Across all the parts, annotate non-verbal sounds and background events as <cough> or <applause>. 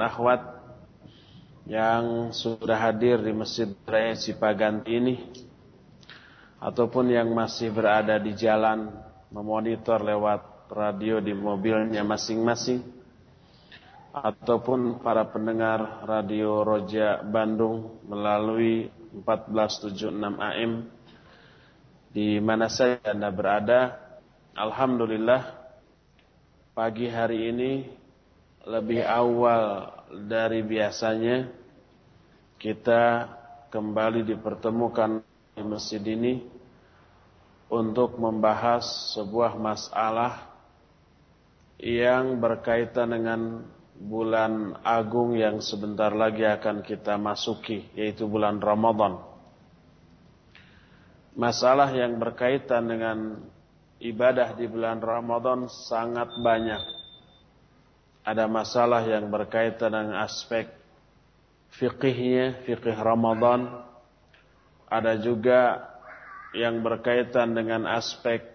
akhwat yang sudah hadir di Masjid Raya Cipaganti ini ataupun yang masih berada di jalan memonitor lewat radio di mobilnya masing-masing ataupun para pendengar radio Roja Bandung melalui 1476 AM di mana saja Anda berada. Alhamdulillah pagi hari ini lebih awal dari biasanya kita kembali dipertemukan di masjid ini untuk membahas sebuah masalah yang berkaitan dengan bulan agung yang sebentar lagi akan kita masuki yaitu bulan Ramadan. Masalah yang berkaitan dengan ibadah di bulan Ramadan sangat banyak. Ada masalah yang berkaitan dengan aspek fikihnya, fikih Ramadan. Ada juga yang berkaitan dengan aspek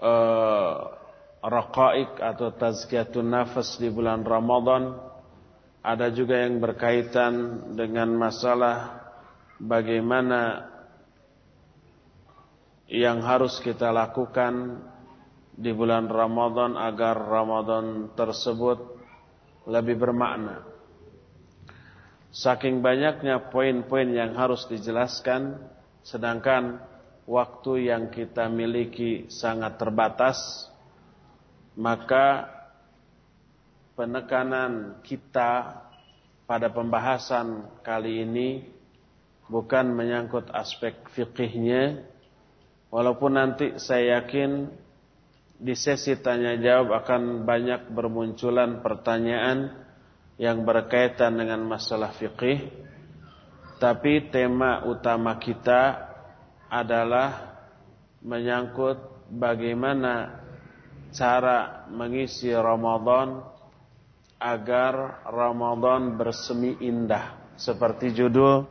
uh, atau tazkiyatun nafas di bulan Ramadan. Ada juga yang berkaitan dengan masalah bagaimana yang harus kita lakukan di bulan Ramadan agar Ramadan tersebut lebih bermakna. Saking banyaknya poin-poin yang harus dijelaskan, sedangkan waktu yang kita miliki sangat terbatas, maka penekanan kita pada pembahasan kali ini bukan menyangkut aspek fikihnya, walaupun nanti saya yakin di sesi tanya jawab akan banyak bermunculan pertanyaan yang berkaitan dengan masalah fikih tapi tema utama kita adalah menyangkut bagaimana cara mengisi Ramadan agar Ramadan bersemi indah. Seperti judul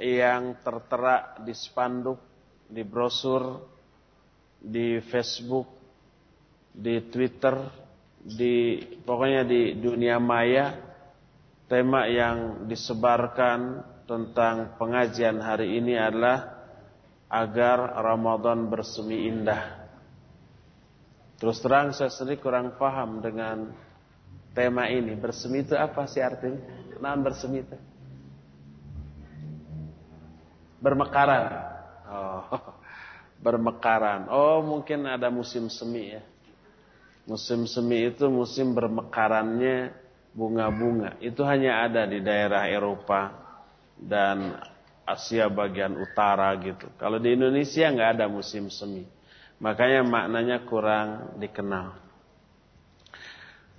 yang tertera di spanduk di brosur di Facebook di Twitter di pokoknya di dunia maya tema yang disebarkan tentang pengajian hari ini adalah agar Ramadan bersemi indah. Terus terang saya sendiri kurang paham dengan tema ini. Bersemi itu apa sih artinya? Kenapa bersemi itu? Bermekaran. Oh, <laughs> bermekaran. Oh, mungkin ada musim semi ya. Musim semi itu musim bermekarannya bunga-bunga. Itu hanya ada di daerah Eropa dan Asia bagian utara gitu. Kalau di Indonesia nggak ada musim semi. Makanya maknanya kurang dikenal.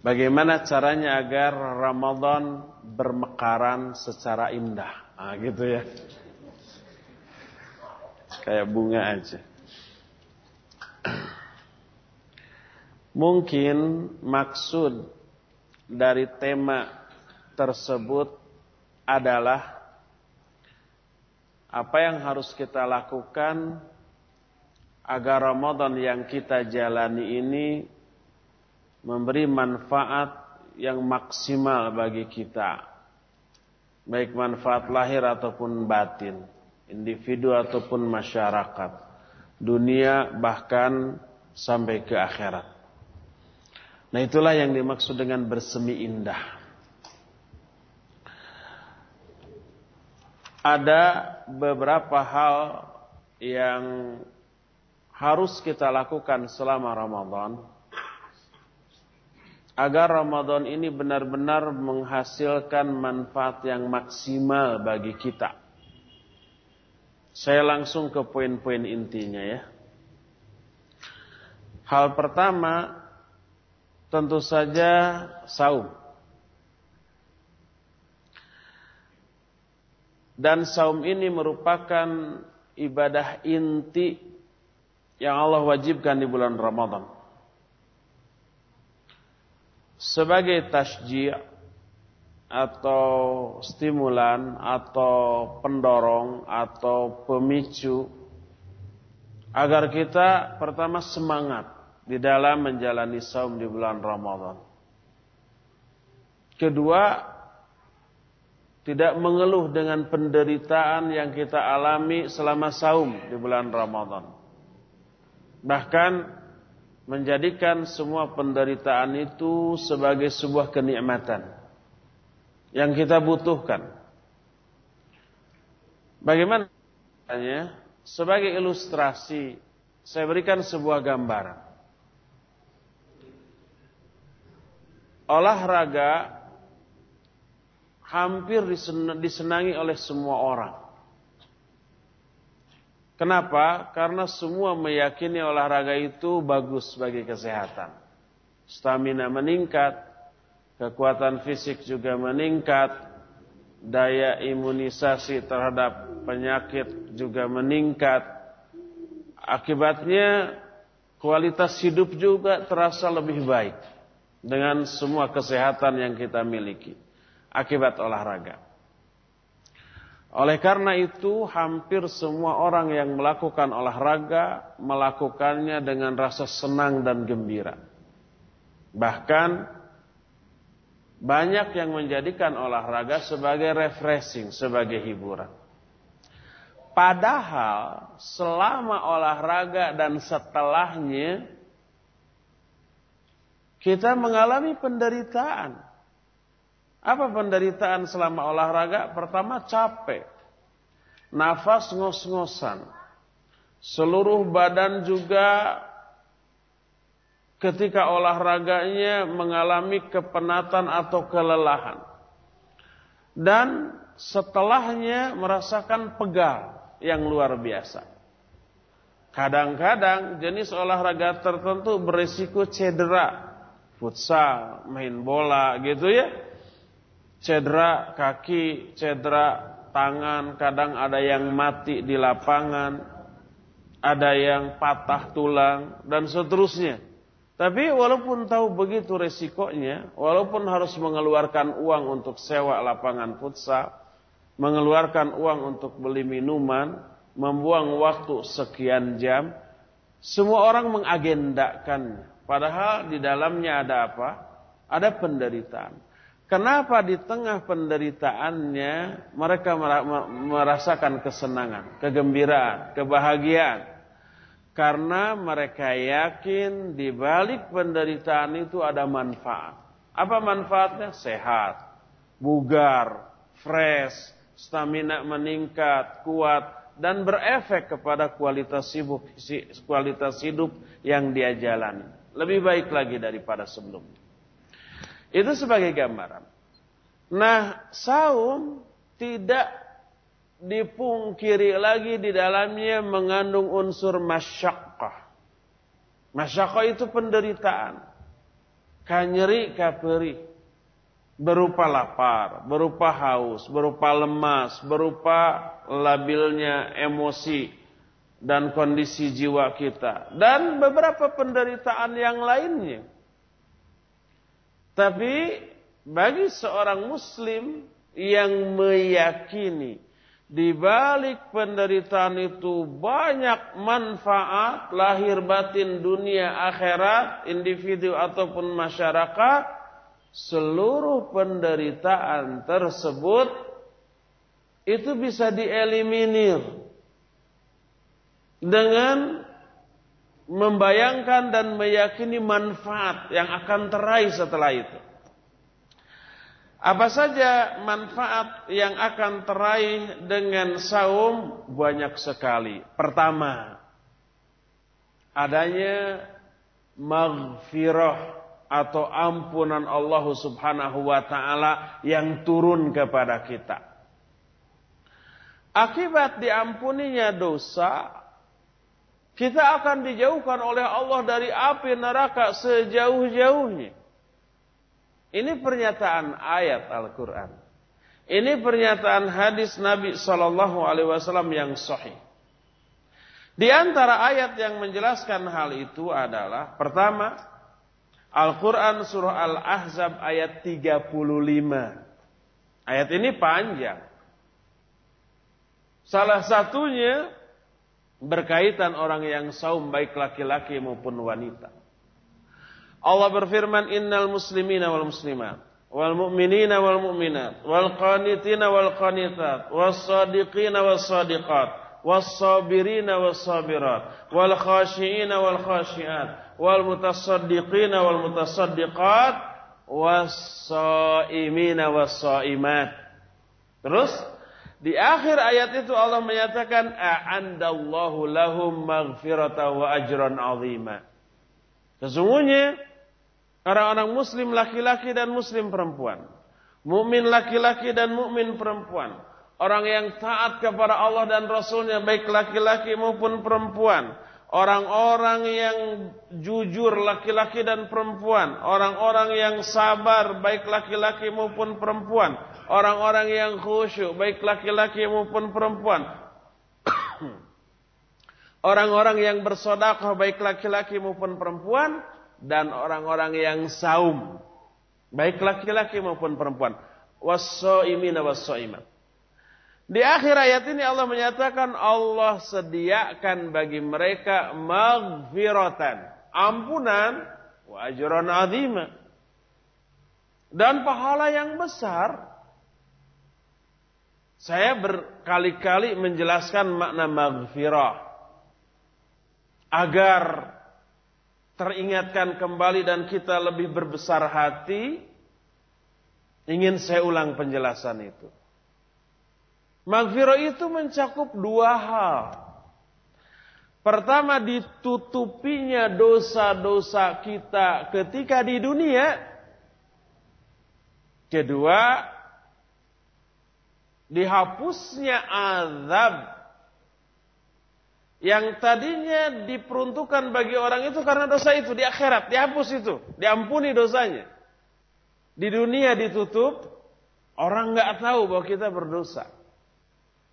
Bagaimana caranya agar Ramadan bermekaran secara indah? Nah, gitu ya. Kayak bunga aja. Mungkin maksud dari tema tersebut adalah apa yang harus kita lakukan agar Ramadan yang kita jalani ini memberi manfaat yang maksimal bagi kita. Baik manfaat lahir ataupun batin, individu ataupun masyarakat, dunia bahkan sampai ke akhirat. Nah itulah yang dimaksud dengan bersemi indah. Ada beberapa hal yang harus kita lakukan selama Ramadan agar Ramadan ini benar-benar menghasilkan manfaat yang maksimal bagi kita. Saya langsung ke poin-poin intinya ya. Hal pertama tentu saja saum. Dan saum ini merupakan ibadah inti yang Allah wajibkan di bulan Ramadan. Sebagai tasji' atau stimulan atau pendorong atau pemicu agar kita pertama semangat di dalam menjalani saum di bulan Ramadan. Kedua, tidak mengeluh dengan penderitaan yang kita alami selama saum di bulan Ramadan. Bahkan menjadikan semua penderitaan itu sebagai sebuah kenikmatan yang kita butuhkan. Bagaimana? Sebagai ilustrasi, saya berikan sebuah gambaran. Olahraga hampir disenangi oleh semua orang. Kenapa? Karena semua meyakini olahraga itu bagus bagi kesehatan. Stamina meningkat, kekuatan fisik juga meningkat, daya imunisasi terhadap penyakit juga meningkat. Akibatnya kualitas hidup juga terasa lebih baik dengan semua kesehatan yang kita miliki akibat olahraga. Oleh karena itu, hampir semua orang yang melakukan olahraga melakukannya dengan rasa senang dan gembira. Bahkan banyak yang menjadikan olahraga sebagai refreshing, sebagai hiburan. Padahal selama olahraga dan setelahnya kita mengalami penderitaan. Apa penderitaan selama olahraga? Pertama capek. Nafas ngos-ngosan. Seluruh badan juga ketika olahraganya mengalami kepenatan atau kelelahan. Dan setelahnya merasakan pegal yang luar biasa. Kadang-kadang jenis olahraga tertentu berisiko cedera. Futsal, main bola gitu ya cedera kaki, cedera tangan, kadang ada yang mati di lapangan, ada yang patah tulang, dan seterusnya. Tapi walaupun tahu begitu resikonya, walaupun harus mengeluarkan uang untuk sewa lapangan futsal, mengeluarkan uang untuk beli minuman, membuang waktu sekian jam, semua orang mengagendakan. Padahal di dalamnya ada apa? Ada penderitaan. Kenapa di tengah penderitaannya mereka merasakan kesenangan, kegembiraan, kebahagiaan? Karena mereka yakin di balik penderitaan itu ada manfaat. Apa manfaatnya? Sehat, bugar, fresh, stamina meningkat, kuat, dan berefek kepada kualitas hidup, kualitas hidup yang dia jalani. Lebih baik lagi daripada sebelumnya. Itu sebagai gambaran. Nah, saum tidak dipungkiri lagi di dalamnya mengandung unsur masyakkah. Masyakkah itu penderitaan. Kanyeri kaperi. Berupa lapar, berupa haus, berupa lemas, berupa labilnya emosi dan kondisi jiwa kita. Dan beberapa penderitaan yang lainnya. Tapi bagi seorang muslim yang meyakini di balik penderitaan itu banyak manfaat lahir batin dunia akhirat, individu ataupun masyarakat, seluruh penderitaan tersebut itu bisa dieliminir dengan membayangkan dan meyakini manfaat yang akan teraih setelah itu. Apa saja manfaat yang akan teraih dengan saum banyak sekali. Pertama, adanya maghfirah atau ampunan Allah Subhanahu wa taala yang turun kepada kita. Akibat diampuninya dosa, kita akan dijauhkan oleh Allah dari api neraka sejauh-jauhnya. Ini pernyataan ayat Al-Quran. Ini pernyataan hadis Nabi Sallallahu Alaihi Wasallam yang sahih. Di antara ayat yang menjelaskan hal itu adalah pertama Al-Quran surah Al-Ahzab ayat 35. Ayat ini panjang. Salah satunya berkaitan orang yang saum baik laki-laki maupun wanita. Allah berfirman innal muslimina wal muslimat wal mu'minina wal mu'minat wal qanitina wal qanitat was sadiqina was sadiqat was sabirina was sabirat wal khashiina wal khashiat wal mutasaddiqina wal mutasaddiqat was saimina was saimat terus di akhir ayat itu Allah menyatakan a'andallahu lahum maghfirata wa ajran azima. Sesungguhnya orang-orang muslim laki-laki dan muslim perempuan, mukmin laki-laki dan mukmin perempuan, orang yang taat kepada Allah dan Rasulnya baik laki-laki maupun perempuan, orang-orang yang jujur laki-laki dan perempuan, orang-orang yang sabar baik laki-laki maupun perempuan, orang-orang yang khusyuk baik laki-laki maupun perempuan. <coughs> Orang-orang yang bersedekah baik laki-laki maupun perempuan dan orang-orang yang saum baik laki-laki maupun perempuan. Was-shaimina was-shaimat di akhir ayat ini Allah menyatakan Allah sediakan bagi mereka maghfiratan ampunan wa ajran dan pahala yang besar. Saya berkali-kali menjelaskan makna maghfirah. Agar teringatkan kembali dan kita lebih berbesar hati. Ingin saya ulang penjelasan itu. Maghfirah itu mencakup dua hal. Pertama ditutupinya dosa-dosa kita ketika di dunia. Kedua dihapusnya azab yang tadinya diperuntukkan bagi orang itu karena dosa itu di akhirat dihapus itu, diampuni dosanya. Di dunia ditutup, orang nggak tahu bahwa kita berdosa.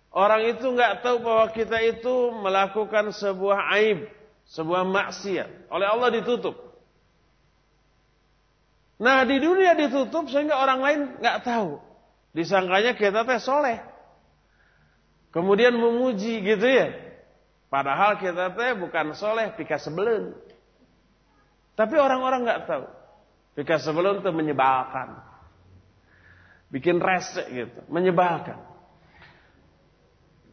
Orang itu nggak tahu bahwa kita itu melakukan sebuah aib, sebuah maksiat. Oleh Allah ditutup. Nah di dunia ditutup sehingga orang lain nggak tahu. Disangkanya kita teh soleh. Kemudian memuji gitu ya. Padahal kita teh bukan soleh, pika sebelum. Tapi orang-orang nggak tahu. Pika sebelum itu menyebalkan. Bikin resek gitu. Menyebalkan.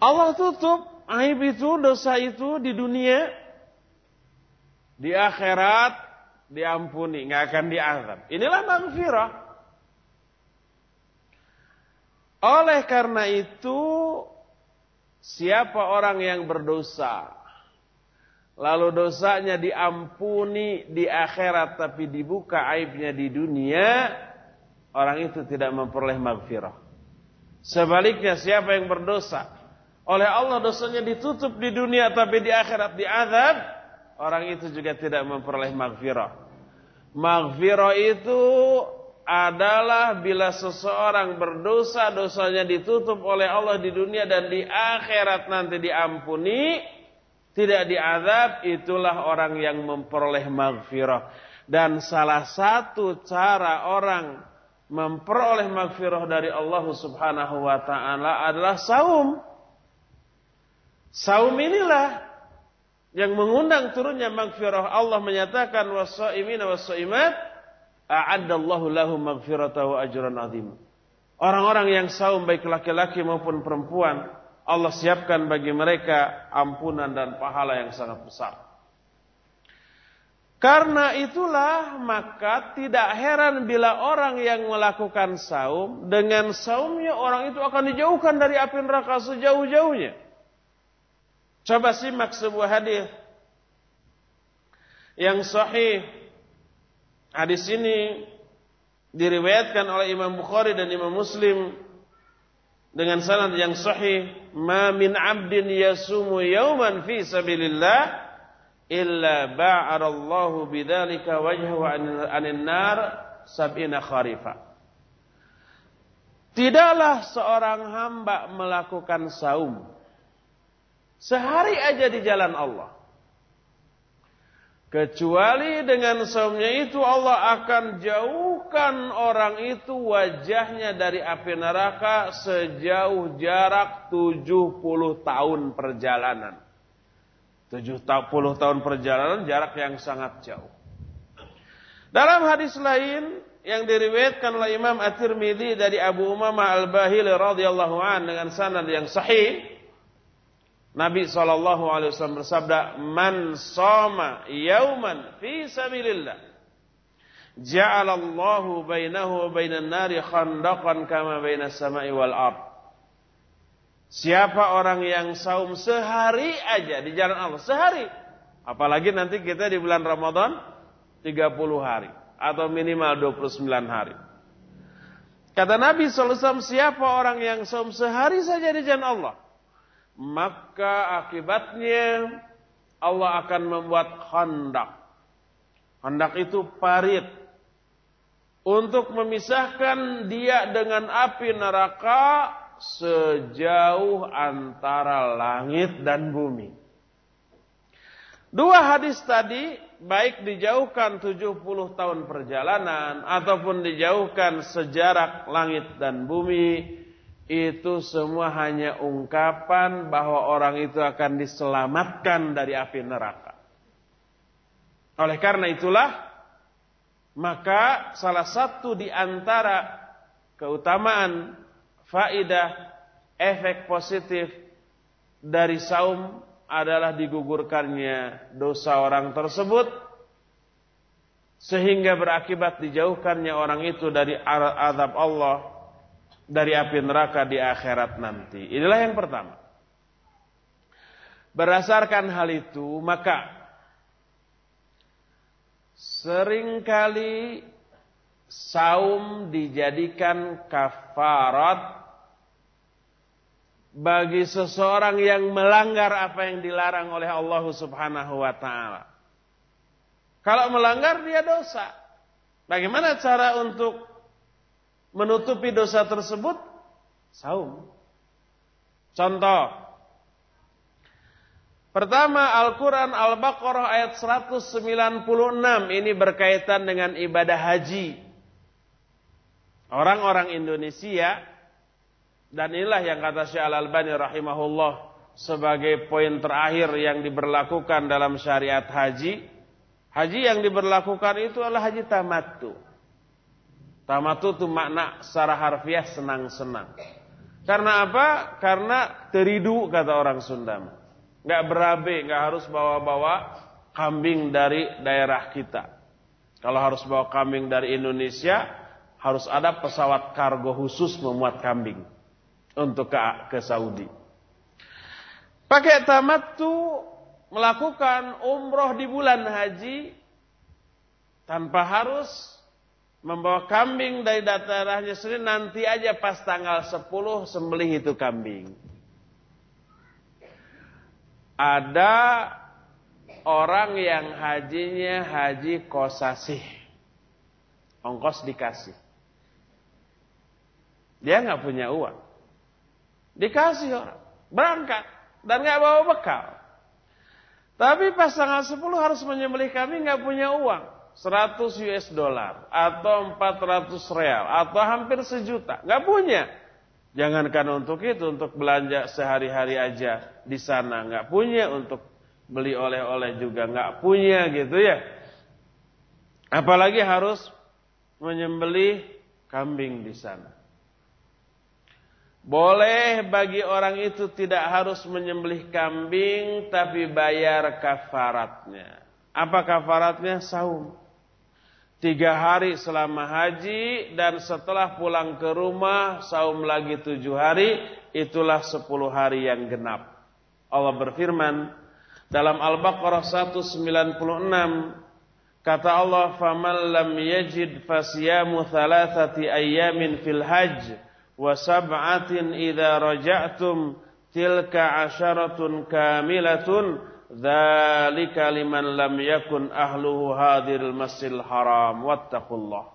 Allah tutup aib itu, dosa itu di dunia. Di akhirat diampuni, nggak akan diazab. Inilah maghfirah. Oleh karena itu, siapa orang yang berdosa, lalu dosanya diampuni di akhirat tapi dibuka aibnya di dunia, orang itu tidak memperoleh maghfirah. Sebaliknya siapa yang berdosa, oleh Allah dosanya ditutup di dunia tapi di akhirat diazab, orang itu juga tidak memperoleh maghfirah. Maghfirah itu adalah bila seseorang berdosa, dosanya ditutup oleh Allah di dunia dan di akhirat nanti diampuni, tidak diazab, itulah orang yang memperoleh maghfirah. Dan salah satu cara orang memperoleh maghfirah dari Allah Subhanahu wa taala adalah saum. Saum inilah yang mengundang turunnya maghfirah. Allah menyatakan was-saimina was-saimat a'addallahu lahum maghfirata wa ajran. Orang-orang yang saum baik laki-laki maupun perempuan, Allah siapkan bagi mereka ampunan dan pahala yang sangat besar. Karena itulah maka tidak heran bila orang yang melakukan saum dengan saumnya orang itu akan dijauhkan dari api neraka sejauh-jauhnya. Coba simak sebuah hadis yang sahih Hadis ini diriwayatkan oleh Imam Bukhari dan Imam Muslim dengan sanad yang sahih, "Ma min 'abdin yasumu yawman fi sabilillah illa ba'ara Allahu bidzalika wajhahu 'anil nar sab'ina kharifa." Tidaklah seorang hamba melakukan saum sehari aja di jalan Allah Kecuali dengan saumnya itu Allah akan jauhkan orang itu wajahnya dari api neraka sejauh jarak 70 tahun perjalanan. 70 tahun perjalanan jarak yang sangat jauh. Dalam hadis lain yang diriwayatkan oleh Imam At-Tirmidzi dari Abu Umamah Al-Bahili radhiyallahu an dengan sanad yang sahih Nabi sallallahu alaihi wasallam bersabda man shoma yauman fi sabilillah. Ja'alallahu bainahu wa bainan nari khandaqan kama bainas sama'i wal ard. Siapa orang yang saum sehari aja di jalan Allah sehari. Apalagi nanti kita di bulan Ramadan 30 hari. Atau minimal 29 hari. Kata Nabi SAW, siapa orang yang som sehari saja di jalan Allah, maka akibatnya Allah akan membuat khandak. Khandak itu parit untuk memisahkan dia dengan api neraka sejauh antara langit dan bumi. Dua hadis tadi baik dijauhkan 70 tahun perjalanan ataupun dijauhkan sejarak langit dan bumi itu semua hanya ungkapan bahwa orang itu akan diselamatkan dari api neraka. Oleh karena itulah maka salah satu di antara keutamaan faidah efek positif dari saum adalah digugurkannya dosa orang tersebut sehingga berakibat dijauhkannya orang itu dari azab Allah dari api neraka di akhirat nanti. Inilah yang pertama. Berdasarkan hal itu, maka sering kali saum dijadikan kafarat bagi seseorang yang melanggar apa yang dilarang oleh Allah Subhanahu wa taala. Kalau melanggar dia dosa. Bagaimana cara untuk menutupi dosa tersebut? Saum. Contoh. Pertama Al-Quran Al-Baqarah ayat 196 ini berkaitan dengan ibadah haji. Orang-orang Indonesia dan inilah yang kata Syekh Al-Albani rahimahullah sebagai poin terakhir yang diberlakukan dalam syariat haji. Haji yang diberlakukan itu adalah haji tamatu. Tamatu itu makna secara harfiah senang-senang. Karena apa? Karena teridu kata orang Sunda. Gak berabe, gak harus bawa-bawa kambing dari daerah kita. Kalau harus bawa kambing dari Indonesia, harus ada pesawat kargo khusus memuat kambing untuk ke, ke Saudi. Pakai tamattu melakukan umroh di bulan haji tanpa harus membawa kambing dari daerahnya sendiri nanti aja pas tanggal 10 sembelih itu kambing. Ada orang yang hajinya haji kosasih. Ongkos dikasih. Dia nggak punya uang. Dikasih orang. Berangkat. Dan nggak bawa bekal. Tapi pas tanggal 10 harus menyembelih kami nggak punya uang. 100 US dollar. Atau 400 real. Atau hampir sejuta. nggak punya. Jangankan untuk itu. Untuk belanja sehari-hari aja di sana. nggak punya. Untuk beli oleh-oleh juga nggak punya gitu ya. Apalagi harus menyembelih kambing di sana. Boleh bagi orang itu tidak harus menyembelih kambing tapi bayar kafaratnya. Apa kafaratnya? Saum. Tiga hari selama haji dan setelah pulang ke rumah saum lagi tujuh hari. Itulah sepuluh hari yang genap. Allah berfirman dalam Al-Baqarah 196 kata Allah faman lam yajid fasyamu thalathati ayyamin fil hajj wa sab'atin idza raja'tum tilka asyaratun kamilatun dzalika liman lam yakun ahluhu hadiril masjidil haram wattaqullah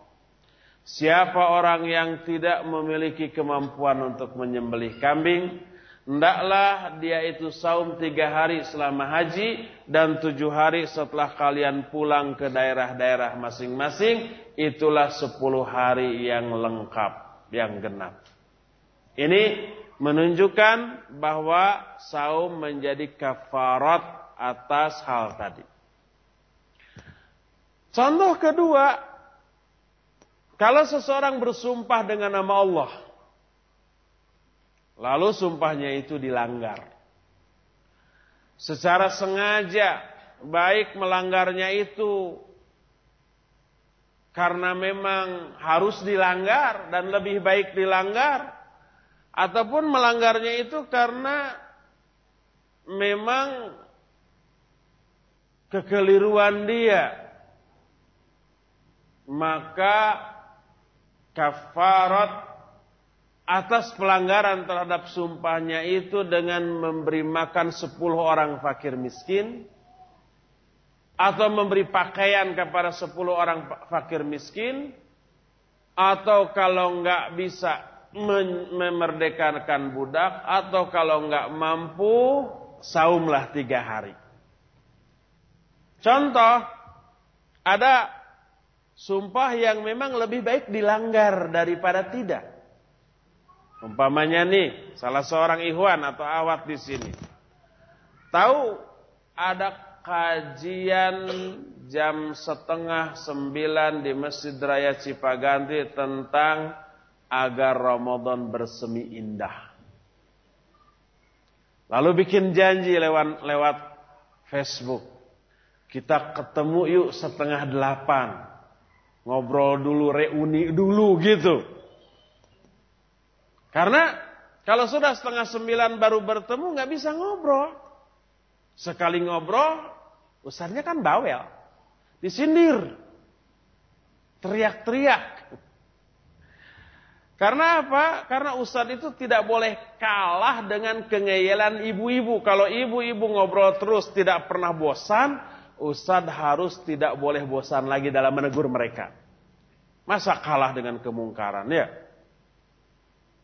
Siapa orang yang tidak memiliki kemampuan untuk menyembelih kambing, hendaklah dia itu saum tiga hari selama haji dan tujuh hari setelah kalian pulang ke daerah-daerah masing-masing. Itulah sepuluh hari yang lengkap yang genap. Ini menunjukkan bahwa saum menjadi kafarat atas hal tadi. Contoh kedua, Kalau seseorang bersumpah dengan nama Allah, lalu sumpahnya itu dilanggar. Secara sengaja, baik melanggarnya itu karena memang harus dilanggar dan lebih baik dilanggar, ataupun melanggarnya itu karena memang kekeliruan dia, maka kafarat atas pelanggaran terhadap sumpahnya itu dengan memberi makan sepuluh orang fakir miskin atau memberi pakaian kepada sepuluh orang fakir miskin atau kalau nggak bisa memerdekakan budak atau kalau nggak mampu saumlah tiga hari. Contoh ada sumpah yang memang lebih baik dilanggar daripada tidak. Umpamanya nih, salah seorang ikhwan atau awat di sini. Tahu ada kajian jam setengah sembilan di Masjid Raya Cipaganti tentang agar Ramadan bersemi indah. Lalu bikin janji lewat lewat Facebook. Kita ketemu yuk setengah delapan ngobrol dulu, reuni dulu gitu. Karena kalau sudah setengah sembilan baru bertemu nggak bisa ngobrol. Sekali ngobrol, usahanya kan bawel, disindir, teriak-teriak. Karena apa? Karena ustadz itu tidak boleh kalah dengan kengeyelan ibu-ibu. Kalau ibu-ibu ngobrol terus tidak pernah bosan, Ustadz harus tidak boleh bosan lagi dalam menegur mereka. Masa kalah dengan kemungkaran ya?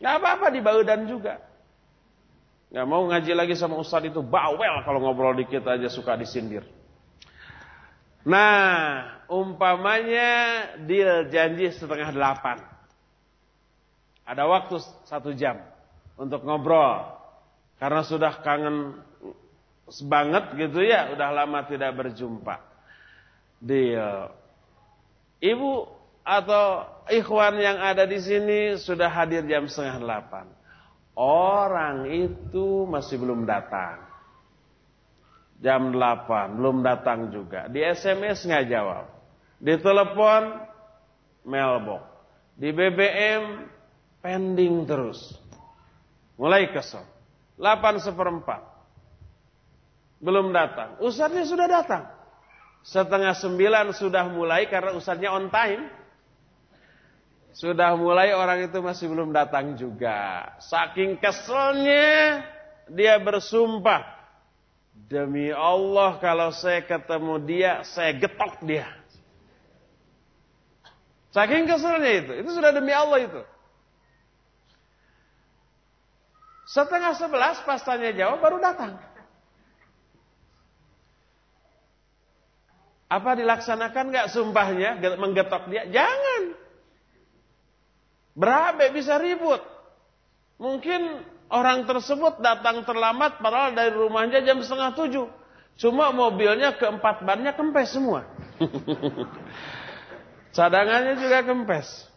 Gak apa-apa di Baudan juga. Gak mau ngaji lagi sama Ustadz itu bawel kalau ngobrol dikit aja suka disindir. Nah, umpamanya deal janji setengah delapan. Ada waktu satu jam untuk ngobrol. Karena sudah kangen banget gitu ya, udah lama tidak berjumpa. Dia ibu atau ikhwan yang ada di sini sudah hadir jam setengah delapan. Orang itu masih belum datang. Jam delapan belum datang juga. Di SMS nggak jawab. Di telepon mailbox. Di BBM pending terus. Mulai kesel. 8 seperempat. Belum datang. Ustadznya sudah datang. Setengah sembilan sudah mulai karena ustadznya on time. Sudah mulai orang itu masih belum datang juga. Saking keselnya dia bersumpah. Demi Allah kalau saya ketemu dia, saya getok dia. Saking keselnya itu. Itu sudah demi Allah itu. Setengah sebelas pas tanya jawab baru datang. Apa dilaksanakan nggak sumpahnya menggetok dia? Jangan. Berabe bisa ribut. Mungkin orang tersebut datang terlambat padahal dari rumahnya jam setengah tujuh. Cuma mobilnya keempat bannya kempes semua. <laughs> Cadangannya juga kempes.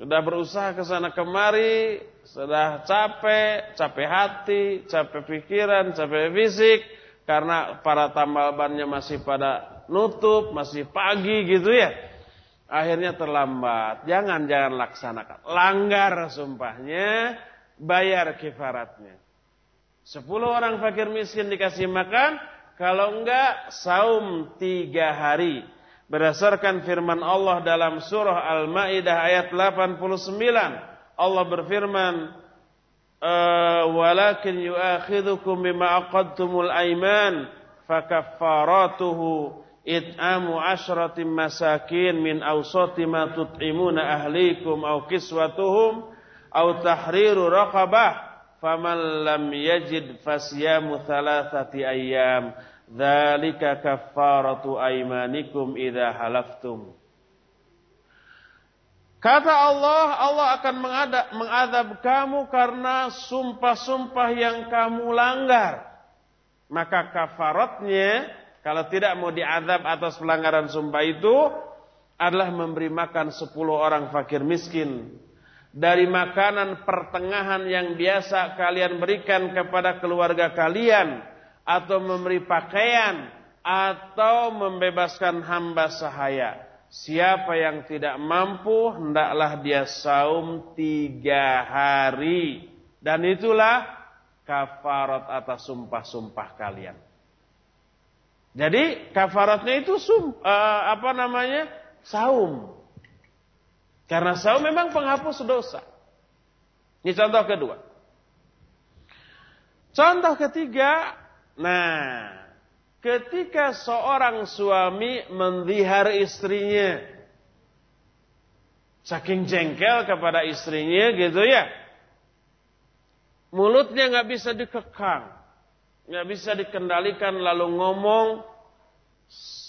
Sudah berusaha ke sana kemari, sudah capek, capek hati, capek pikiran, capek fisik. Karena para tambal bannya masih pada nutup, masih pagi gitu ya. Akhirnya terlambat. Jangan jangan laksanakan. Langgar sumpahnya, bayar kifaratnya. Sepuluh orang fakir miskin dikasih makan, kalau enggak saum tiga hari. Berdasarkan firman Allah dalam surah Al-Ma'idah ayat 89. Allah berfirman, eh, walakin yu'akhidukum bima aqadtumul aiman fakaffaratuhu it'amu asyratim masakin min awsati ma tut'imuna ahlikum aw kiswatuhum aw tahriru raqabah faman lam yajid fasyamu thalathati ayyam dzalika kaffaratu aymanikum idza halaftum Kata Allah, Allah akan mengadab, mengadab kamu karena sumpah-sumpah yang kamu langgar. Maka kafaratnya kalau tidak mau diadab atas pelanggaran sumpah itu adalah memberi makan sepuluh orang fakir miskin dari makanan pertengahan yang biasa kalian berikan kepada keluarga kalian atau memberi pakaian atau membebaskan hamba sahaya. Siapa yang tidak mampu hendaklah dia saum tiga hari dan itulah kafarat atas sumpah-sumpah kalian. Jadi kafaratnya itu sum, uh, apa namanya? saum. Karena saum memang penghapus dosa. Ini contoh kedua. Contoh ketiga, nah, ketika seorang suami mendihar istrinya, saking jengkel kepada istrinya gitu ya, mulutnya nggak bisa dikekang, nggak bisa dikendalikan lalu ngomong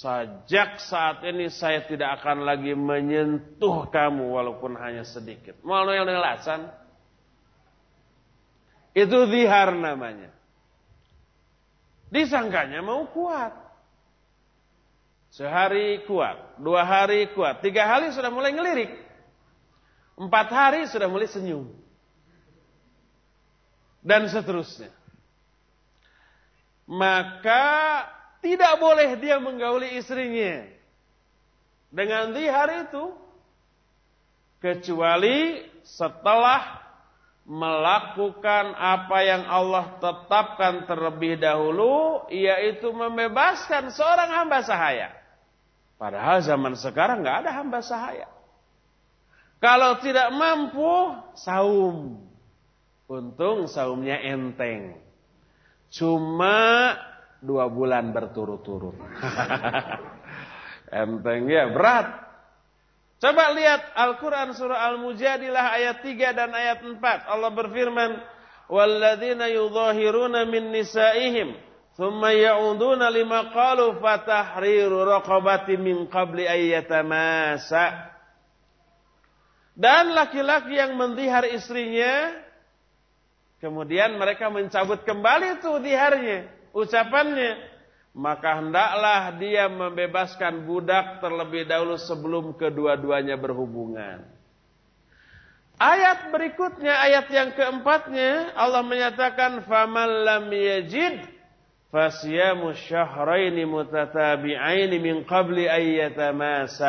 Sejak saat ini saya tidak akan lagi menyentuh kamu walaupun hanya sedikit. Mau yang alasan? Itu zihar namanya. Disangkanya mau kuat. Sehari kuat, dua hari kuat, tiga hari sudah mulai ngelirik. Empat hari sudah mulai senyum. Dan seterusnya. Maka tidak boleh dia menggauli istrinya. Dengan zihar itu. Kecuali setelah melakukan apa yang Allah tetapkan terlebih dahulu. Yaitu membebaskan seorang hamba sahaya. Padahal zaman sekarang nggak ada hamba sahaya. Kalau tidak mampu, saum. Untung saumnya enteng. Cuma dua bulan berturut-turut. <laughs> Enteng ya, berat. Coba lihat Al-Quran surah Al-Mujadilah ayat 3 dan ayat 4. Allah berfirman, وَالَّذِينَ يُظَاهِرُونَ مِن نِسَائِهِمْ ثُمَّ يَعُودُونَ لِمَا قَالُوا فَتَحْرِيرُ رَقَبَةٍ مِنْ قَبْلِ أَيَّتَمَاسَ Dan laki-laki yang mendihar istrinya, kemudian mereka mencabut kembali itu diharnya ucapannya, maka hendaklah dia membebaskan budak terlebih dahulu sebelum kedua-duanya berhubungan. Ayat berikutnya, ayat yang keempatnya, Allah menyatakan, فَمَنْ لَمْ يَجِدْ فَسْيَامُ الشَّهْرَيْنِ مُتَتَابِعَيْنِ مِنْ قَبْلِ أَيَّتَمَاسَ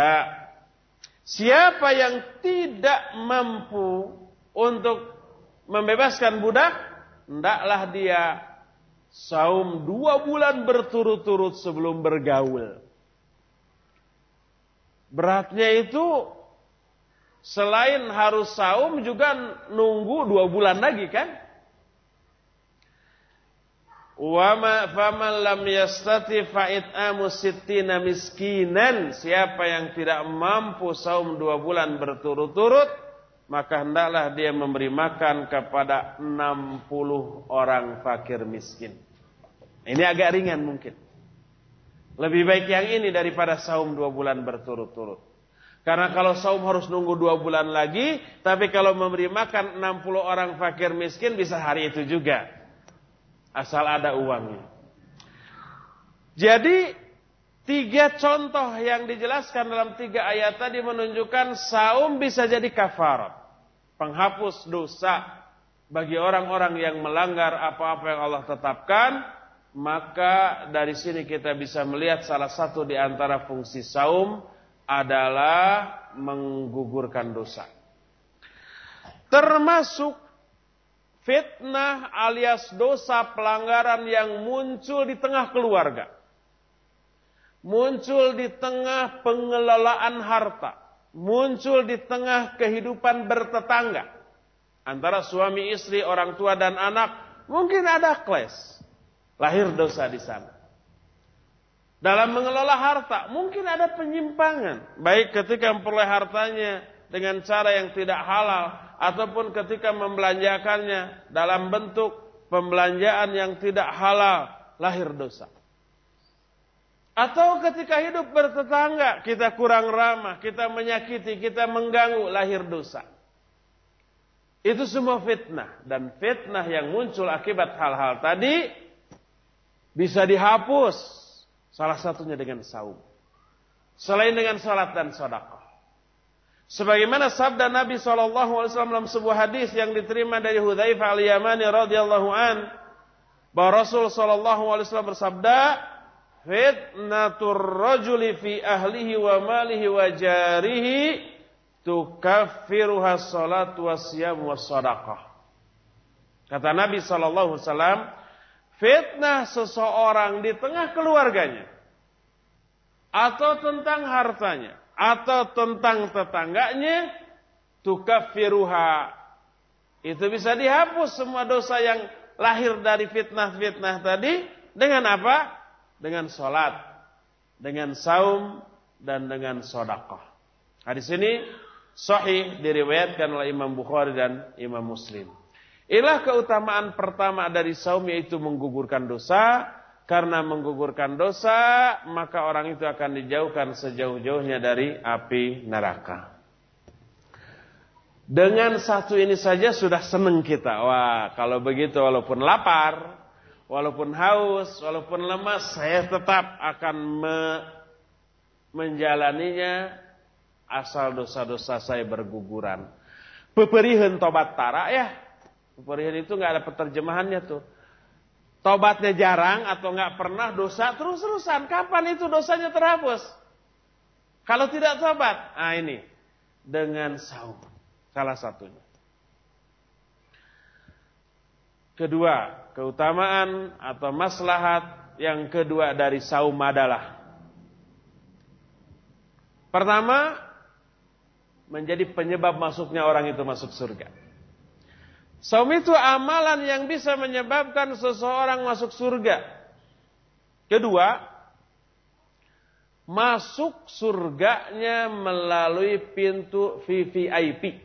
Siapa yang tidak mampu untuk membebaskan budak, hendaklah dia saum dua bulan berturut-turut sebelum bergaul. Beratnya itu selain harus saum juga nunggu dua bulan lagi kan? Wa ma faman lam yastati fa'it'amu sittina miskinan. Siapa yang tidak mampu saum dua bulan berturut-turut, maka hendaklah dia memberi makan kepada 60 orang fakir miskin. Ini agak ringan mungkin. Lebih baik yang ini daripada saum dua bulan berturut-turut. Karena kalau saum harus nunggu dua bulan lagi, tapi kalau memberi makan 60 orang fakir miskin bisa hari itu juga. Asal ada uangnya. Jadi tiga contoh yang dijelaskan dalam tiga ayat tadi menunjukkan saum bisa jadi kafarat. Penghapus dosa bagi orang-orang yang melanggar apa-apa yang Allah tetapkan maka dari sini kita bisa melihat salah satu di antara fungsi saum adalah menggugurkan dosa. Termasuk fitnah alias dosa pelanggaran yang muncul di tengah keluarga. Muncul di tengah pengelolaan harta. Muncul di tengah kehidupan bertetangga. Antara suami istri, orang tua dan anak. Mungkin ada clash Lahir dosa di sana. Dalam mengelola harta, mungkin ada penyimpangan. Baik ketika memperoleh hartanya dengan cara yang tidak halal. Ataupun ketika membelanjakannya dalam bentuk pembelanjaan yang tidak halal. Lahir dosa. Atau ketika hidup bertetangga, kita kurang ramah, kita menyakiti, kita mengganggu, lahir dosa. Itu semua fitnah. Dan fitnah yang muncul akibat hal-hal tadi, bisa dihapus. Salah satunya dengan saum. selain dengan salat dan sedekah. Sebagaimana sabda Nabi SAW dalam sebuah hadis yang diterima dari Hudzaifah al-Yamani radhiyallahu an bahwa Rasul SAW bersabda, "Fitnatur rajuli fi ahlihi wa malihi wa jarihi tukaffiruha salatu wasyam wassadaqah." Kata Nabi SAW, fitnah seseorang di tengah keluarganya atau tentang hartanya atau tentang tetangganya tukaffiruha itu bisa dihapus semua dosa yang lahir dari fitnah-fitnah tadi dengan apa? Dengan sholat, dengan saum, dan dengan sodakoh. Hadis ini sahih diriwayatkan oleh Imam Bukhari dan Imam Muslim. Inilah keutamaan pertama dari saum yaitu menggugurkan dosa karena menggugurkan dosa, maka orang itu akan dijauhkan sejauh-jauhnya dari api neraka. Dengan satu ini saja sudah senang kita. Wah, kalau begitu walaupun lapar, walaupun haus, walaupun lemas, saya tetap akan me menjalaninya asal dosa-dosa saya berguguran. Peperihan tobat tara ya. Peperihan itu nggak ada penerjemahannya tuh. Tobatnya jarang atau nggak pernah dosa terus-terusan. Kapan itu dosanya terhapus? Kalau tidak tobat, ah ini dengan saum salah satunya. Kedua, keutamaan atau maslahat yang kedua dari saum adalah pertama menjadi penyebab masuknya orang itu masuk surga. Saum itu amalan yang bisa menyebabkan seseorang masuk surga. Kedua, masuk surganya melalui pintu VVIP.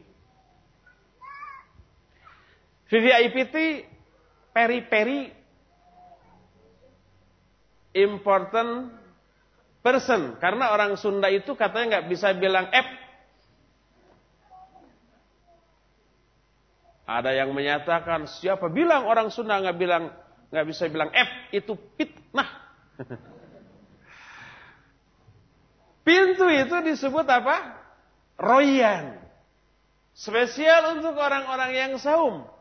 VVIP peri-peri important person. Karena orang Sunda itu katanya nggak bisa bilang F Ada yang menyatakan siapa bilang orang Sunda nggak bilang nggak bisa bilang F itu fitnah. <laughs> Pintu itu disebut apa? Royan. Spesial untuk orang-orang yang saum.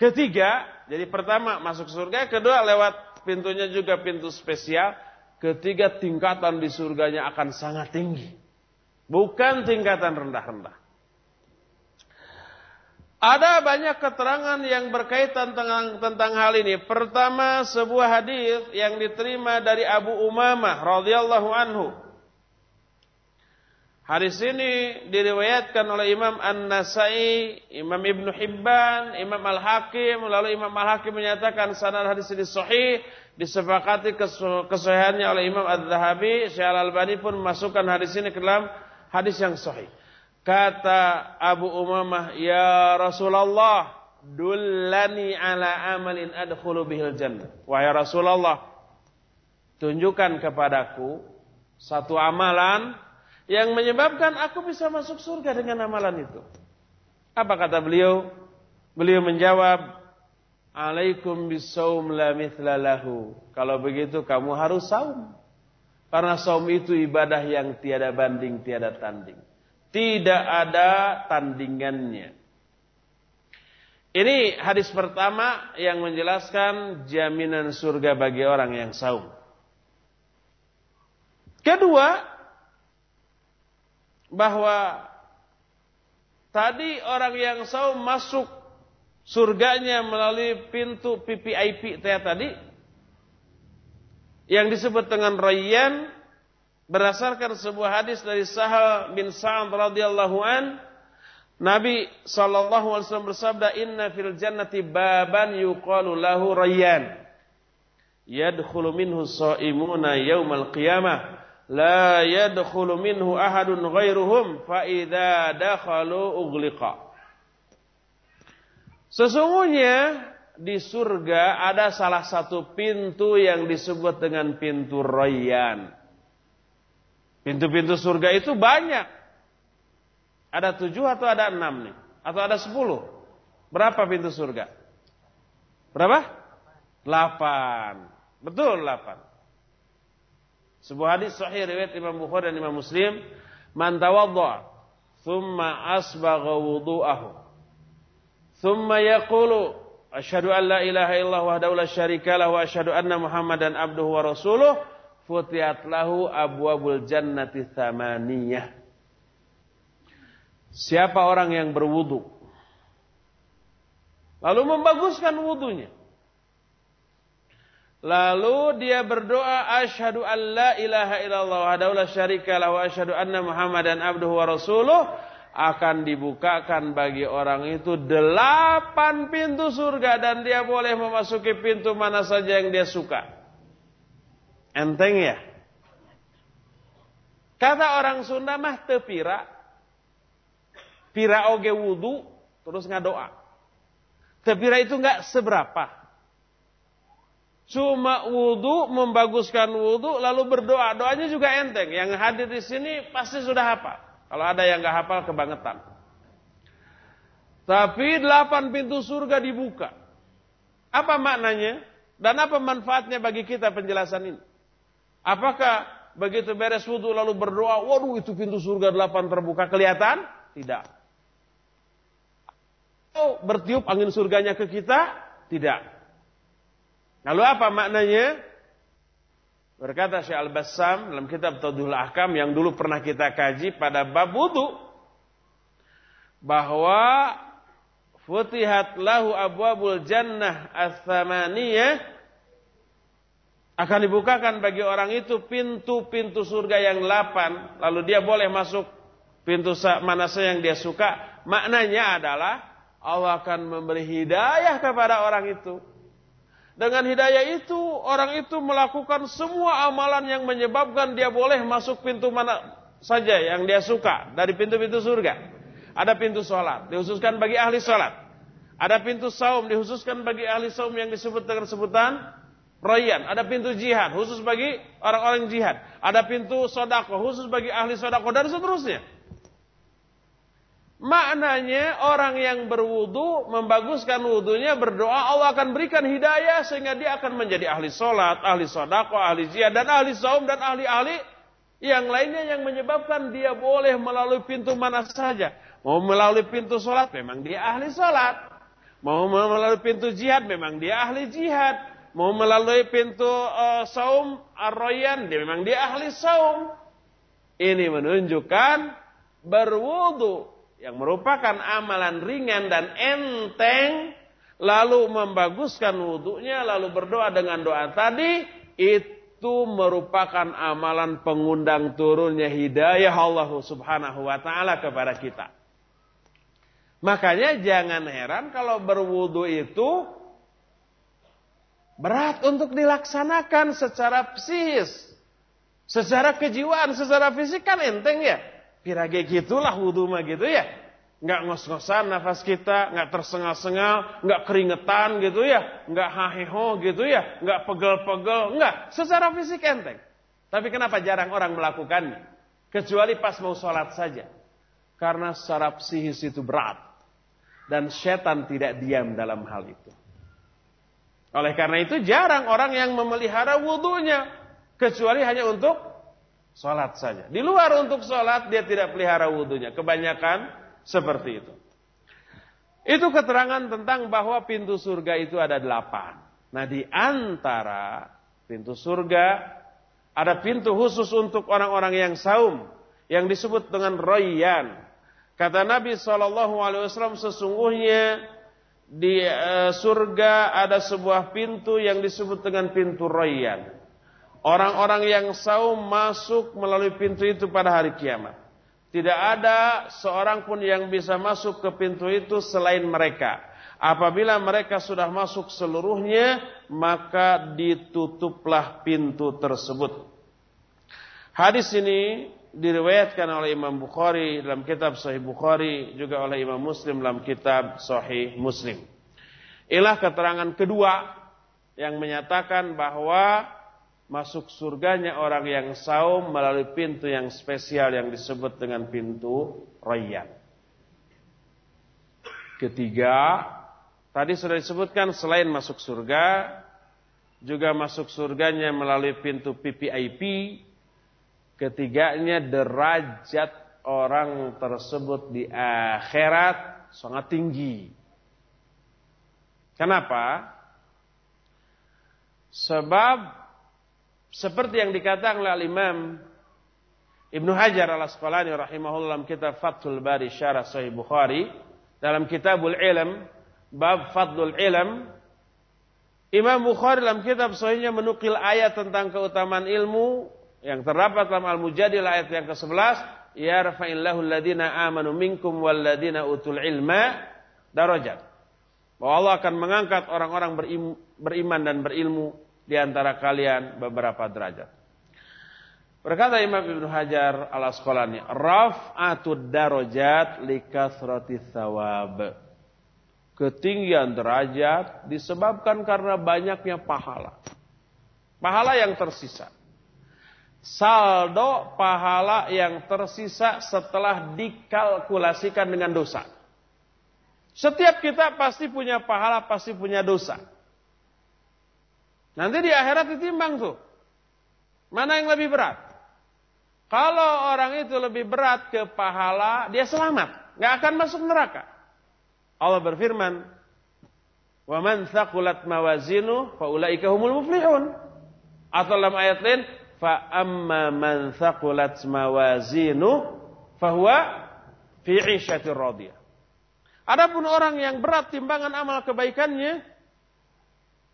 Ketiga, jadi pertama masuk surga, kedua lewat pintunya juga pintu spesial, ketiga tingkatan di surganya akan sangat tinggi. Bukan tingkatan rendah-rendah. Ada banyak keterangan yang berkaitan tentang, tentang hal ini. Pertama, sebuah hadis yang diterima dari Abu Umamah radhiyallahu anhu. Hadis ini diriwayatkan oleh Imam An-Nasai, Imam Ibn Hibban, Imam Al-Hakim, lalu Imam Al-Hakim menyatakan sanad hadis ini sahih, disepakati kesahihannya oleh Imam Ad-Dhahabi, Syekh Al-Albani pun memasukkan hadis ini ke dalam hadis yang sahih. Kata Abu Umamah, "Ya Rasulullah, dullani ala amalin adkhulu bihil jannah." Wahai Rasulullah, tunjukkan kepadaku satu amalan yang menyebabkan aku bisa masuk surga dengan amalan itu. Apa kata beliau? Beliau menjawab, "Alaikum bisawm la mithla lahu." Kalau begitu kamu harus saum. Karena saum itu ibadah yang tiada banding, tiada tanding. Tidak ada tandingannya. Ini hadis pertama yang menjelaskan jaminan surga bagi orang yang saum. Kedua, bahwa tadi orang yang saum masuk surganya melalui pintu PPIP tadi yang disebut dengan Rayyan berdasarkan sebuah hadis dari Sahal bin Sa'ad radhiyallahu an Nabi sallallahu alaihi wasallam bersabda inna fil jannati baban yuqalu lahu rayyan yadkhulu minhu shaimuna yaumal qiyamah la yadkhulu minhu ahadun ghairuhum fa idza dakhalu Sesungguhnya di surga ada salah satu pintu yang disebut dengan pintu Rayyan. Pintu-pintu surga itu banyak. Ada tujuh atau ada enam nih? Atau ada sepuluh? Berapa pintu surga? Berapa? Delapan. Betul delapan. Sebuah hadis sahih riwayat Imam Bukhari dan Imam Muslim, "Man tawadda thumma asbagha wudu'ahu. Thumma yaqulu asyhadu an la ilaha illallah wahdahu la syarika lahu wa asyhadu anna Muhammadan abduhu wa rasuluh. Futihat lahu abwabul jannati thamaniyah." Siapa orang yang berwudu? Lalu membaguskan wudunya Lalu dia berdoa asyhadu an la ilaha illallah wahdahu la syarika lahu asyhadu anna Muhammadan abduhu wa rasuluh akan dibukakan bagi orang itu delapan pintu surga dan dia boleh memasuki pintu mana saja yang dia suka. Enteng ya? Kata orang Sunda mah tepira. Pira oge wudu terus ngadoa. Tepira itu enggak seberapa. Cuma wudhu, membaguskan wudhu, lalu berdoa. Doanya juga enteng. Yang hadir di sini pasti sudah hafal. Kalau ada yang nggak hafal, kebangetan. Tapi delapan pintu surga dibuka. Apa maknanya? Dan apa manfaatnya bagi kita penjelasan ini? Apakah begitu beres wudhu lalu berdoa, waduh itu pintu surga delapan terbuka, kelihatan? Tidak. Oh, bertiup angin surganya ke kita? Tidak. Lalu apa maknanya? Berkata Syekh Al-Bassam dalam kitab Tadul Ahkam yang dulu pernah kita kaji pada bab wudu bahwa futihat lahu abwabul jannah ats-tsamaniyah akan dibukakan bagi orang itu pintu-pintu surga yang delapan lalu dia boleh masuk pintu mana saja yang dia suka maknanya adalah Allah akan memberi hidayah kepada orang itu dengan hidayah itu, orang itu melakukan semua amalan yang menyebabkan dia boleh masuk pintu mana saja yang dia suka dari pintu-pintu surga. Ada pintu sholat, dihususkan bagi ahli sholat. Ada pintu saum, dihususkan bagi ahli saum yang disebut dengan sebutan Royan. Ada pintu jihad, khusus bagi orang-orang jihad. Ada pintu sodako, khusus bagi ahli sodako, dan seterusnya. Maknanya orang yang berwudu membaguskan wudunya berdoa Allah akan berikan hidayah sehingga dia akan menjadi ahli solat, ahli sodako, ahli jihad dan ahli saum dan ahli-ahli yang lainnya yang menyebabkan dia boleh melalui pintu mana saja. Mau melalui pintu solat memang dia ahli solat. Mau melalui pintu jihad memang dia ahli jihad. Mau melalui pintu uh, saum arroyan dia memang dia ahli saum. Ini menunjukkan berwudu yang merupakan amalan ringan dan enteng lalu membaguskan wudhunya lalu berdoa dengan doa tadi itu merupakan amalan pengundang turunnya hidayah Allah Subhanahu wa taala kepada kita. Makanya jangan heran kalau berwudu itu berat untuk dilaksanakan secara psikis. Secara kejiwaan, secara fisik kan enteng ya. Kira-kira gitulah wudhu mah gitu ya. Nggak ngos-ngosan nafas kita, nggak tersengal-sengal, nggak keringetan gitu ya, nggak haheho gitu ya, nggak pegel-pegel, nggak. Secara fisik enteng. Tapi kenapa jarang orang melakukannya? Kecuali pas mau sholat saja. Karena secara psikis itu berat. Dan setan tidak diam dalam hal itu. Oleh karena itu jarang orang yang memelihara wudhunya. Kecuali hanya untuk Sholat saja. Di luar untuk sholat dia tidak pelihara wudhunya. Kebanyakan seperti itu. Itu keterangan tentang bahwa pintu surga itu ada delapan. Nah di antara pintu surga ada pintu khusus untuk orang-orang yang saum yang disebut dengan royan. Kata Nabi saw sesungguhnya di uh, surga ada sebuah pintu yang disebut dengan pintu royan. Orang-orang yang saum masuk melalui pintu itu pada hari kiamat. Tidak ada seorang pun yang bisa masuk ke pintu itu selain mereka. Apabila mereka sudah masuk seluruhnya, maka ditutuplah pintu tersebut. Hadis ini diriwayatkan oleh Imam Bukhari dalam kitab Sahih Bukhari, juga oleh Imam Muslim dalam kitab Sahih Muslim. Inilah keterangan kedua yang menyatakan bahwa masuk surganya orang yang saum melalui pintu yang spesial yang disebut dengan pintu Rayyan. Ketiga, tadi sudah disebutkan selain masuk surga, juga masuk surganya melalui pintu PPIP Ketiganya derajat orang tersebut di akhirat sangat tinggi. Kenapa? Sebab seperti yang dikatakan oleh Imam Ibnu Hajar al-Asqalani rahimahullah dalam kitab Fathul Bari Syarah Sahih Bukhari dalam Kitabul Ilm bab Fadlul Ilm Imam Bukhari dalam kitab sahihnya menukil ayat tentang keutamaan ilmu yang terdapat dalam Al-Mujadil ayat yang ke-11 ya rafa'illahu alladhina amanu minkum walladhina utul ilma darajat. Bahwa Allah akan mengangkat orang-orang beriman dan berilmu di antara kalian beberapa derajat. Berkata Imam Ibnu Hajar al Asqalani, raf'atud darajat likathrati thawab. Ketinggian derajat disebabkan karena banyaknya pahala. Pahala yang tersisa. Saldo pahala yang tersisa setelah dikalkulasikan dengan dosa. Setiap kita pasti punya pahala, pasti punya dosa. Nanti di akhirat ditimbang tuh. Mana yang lebih berat? Kalau orang itu lebih berat ke pahala, dia selamat. Nggak akan masuk neraka. Allah berfirman, "Wa man thaqulat mawazinu fa ulaika humul muflihun." Atau dalam ayat lain, "Fa amma man thaqulat mawazinu fa huwa fi 'ishatir radiyah." Adapun orang yang berat timbangan amal kebaikannya,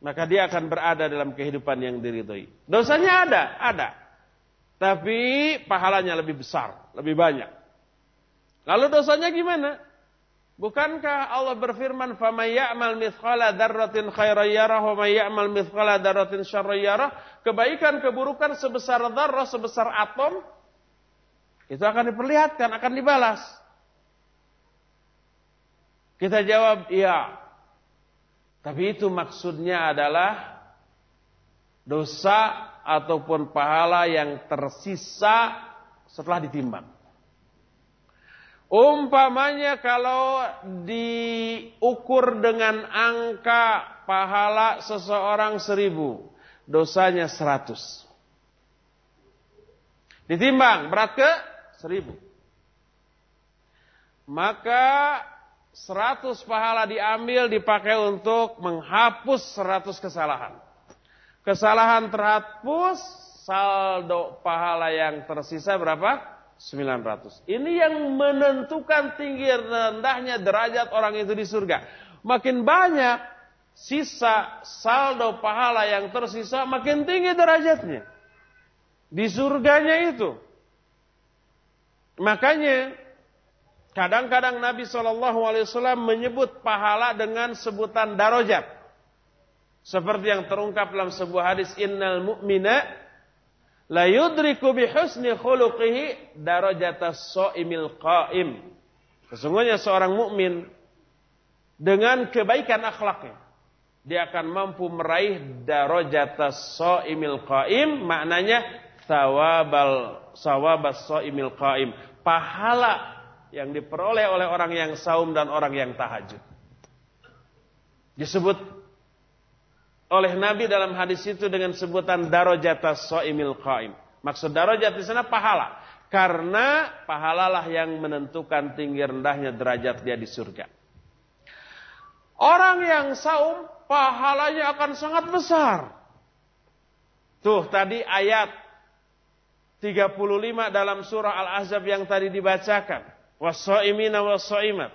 maka dia akan berada dalam kehidupan yang diridhoi. Dosanya ada, ada. Tapi pahalanya lebih besar, lebih banyak. Lalu dosanya gimana? Bukankah Allah berfirman, "Faman ya'mal mithqala dzarratin khairan yarah wa ya'mal mithqala dzarratin syarran yarah?" Kebaikan keburukan sebesar dzarrah, sebesar atom itu akan diperlihatkan, akan dibalas. Kita jawab, iya. Tapi itu maksudnya adalah dosa ataupun pahala yang tersisa setelah ditimbang. Umpamanya kalau diukur dengan angka pahala seseorang seribu, dosanya seratus. Ditimbang, berat ke seribu. Maka Seratus pahala diambil dipakai untuk menghapus seratus kesalahan. Kesalahan terhapus, saldo pahala yang tersisa berapa? 900. Ini yang menentukan tinggi rendahnya derajat orang itu di surga. Makin banyak sisa saldo pahala yang tersisa, makin tinggi derajatnya. Di surganya itu. Makanya Kadang-kadang Nabi SAW menyebut pahala dengan sebutan darajat. Seperti yang terungkap dalam sebuah hadis innal mu'mina la yudriku bi husni khuluqihi darajatas shaimil qaim. Sesungguhnya seorang mukmin dengan kebaikan akhlaknya dia akan mampu meraih darajatas shaimil qaim maknanya thawabal sawabas shaimil qaim pahala yang diperoleh oleh orang yang saum dan orang yang tahajud. Disebut oleh Nabi dalam hadis itu dengan sebutan darajatas so'imil qaim. Maksud darajat di sana pahala. Karena pahalalah yang menentukan tinggi rendahnya derajat dia di surga. Orang yang saum pahalanya akan sangat besar. Tuh tadi ayat 35 dalam surah Al-Ahzab yang tadi dibacakan wasaimina wasaimat.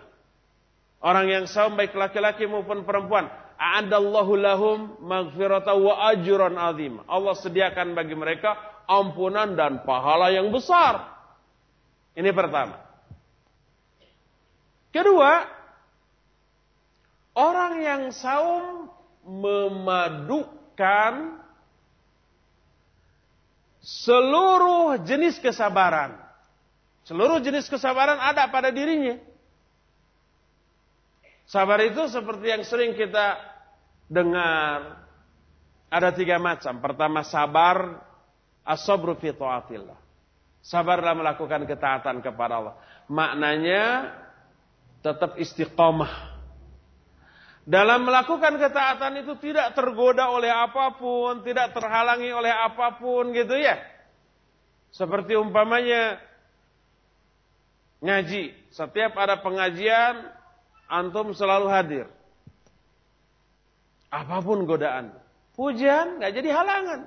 Orang yang saum baik laki-laki maupun perempuan, a'adallahu lahum maghfirata wa ajran azim. Allah sediakan bagi mereka ampunan dan pahala yang besar. Ini pertama. Kedua, orang yang saum memadukan seluruh jenis kesabaran. Seluruh jenis kesabaran ada pada dirinya. Sabar itu seperti yang sering kita dengar. Ada tiga macam. Pertama sabar asobru fi ta'atillah. Sabar dalam melakukan ketaatan kepada Allah. Maknanya tetap istiqomah. Dalam melakukan ketaatan itu tidak tergoda oleh apa pun, tidak terhalangi oleh apa pun gitu ya. Seperti umpamanya ngaji. Setiap ada pengajian, antum selalu hadir. Apa pun godaan. Hujan nggak jadi halangan.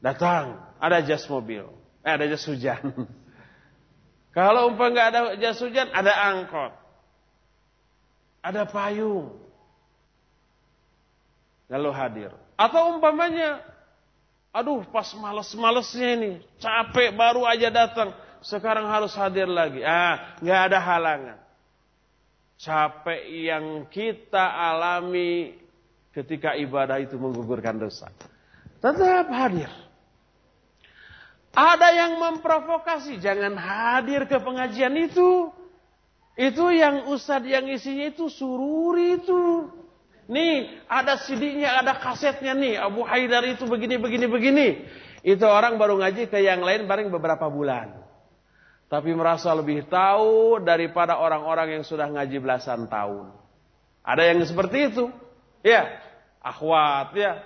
Datang, ada jas mobil. Eh, ada jas hujan. <laughs> Kalau umpam nggak ada jas hujan, ada angkot. Ada payung. Lalu hadir. Atau umpamanya, aduh pas males-malesnya ini, capek baru aja datang. Sekarang harus hadir lagi. Ah, nggak ada halangan. Capek yang kita alami ketika ibadah itu menggugurkan dosa. Tetap hadir. Ada yang memprovokasi, jangan hadir ke pengajian itu. Itu yang ustad yang isinya itu sururi itu. Nih, ada CD-nya, ada kasetnya nih. Abu Haidar itu begini, begini, begini. Itu orang baru ngaji ke yang lain bareng beberapa bulan. Tapi merasa lebih tahu daripada orang-orang yang sudah ngaji belasan tahun. Ada yang seperti itu. Ya, akhwat ya.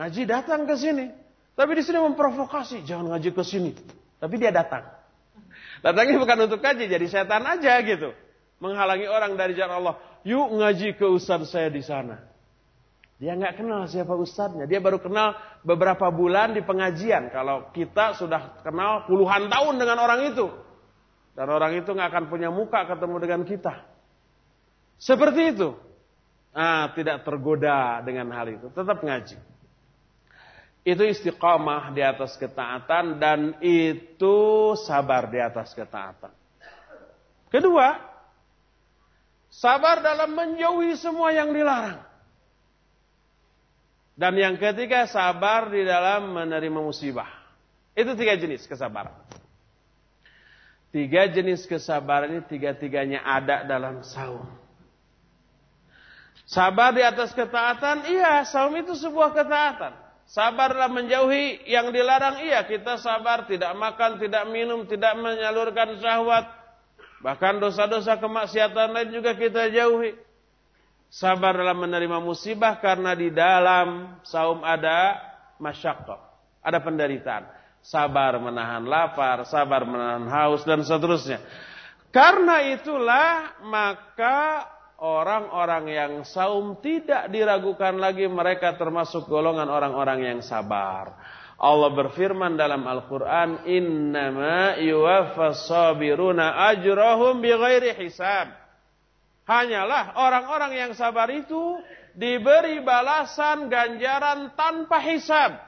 Ngaji datang ke sini. Tapi di sini memprovokasi, jangan ngaji ke sini. Tapi dia datang. Datangnya bukan untuk ngaji, jadi setan aja gitu. Menghalangi orang dari jalan Allah. Yuk ngaji ke ustaz saya di sana. Dia nggak kenal siapa ustadznya. Dia baru kenal beberapa bulan di pengajian. Kalau kita sudah kenal puluhan tahun dengan orang itu. Dan orang itu nggak akan punya muka ketemu dengan kita. Seperti itu. Nah, tidak tergoda dengan hal itu. Tetap ngaji. Itu istiqamah di atas ketaatan dan itu sabar di atas ketaatan. Kedua, sabar dalam menjauhi semua yang dilarang. Dan yang ketiga, sabar di dalam menerima musibah. Itu tiga jenis kesabaran. Tiga jenis kesabaran ini tiga-tiganya ada dalam saum. Sabar di atas ketaatan, iya, saum itu sebuah ketaatan. Sabarlah menjauhi yang dilarang. Iya, kita sabar, tidak makan, tidak minum, tidak menyalurkan syahwat. Bahkan dosa-dosa kemaksiatan lain juga kita jauhi. Sabar dalam menerima musibah karena di dalam saum ada masyakkah, ada penderitaan. Sabar menahan lapar, sabar menahan haus dan seterusnya. Karena itulah maka orang-orang yang saum tidak diragukan lagi mereka termasuk golongan orang-orang yang sabar. Allah berfirman dalam Al-Quran, Innama yuwaffas ajrahum bighairi hisab. Hanyalah orang-orang yang sabar itu diberi balasan ganjaran tanpa hisab.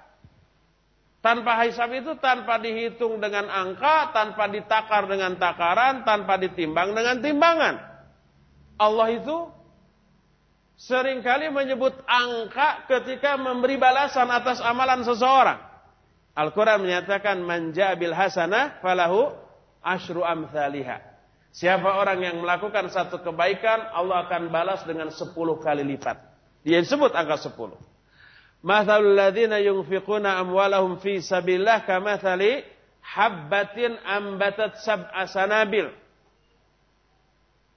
Tanpa hisab itu tanpa dihitung dengan angka, tanpa ditakar dengan takaran, tanpa ditimbang dengan timbangan. Allah itu sering kali menyebut angka ketika memberi balasan atas amalan seseorang. Al-Quran menyatakan manja bil hasanah falahu ashru amthaliha. Siapa orang yang melakukan satu kebaikan, Allah akan balas dengan sepuluh kali lipat. Dia disebut angka sepuluh. Mathalul ladhina yunfiquna amwalahum fi sabillah kamathali habbatin ambatat sab'a sanabil.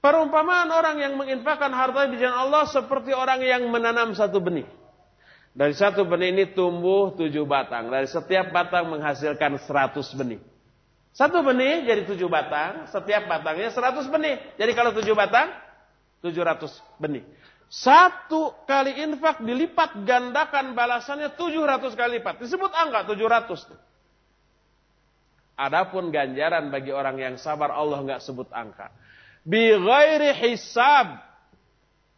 Perumpamaan orang yang menginfakkan harta di jalan Allah seperti orang yang menanam satu benih. Dari satu benih ini tumbuh tujuh batang. Dari setiap batang menghasilkan seratus benih. Satu benih jadi tujuh batang. Setiap batangnya seratus benih. Jadi kalau tujuh batang, tujuh ratus benih. Satu kali infak dilipat gandakan balasannya tujuh ratus kali lipat. Disebut angka tujuh ratus. Adapun ganjaran bagi orang yang sabar Allah nggak sebut angka bi ghairi hisab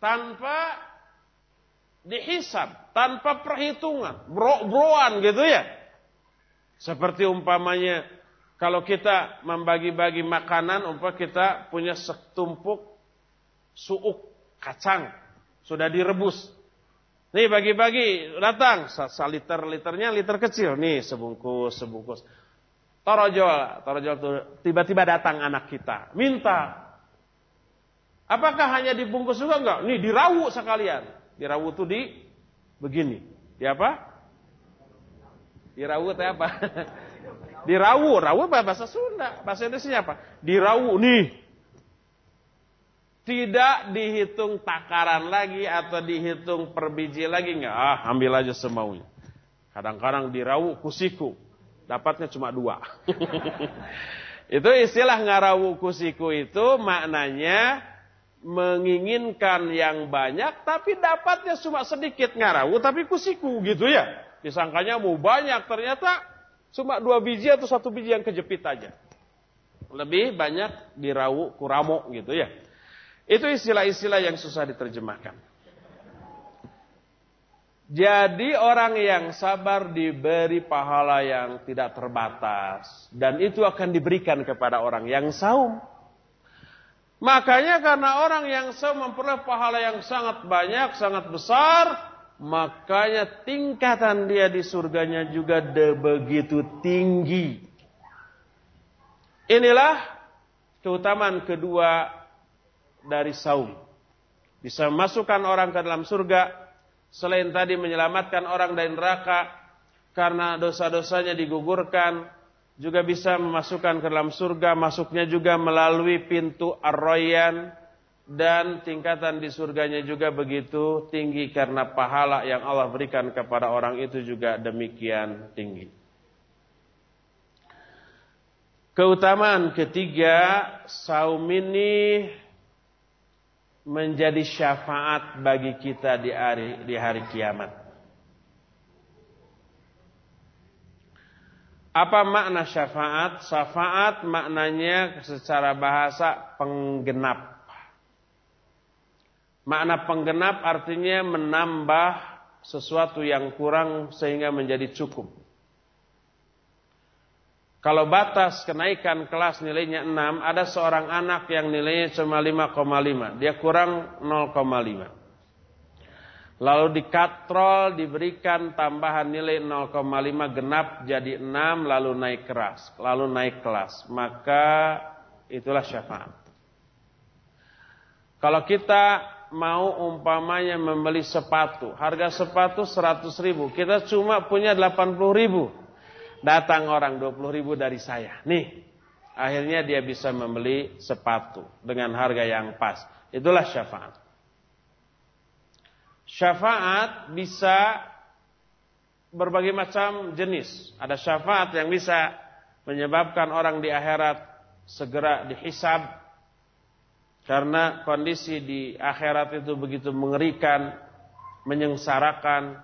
tanpa dihisab, tanpa perhitungan, bro-broan gitu ya. Seperti umpamanya kalau kita membagi-bagi makanan, umpah kita punya setumpuk suuk kacang sudah direbus. Nih bagi-bagi datang saliter-liternya liter kecil nih sebungkus sebungkus. Torojol, torojol tuh tiba-tiba datang anak kita minta Apakah hanya dibungkus juga enggak? Nih dirawu sekalian. Dirawu itu di begini. Di apa? Dirawu itu apa? <laughs> dirawu, rawu bahasa Sunda? Bahasa Indonesia apa? Dirawu nih. Tidak dihitung takaran lagi atau dihitung per biji lagi enggak? Ah, ambil aja semaunya. Kadang-kadang dirawu kusiku. dapatnya cuma dua. <laughs> itu istilah ngarawu kusiku itu maknanya menginginkan yang banyak tapi dapatnya cuma sedikit ngarawu tapi kusiku gitu ya. Disangkanya mau banyak ternyata cuma dua biji atau satu biji yang kejepit aja. Lebih banyak dirawu kuramo gitu ya. Itu istilah-istilah yang susah diterjemahkan. Jadi orang yang sabar diberi pahala yang tidak terbatas. Dan itu akan diberikan kepada orang yang saum. Makanya karena orang yang saum memperoleh pahala yang sangat banyak, sangat besar, makanya tingkatan dia di surganya juga begitu tinggi. Inilah keutamaan kedua dari saum. Bisa masukkan orang ke dalam surga selain tadi menyelamatkan orang dari neraka karena dosa-dosanya digugurkan juga bisa memasukkan ke dalam surga, masuknya juga melalui pintu Ar-Rayyan dan tingkatan di surganya juga begitu tinggi karena pahala yang Allah berikan kepada orang itu juga demikian tinggi. Keutamaan ketiga, saum ini menjadi syafaat bagi kita di hari di hari kiamat. Apa makna syafaat? Syafaat maknanya secara bahasa penggenap. Makna penggenap artinya menambah sesuatu yang kurang sehingga menjadi cukup. Kalau batas kenaikan kelas nilainya 6, ada seorang anak yang nilainya cuma 5,5. Dia kurang 0,5. Lalu dikatrol diberikan tambahan nilai 0,5 genap jadi 6 lalu naik keras, lalu naik kelas. Maka itulah syafaat. Kalau kita mau umpamanya membeli sepatu, harga sepatu 100 ribu, kita cuma punya 80 ribu. Datang orang 20 ribu dari saya. Nih, akhirnya dia bisa membeli sepatu dengan harga yang pas. Itulah syafaat. Syafaat bisa berbagai macam jenis. Ada syafaat yang bisa menyebabkan orang di akhirat segera dihisab karena kondisi di akhirat itu begitu mengerikan, menyengsarakan,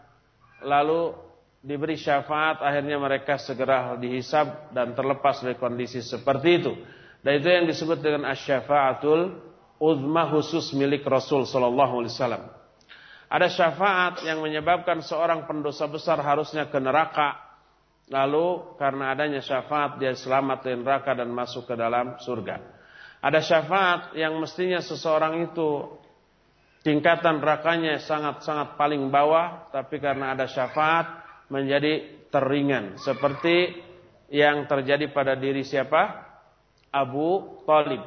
lalu diberi syafaat akhirnya mereka segera dihisab dan terlepas dari kondisi seperti itu. Dan itu yang disebut dengan asyafaatul uzma khusus milik Rasul sallallahu alaihi wasallam. Ada syafaat yang menyebabkan seorang pendosa besar harusnya ke neraka. Lalu karena adanya syafaat dia selamat dari neraka dan masuk ke dalam surga. Ada syafaat yang mestinya seseorang itu tingkatan nerakanya sangat-sangat paling bawah. Tapi karena ada syafaat menjadi teringan. Seperti yang terjadi pada diri siapa? Abu Talib.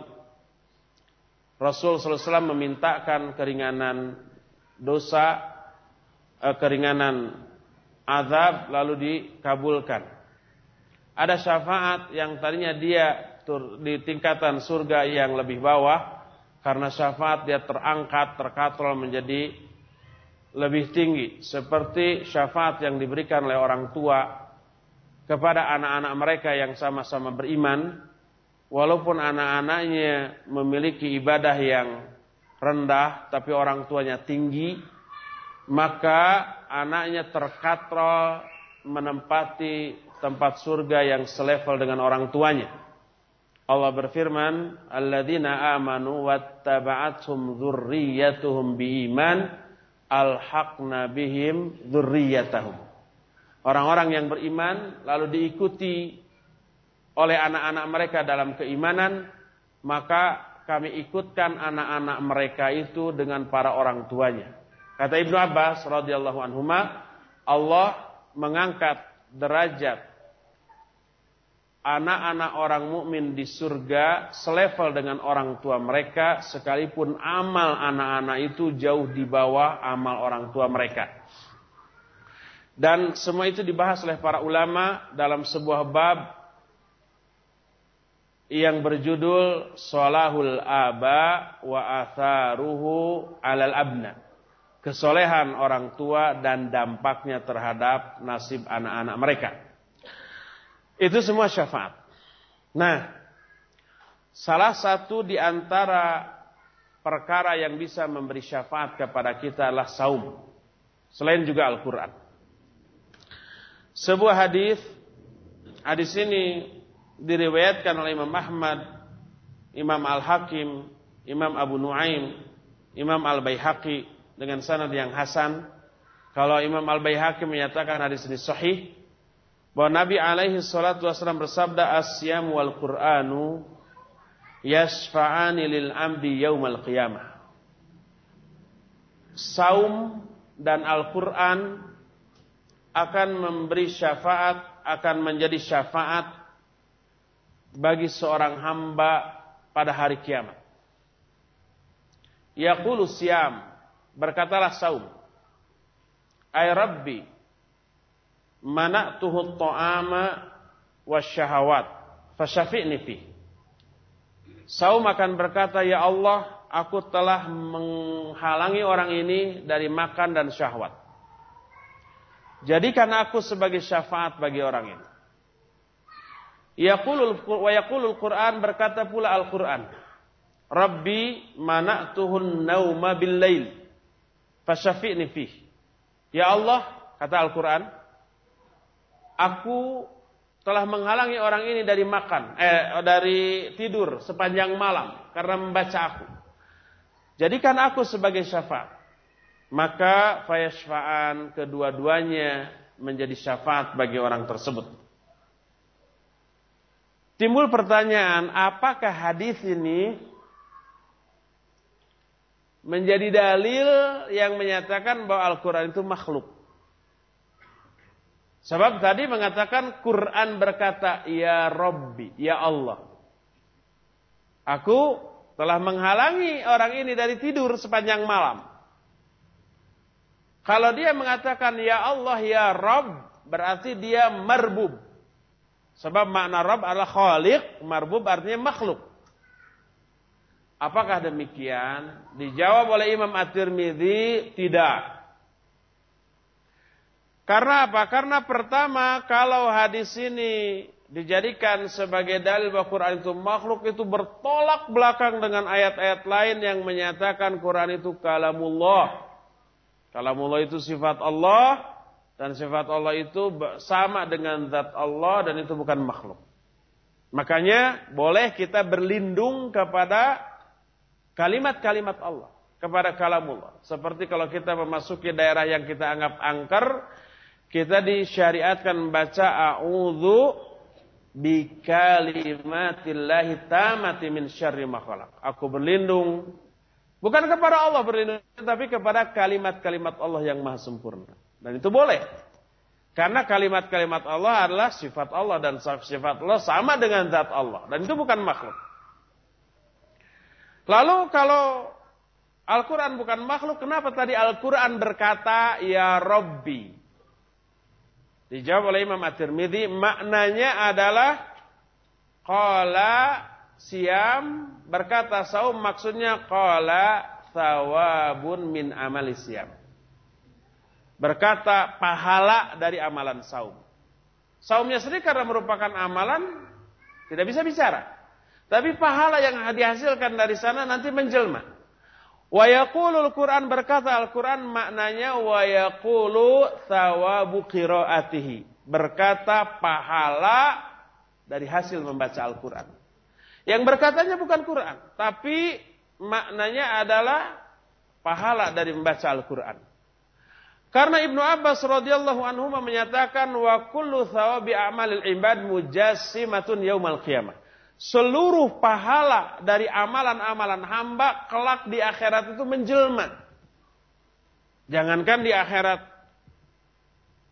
Rasul SAW memintakan keringanan dosa eh, keringanan azab lalu dikabulkan. Ada syafaat yang tadinya dia di tingkatan surga yang lebih bawah karena syafaat dia terangkat terkatrol menjadi lebih tinggi seperti syafaat yang diberikan oleh orang tua kepada anak-anak mereka yang sama-sama beriman walaupun anak-anaknya memiliki ibadah yang rendah tapi orang tuanya tinggi, maka anaknya terkatrol menempati tempat surga yang selevel dengan orang tuanya. Allah berfirman, "Alladzina amanu wattaba'athum dzurriyyatuhum biiman alhaqna bihim dzurriyyatahum." Orang-orang yang beriman lalu diikuti oleh anak-anak mereka dalam keimanan, maka kami ikutkan anak-anak mereka itu dengan para orang tuanya. Kata Ibnu Abbas radhiyallahu anhu, Allah mengangkat derajat anak-anak orang mukmin di surga selevel dengan orang tua mereka sekalipun amal anak-anak itu jauh di bawah amal orang tua mereka. Dan semua itu dibahas oleh para ulama dalam sebuah bab yang berjudul Solahul Aba wa Atharuhu alal Abna. Kesolehan orang tua dan dampaknya terhadap nasib anak-anak mereka. Itu semua syafaat. Nah, salah satu di antara perkara yang bisa memberi syafaat kepada kita adalah saum. Selain juga Al-Quran. Sebuah hadis, hadis ini diriwayatkan oleh Imam Ahmad, Imam Al-Hakim, Imam Abu Nuaim, Imam Al-Baihaqi dengan sanad yang hasan. Kalau Imam Al-Baihaqi menyatakan hadis ini sahih, bahwa Nabi alaihi salatu wasallam bersabda asyam wal Qur'anu yasfa'ani lil amdi yaumal qiyamah. Saum dan Al-Qur'an akan memberi syafaat, akan menjadi syafaat bagi seorang hamba pada hari kiamat. Yaqulu siyam, berkatalah saum. Ay Rabbi, mana'tuhu ta'ama wasyahawat, fasyafi'ni fi. Saum akan berkata, Ya Allah, aku telah menghalangi orang ini dari makan dan syahwat. Jadikan aku sebagai syafaat bagi orang ini. Yaqulul wa yaqulul Quran berkata pula Al-Quran. Rabbi mana'tuhun nauma bil lail. Fasyafi'ni fih. Ya Allah, kata Al-Quran, aku telah menghalangi orang ini dari makan, eh dari tidur sepanjang malam karena membaca aku. Jadikan aku sebagai syafaat. Maka fayashfa'an kedua-duanya menjadi syafaat bagi orang tersebut. Timbul pertanyaan, apakah hadis ini menjadi dalil yang menyatakan bahwa Al-Quran itu makhluk? Sebab tadi mengatakan Quran berkata, Ya Rabbi, Ya Allah. Aku telah menghalangi orang ini dari tidur sepanjang malam. Kalau dia mengatakan ya Allah ya Rabb, berarti dia marbub. Sebab makna Rabb adalah khaliq, marbub artinya makhluk. Apakah demikian? Dijawab oleh Imam At-Tirmidzi, tidak. Karena apa? Karena pertama, kalau hadis ini dijadikan sebagai dalil bahwa Quran itu makhluk itu bertolak belakang dengan ayat-ayat lain yang menyatakan Quran itu kalamullah. Kalamullah itu sifat Allah dan sifat Allah itu sama dengan zat Allah dan itu bukan makhluk. Makanya boleh kita berlindung kepada kalimat-kalimat Allah, kepada kalamullah. Seperti kalau kita memasuki daerah yang kita anggap angker, kita disyariatkan membaca a'udzu bi kalimatillahi tamati min syarri ma Aku berlindung Bukan kepada Allah berlindung, tapi kepada kalimat-kalimat Allah yang maha sempurna. Dan itu boleh. Karena kalimat-kalimat Allah adalah sifat Allah dan sifat Allah sama dengan zat Allah. Dan itu bukan makhluk. Lalu kalau Al-Quran bukan makhluk, kenapa tadi Al-Quran berkata, Ya Rabbi? Dijawab oleh Imam At-Tirmidhi, maknanya adalah, Qala siam berkata saum maksudnya qala thawabun min amali siam. Berkata pahala dari amalan saum. Saumnya sendiri karena merupakan amalan tidak bisa bicara. Tapi pahala yang dihasilkan dari sana nanti menjelma. Wa yaqulul Quran berkata Al-Quran maknanya wa yaqulu thawabu qiraatihi. Berkata pahala dari hasil membaca Al-Quran. Yang berkatanya bukan Quran, tapi maknanya adalah pahala dari membaca Al-Quran. Karena Ibnu Abbas radhiyallahu anhu menyatakan wa kullu thawabi a'malil ibad mujassimatun yaumal qiyamah. Seluruh pahala dari amalan-amalan hamba kelak di akhirat itu menjelma. Jangankan di akhirat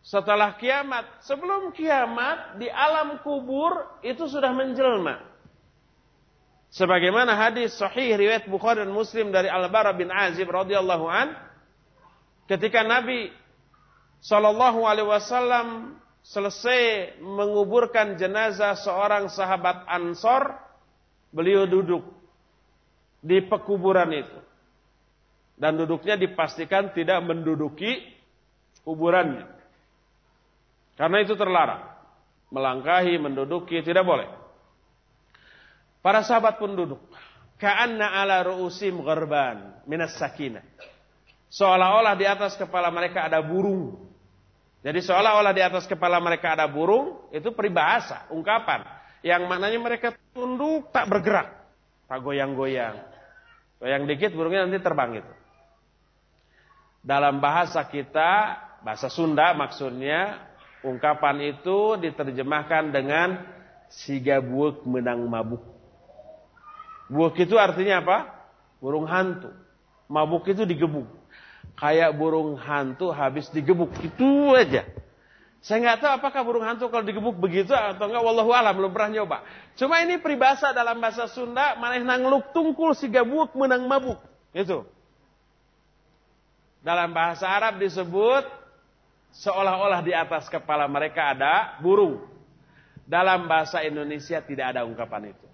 setelah kiamat, sebelum kiamat di alam kubur itu sudah menjelma. Sebagaimana hadis sahih riwayat Bukhari dan Muslim dari Al-Bara bin Azib radhiyallahu an ketika Nabi sallallahu alaihi wasallam selesai menguburkan jenazah seorang sahabat Ansor, beliau duduk di pekuburan itu. Dan duduknya dipastikan tidak menduduki kuburannya. Karena itu terlarang. melangkahi, menduduki, tidak boleh. Para sahabat pun duduk. Ka'anna ala ru'usim gharban minas sakinah. Seolah-olah di atas kepala mereka ada burung. Jadi seolah-olah di atas kepala mereka ada burung, itu peribahasa, ungkapan. Yang maknanya mereka tunduk tak bergerak. Tak goyang-goyang. Goyang dikit burungnya nanti terbang gitu. Dalam bahasa kita, bahasa Sunda maksudnya, ungkapan itu diterjemahkan dengan siga buuk menang mabuk. Buuk itu artinya apa? Burung hantu. Mabuk itu digebuk. Kayak burung hantu habis digebuk. Itu aja. Saya nggak tahu apakah burung hantu kalau digebuk begitu atau enggak. Wallahu alam belum pernah nyoba. Cuma ini peribahasa dalam bahasa Sunda. Maneh nangluk tungkul si gabuk menang mabuk. Itu. Dalam bahasa Arab disebut seolah-olah di atas kepala mereka ada burung. Dalam bahasa Indonesia tidak ada ungkapan itu.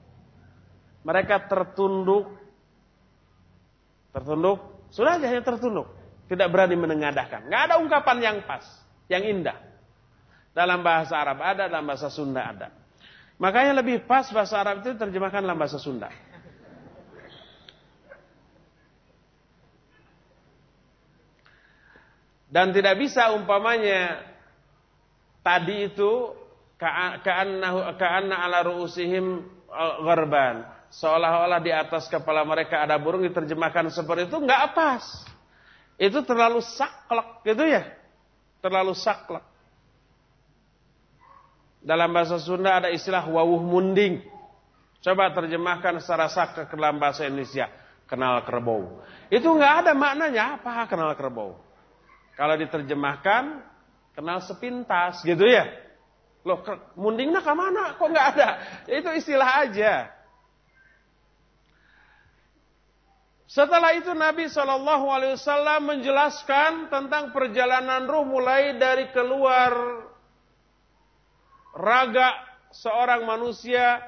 Mereka tertunduk. Tertunduk. Sudah aja hanya tertunduk. Tidak berani menengadahkan. Nggak ada ungkapan yang pas. Yang indah. Dalam bahasa Arab ada, dalam bahasa Sunda ada. Makanya lebih pas bahasa Arab itu terjemahkan dalam bahasa Sunda. Dan tidak bisa umpamanya tadi itu ka'anna ala ru'usihim gharban. Seolah-olah di atas kepala mereka ada burung diterjemahkan seperti itu nggak pas. Itu terlalu saklek gitu ya. Terlalu saklek. Dalam bahasa Sunda ada istilah wawuh munding. Coba terjemahkan secara sak ke dalam bahasa Indonesia. Kenal kerbau. Itu nggak ada maknanya apa kenal kerbau. Kalau diterjemahkan, kenal sepintas gitu ya. Loh, mundingnya ke mana? Kok nggak ada? Itu istilah aja. Setelah itu Nabi Shallallahu Alaihi Wasallam menjelaskan tentang perjalanan ruh mulai dari keluar raga seorang manusia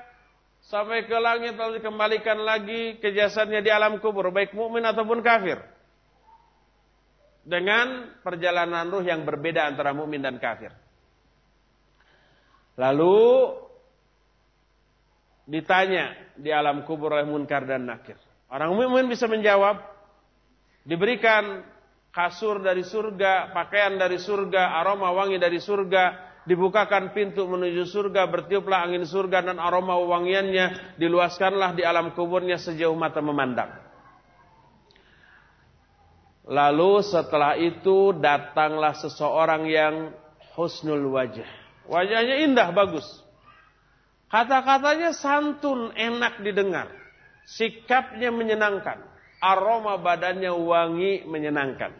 sampai ke langit lalu dikembalikan lagi ke jasadnya di alam kubur baik mukmin ataupun kafir dengan perjalanan ruh yang berbeda antara mukmin dan kafir. Lalu ditanya di alam kubur oleh munkar dan nakir. Orang mukmin bisa menjawab, diberikan kasur dari surga, pakaian dari surga, aroma wangi dari surga, dibukakan pintu menuju surga, bertiuplah angin surga dan aroma wangiannya, diluaskanlah di alam kuburnya sejauh mata memandang. Lalu setelah itu datanglah seseorang yang husnul wajah. Wajahnya indah, bagus. Kata-katanya santun, enak didengar. Sikapnya menyenangkan. Aroma badannya wangi, menyenangkan.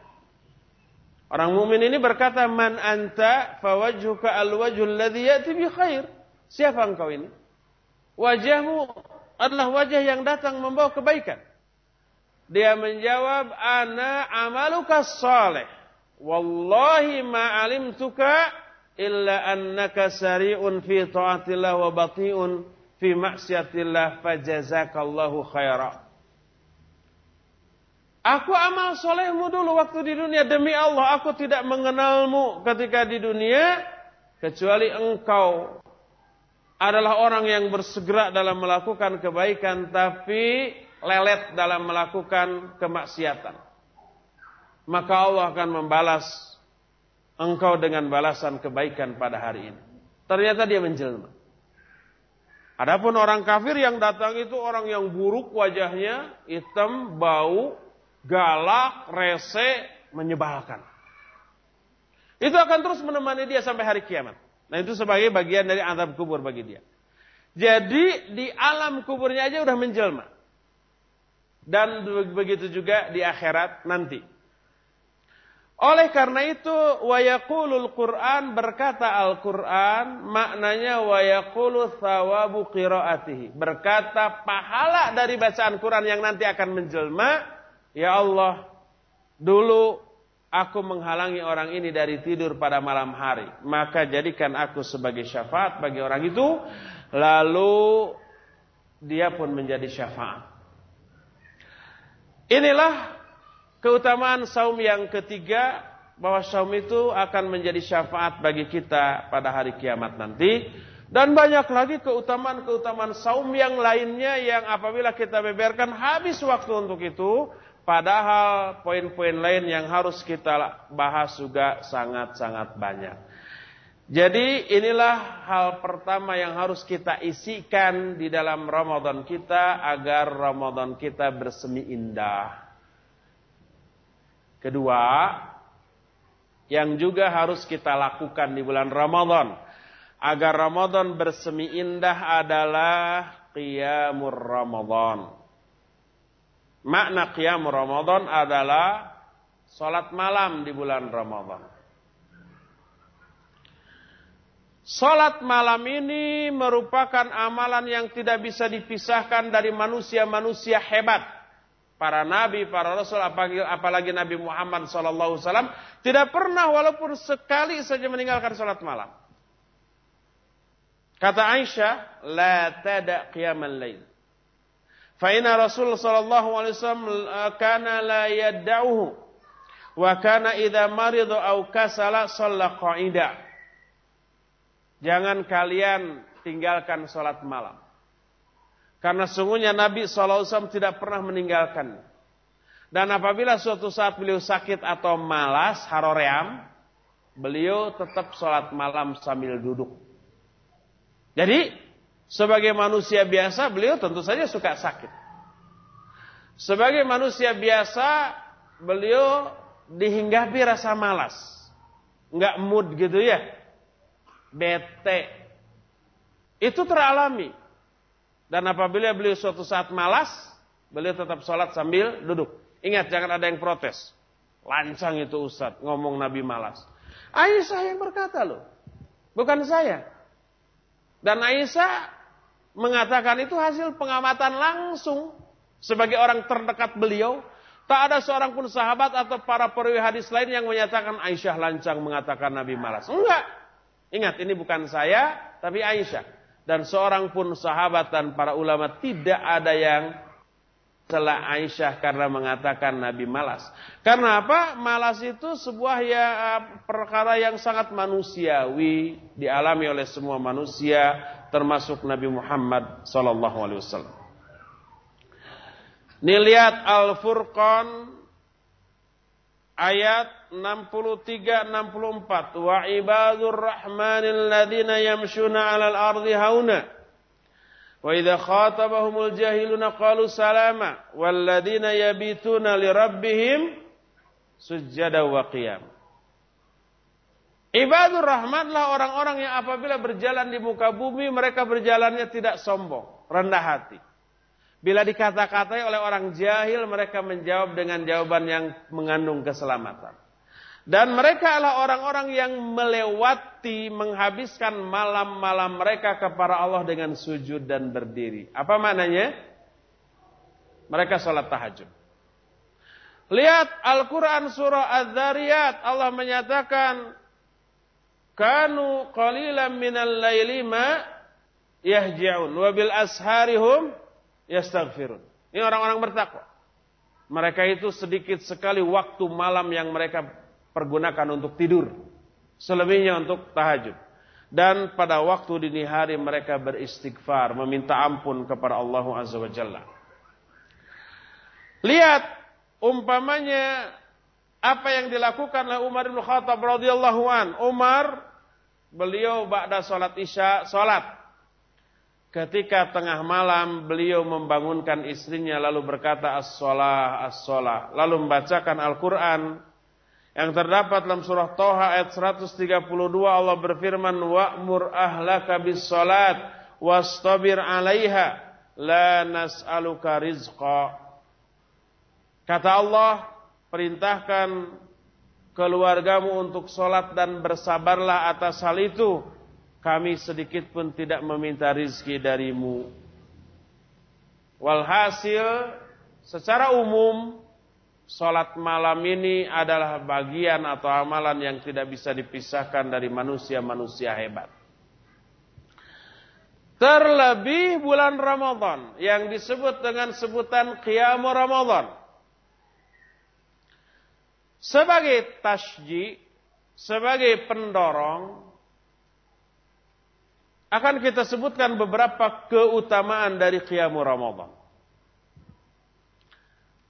Orang mukmin ini berkata, "Man anta fawajhuka alwajhul ladzi ya'ti bi khair." Siapa engkau ini? Wajahmu adalah wajah yang datang membawa kebaikan. Dia menjawab, "Ana amaluka salih. Wallahi ma alimtuka illa annaka sari'un fi ta'atillah wa bati'un fi maksiatillah fajazakallahu khaira." Aku amal solehmu dulu waktu di dunia. Demi Allah, aku tidak mengenalmu ketika di dunia. Kecuali engkau adalah orang yang bersegera dalam melakukan kebaikan. Tapi lelet dalam melakukan kemaksiatan. Maka Allah akan membalas engkau dengan balasan kebaikan pada hari ini. Ternyata dia menjelma. Adapun orang kafir yang datang itu orang yang buruk wajahnya, hitam, bau, galak, rese, menyebalkan. Itu akan terus menemani dia sampai hari kiamat. Nah itu sebagai bagian dari azab kubur bagi dia. Jadi di alam kuburnya aja udah menjelma. Dan begitu juga di akhirat nanti. Oleh karena itu, wayaqulul Quran berkata Al-Quran, maknanya wayaqulu thawabu qiraatihi. Berkata pahala dari bacaan Quran yang nanti akan menjelma, ya Allah, dulu aku menghalangi orang ini dari tidur pada malam hari. Maka jadikan aku sebagai syafaat bagi orang itu, lalu dia pun menjadi syafaat. Inilah keutamaan saum yang ketiga bahwa saum itu akan menjadi syafaat bagi kita pada hari kiamat nanti. Dan banyak lagi keutamaan-keutamaan saum yang lainnya yang apabila kita beberkan habis waktu untuk itu. Padahal poin-poin lain yang harus kita bahas juga sangat-sangat banyak. Jadi inilah hal pertama yang harus kita isikan di dalam Ramadan kita agar Ramadan kita bersemi indah. Kedua, yang juga harus kita lakukan di bulan Ramadan agar Ramadan bersemi indah adalah qiyamur Ramadan. Makna qiyamur Ramadan adalah salat malam di bulan Ramadan. Salat malam ini merupakan amalan yang tidak bisa dipisahkan dari manusia-manusia hebat para nabi, para rasul, apalagi, apalagi Nabi Muhammad SAW, tidak pernah walaupun sekali saja meninggalkan sholat malam. Kata Aisyah, la tada qiyaman lain. Fa'ina Rasul sallallahu alaihi wasallam kana la yadda'uhu wa kana idza maridu aw kasala shalla qa'ida. Jangan kalian tinggalkan salat malam. Karena sungguhnya Nabi SAW tidak pernah meninggalkan. Dan apabila suatu saat beliau sakit atau malas, haroream, beliau tetap sholat malam sambil duduk. Jadi, sebagai manusia biasa, beliau tentu saja suka sakit. Sebagai manusia biasa, beliau dihinggapi rasa malas. Nggak mood gitu ya. Bete. Itu teralami. Dan apabila beliau suatu saat malas, beliau tetap sholat sambil duduk. Ingat jangan ada yang protes. Lancang itu Ustaz, ngomong Nabi malas. Aisyah yang berkata loh. Bukan saya. Dan Aisyah mengatakan itu hasil pengamatan langsung. Sebagai orang terdekat beliau. Tak ada seorang pun sahabat atau para perawi hadis lain yang menyatakan Aisyah lancang mengatakan Nabi malas. Enggak. Ingat ini bukan saya, tapi Aisyah dan seorang pun sahabat dan para ulama tidak ada yang telah Aisyah karena mengatakan Nabi malas. Karena apa? Malas itu sebuah ya perkara yang sangat manusiawi dialami oleh semua manusia termasuk Nabi Muhammad sallallahu alaihi Al-Furqan ayat 63 64 wa ibadur rahmanil ladzina yamshuna 'alal ardi hauna wa idza khatabahumul jahiluna qalu salama wal ladzina yabituna li rabbihim sujada wa qiyam Ibadur Rahmanlah orang-orang yang apabila berjalan di muka bumi mereka berjalannya tidak sombong, rendah hati. Bila dikata-katai oleh orang jahil mereka menjawab dengan jawaban yang mengandung keselamatan. Dan mereka adalah orang-orang yang melewati, menghabiskan malam-malam mereka kepada Allah dengan sujud dan berdiri. Apa maknanya? Mereka sholat tahajud. Lihat Al-Quran surah Az-Zariyat. Allah menyatakan, Kanu qalilan minal layli ma yahji'un. Wabil asharihum yastaghfirun. Ini orang-orang bertakwa. Mereka itu sedikit sekali waktu malam yang mereka pergunakan untuk tidur. Selebihnya untuk tahajud. Dan pada waktu dini hari mereka beristighfar, meminta ampun kepada Allah Azza wa Jalla. Lihat umpamanya apa yang dilakukan oleh Umar bin Khattab radhiyallahu an. Umar beliau ba'da salat Isya salat. Ketika tengah malam beliau membangunkan istrinya lalu berkata as-shalah as-shalah lalu membacakan Al-Qur'an yang terdapat dalam surah Toha ayat 132 Allah berfirman wa'mur ahlaka bis salat wastabir 'alaiha la nas'aluka rizqa. Kata Allah perintahkan keluargamu untuk salat dan bersabarlah atas hal itu. Kami sedikit pun tidak meminta rizki darimu. Walhasil secara umum Salat malam ini adalah bagian atau amalan yang tidak bisa dipisahkan dari manusia-manusia hebat. Terlebih bulan Ramadan yang disebut dengan sebutan Qiyamul Ramadan. sebagai tasji, sebagai pendorong, akan kita sebutkan beberapa keutamaan dari Qiyamul Ramadan.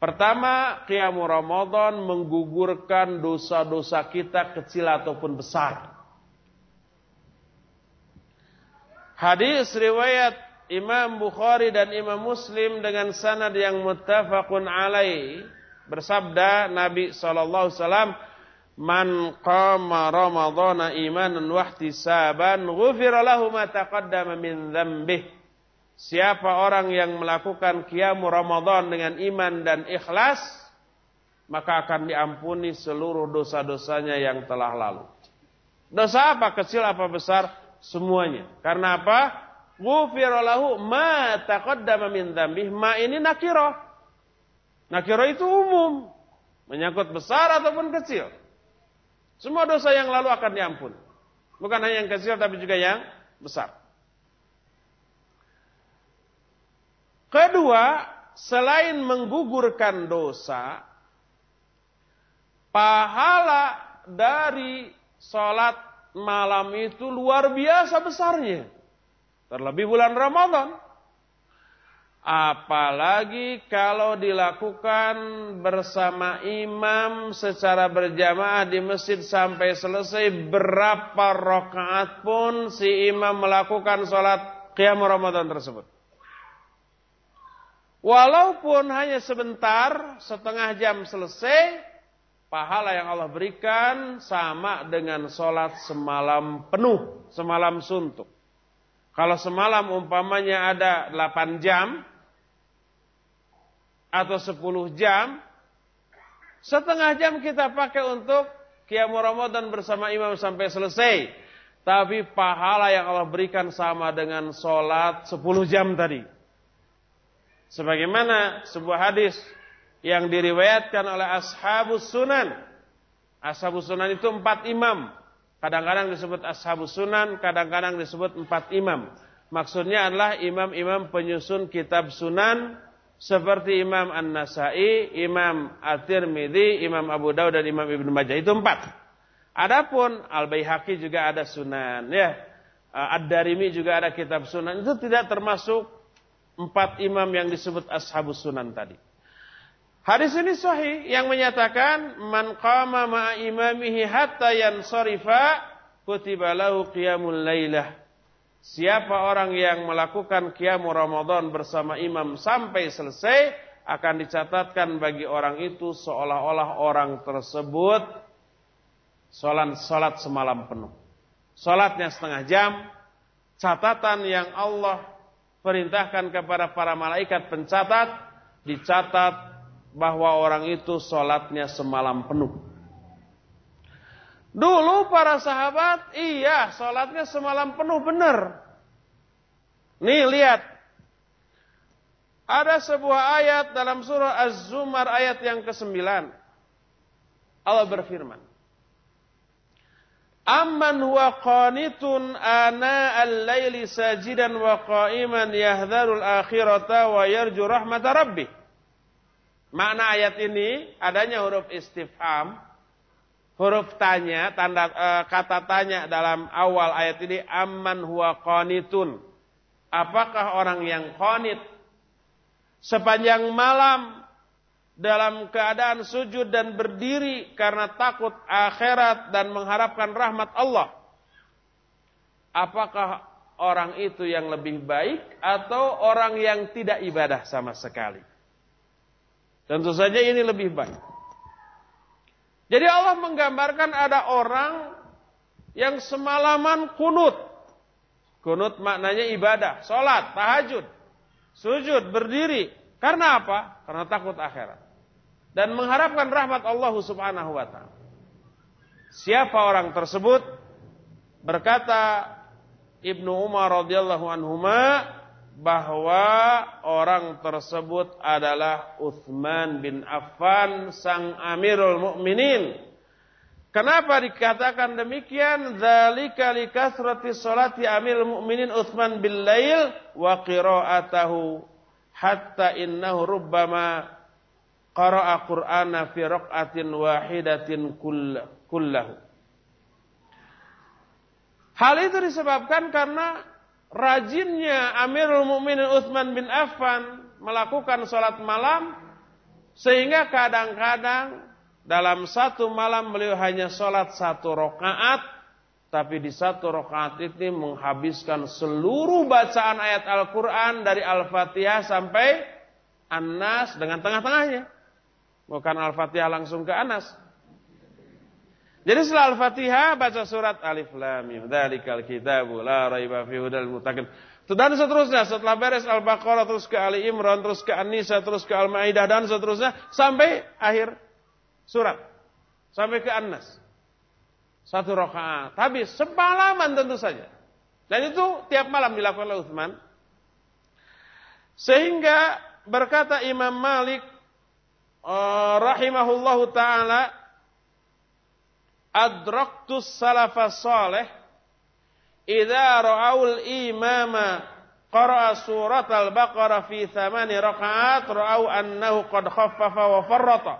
Pertama, Qiyamul Ramadan menggugurkan dosa-dosa kita kecil ataupun besar. Hadis riwayat Imam Bukhari dan Imam Muslim dengan sanad yang muttafaqun alaih bersabda Nabi sallallahu alaihi wasallam man qama ramadhana imanan wa ihtisaban ghufira lahu ma taqaddama min dzambih Siapa orang yang melakukan qiyamul Ramadan dengan iman dan ikhlas maka akan diampuni seluruh dosa-dosanya yang telah lalu. Dosa apa kecil apa besar semuanya. Karena apa? Ghufira lahu ma taqaddama min dzambih. Ma ini nakiro. Nakiro itu umum. Menyangkut besar ataupun kecil. Semua dosa yang lalu akan diampun. Bukan hanya yang kecil tapi juga yang besar. Kedua, selain menggugurkan dosa, pahala dari sholat malam itu luar biasa besarnya. Terlebih bulan Ramadan. Apalagi kalau dilakukan bersama imam secara berjamaah di masjid sampai selesai berapa rakaat pun si imam melakukan sholat qiyam Ramadan tersebut. Walaupun hanya sebentar, setengah jam selesai, pahala yang Allah berikan sama dengan sholat semalam penuh, semalam suntuk. Kalau semalam umpamanya ada 8 jam atau 10 jam, setengah jam kita pakai untuk Qiyamul Ramadan bersama imam sampai selesai. Tapi pahala yang Allah berikan sama dengan sholat 10 jam tadi. Sebagaimana sebuah hadis yang diriwayatkan oleh ashabus sunan. Ashabus sunan itu empat imam. Kadang-kadang disebut ashabus sunan, kadang-kadang disebut empat imam. Maksudnya adalah imam-imam penyusun kitab sunan seperti Imam An-Nasai, Imam At-Tirmidzi, Imam Abu Dawud dan Imam Ibnu Majah. Itu empat. Adapun Al-Baihaqi juga ada sunan, ya. Ad-Darimi juga ada kitab sunan. Itu tidak termasuk empat imam yang disebut ashabus sunan tadi. Hadis ini sahih yang menyatakan man qama ma'a imamihi hatta yansarifa kutiba lahu qiyamul lailah. Siapa orang yang melakukan qiyamul Ramadan bersama imam sampai selesai akan dicatatkan bagi orang itu seolah-olah orang tersebut salat salat semalam penuh. Salatnya setengah jam, catatan yang Allah perintahkan kepada para malaikat pencatat dicatat bahwa orang itu sholatnya semalam penuh. Dulu para sahabat, iya sholatnya semalam penuh benar. Nih lihat. Ada sebuah ayat dalam surah Az-Zumar ayat yang ke-9. Allah berfirman. Amman huwa qanitun ana al-laili sajidan wa qa'iman yahdharul akhirata wa yarju rahmata rabbih. Makna ayat ini adanya huruf istifham, huruf tanya, tanda e, kata tanya dalam awal ayat ini amman huwa qanitun. Apakah orang yang qanit sepanjang malam dalam keadaan sujud dan berdiri karena takut akhirat dan mengharapkan rahmat Allah? Apakah orang itu yang lebih baik atau orang yang tidak ibadah sama sekali? Tentu saja ini lebih baik. Jadi Allah menggambarkan ada orang yang semalaman kunut. Kunut maknanya ibadah, sholat, tahajud, sujud, berdiri. Karena apa? Karena takut akhirat. Dan mengharapkan rahmat Allah subhanahu wa ta'ala. Siapa orang tersebut? Berkata Ibnu Umar radhiyallahu anhuma bahwa orang tersebut adalah Uthman bin Affan sang Amirul Mukminin. Kenapa dikatakan demikian? Dzalika likasrati salati Amirul Mukminin Uthman bin Lail wa qira'atahu hatta innahu rubbama qara'a Qur'ana fi raq'atin wahidatin kullahu. Hal itu disebabkan karena rajinnya Amirul Mukminin Utsman bin Affan melakukan sholat malam sehingga kadang-kadang dalam satu malam beliau hanya sholat satu rakaat tapi di satu rakaat ini menghabiskan seluruh bacaan ayat Al-Quran dari Al-Fatihah sampai An-Nas dengan tengah-tengahnya. Bukan Al-Fatihah langsung ke Anas. Jadi setelah Al-Fatihah baca surat Alif Lam Mim. Dzalikal kitabu la raiba fihi hudal muttaqin. Dan seterusnya setelah beres Al-Baqarah terus ke Ali Imran terus ke An-Nisa terus ke Al-Maidah dan seterusnya sampai akhir surat. Sampai ke An-Nas. Satu rakaat. Habis semalaman tentu saja. Dan itu tiap malam dilakukan oleh Utsman. Sehingga berkata Imam Malik uh, rahimahullahu taala adraktus salafas salih idza ra'aul imama qara'a surat al-baqarah fi thamani rakaat ra'au annahu qad khaffafa wa farrata.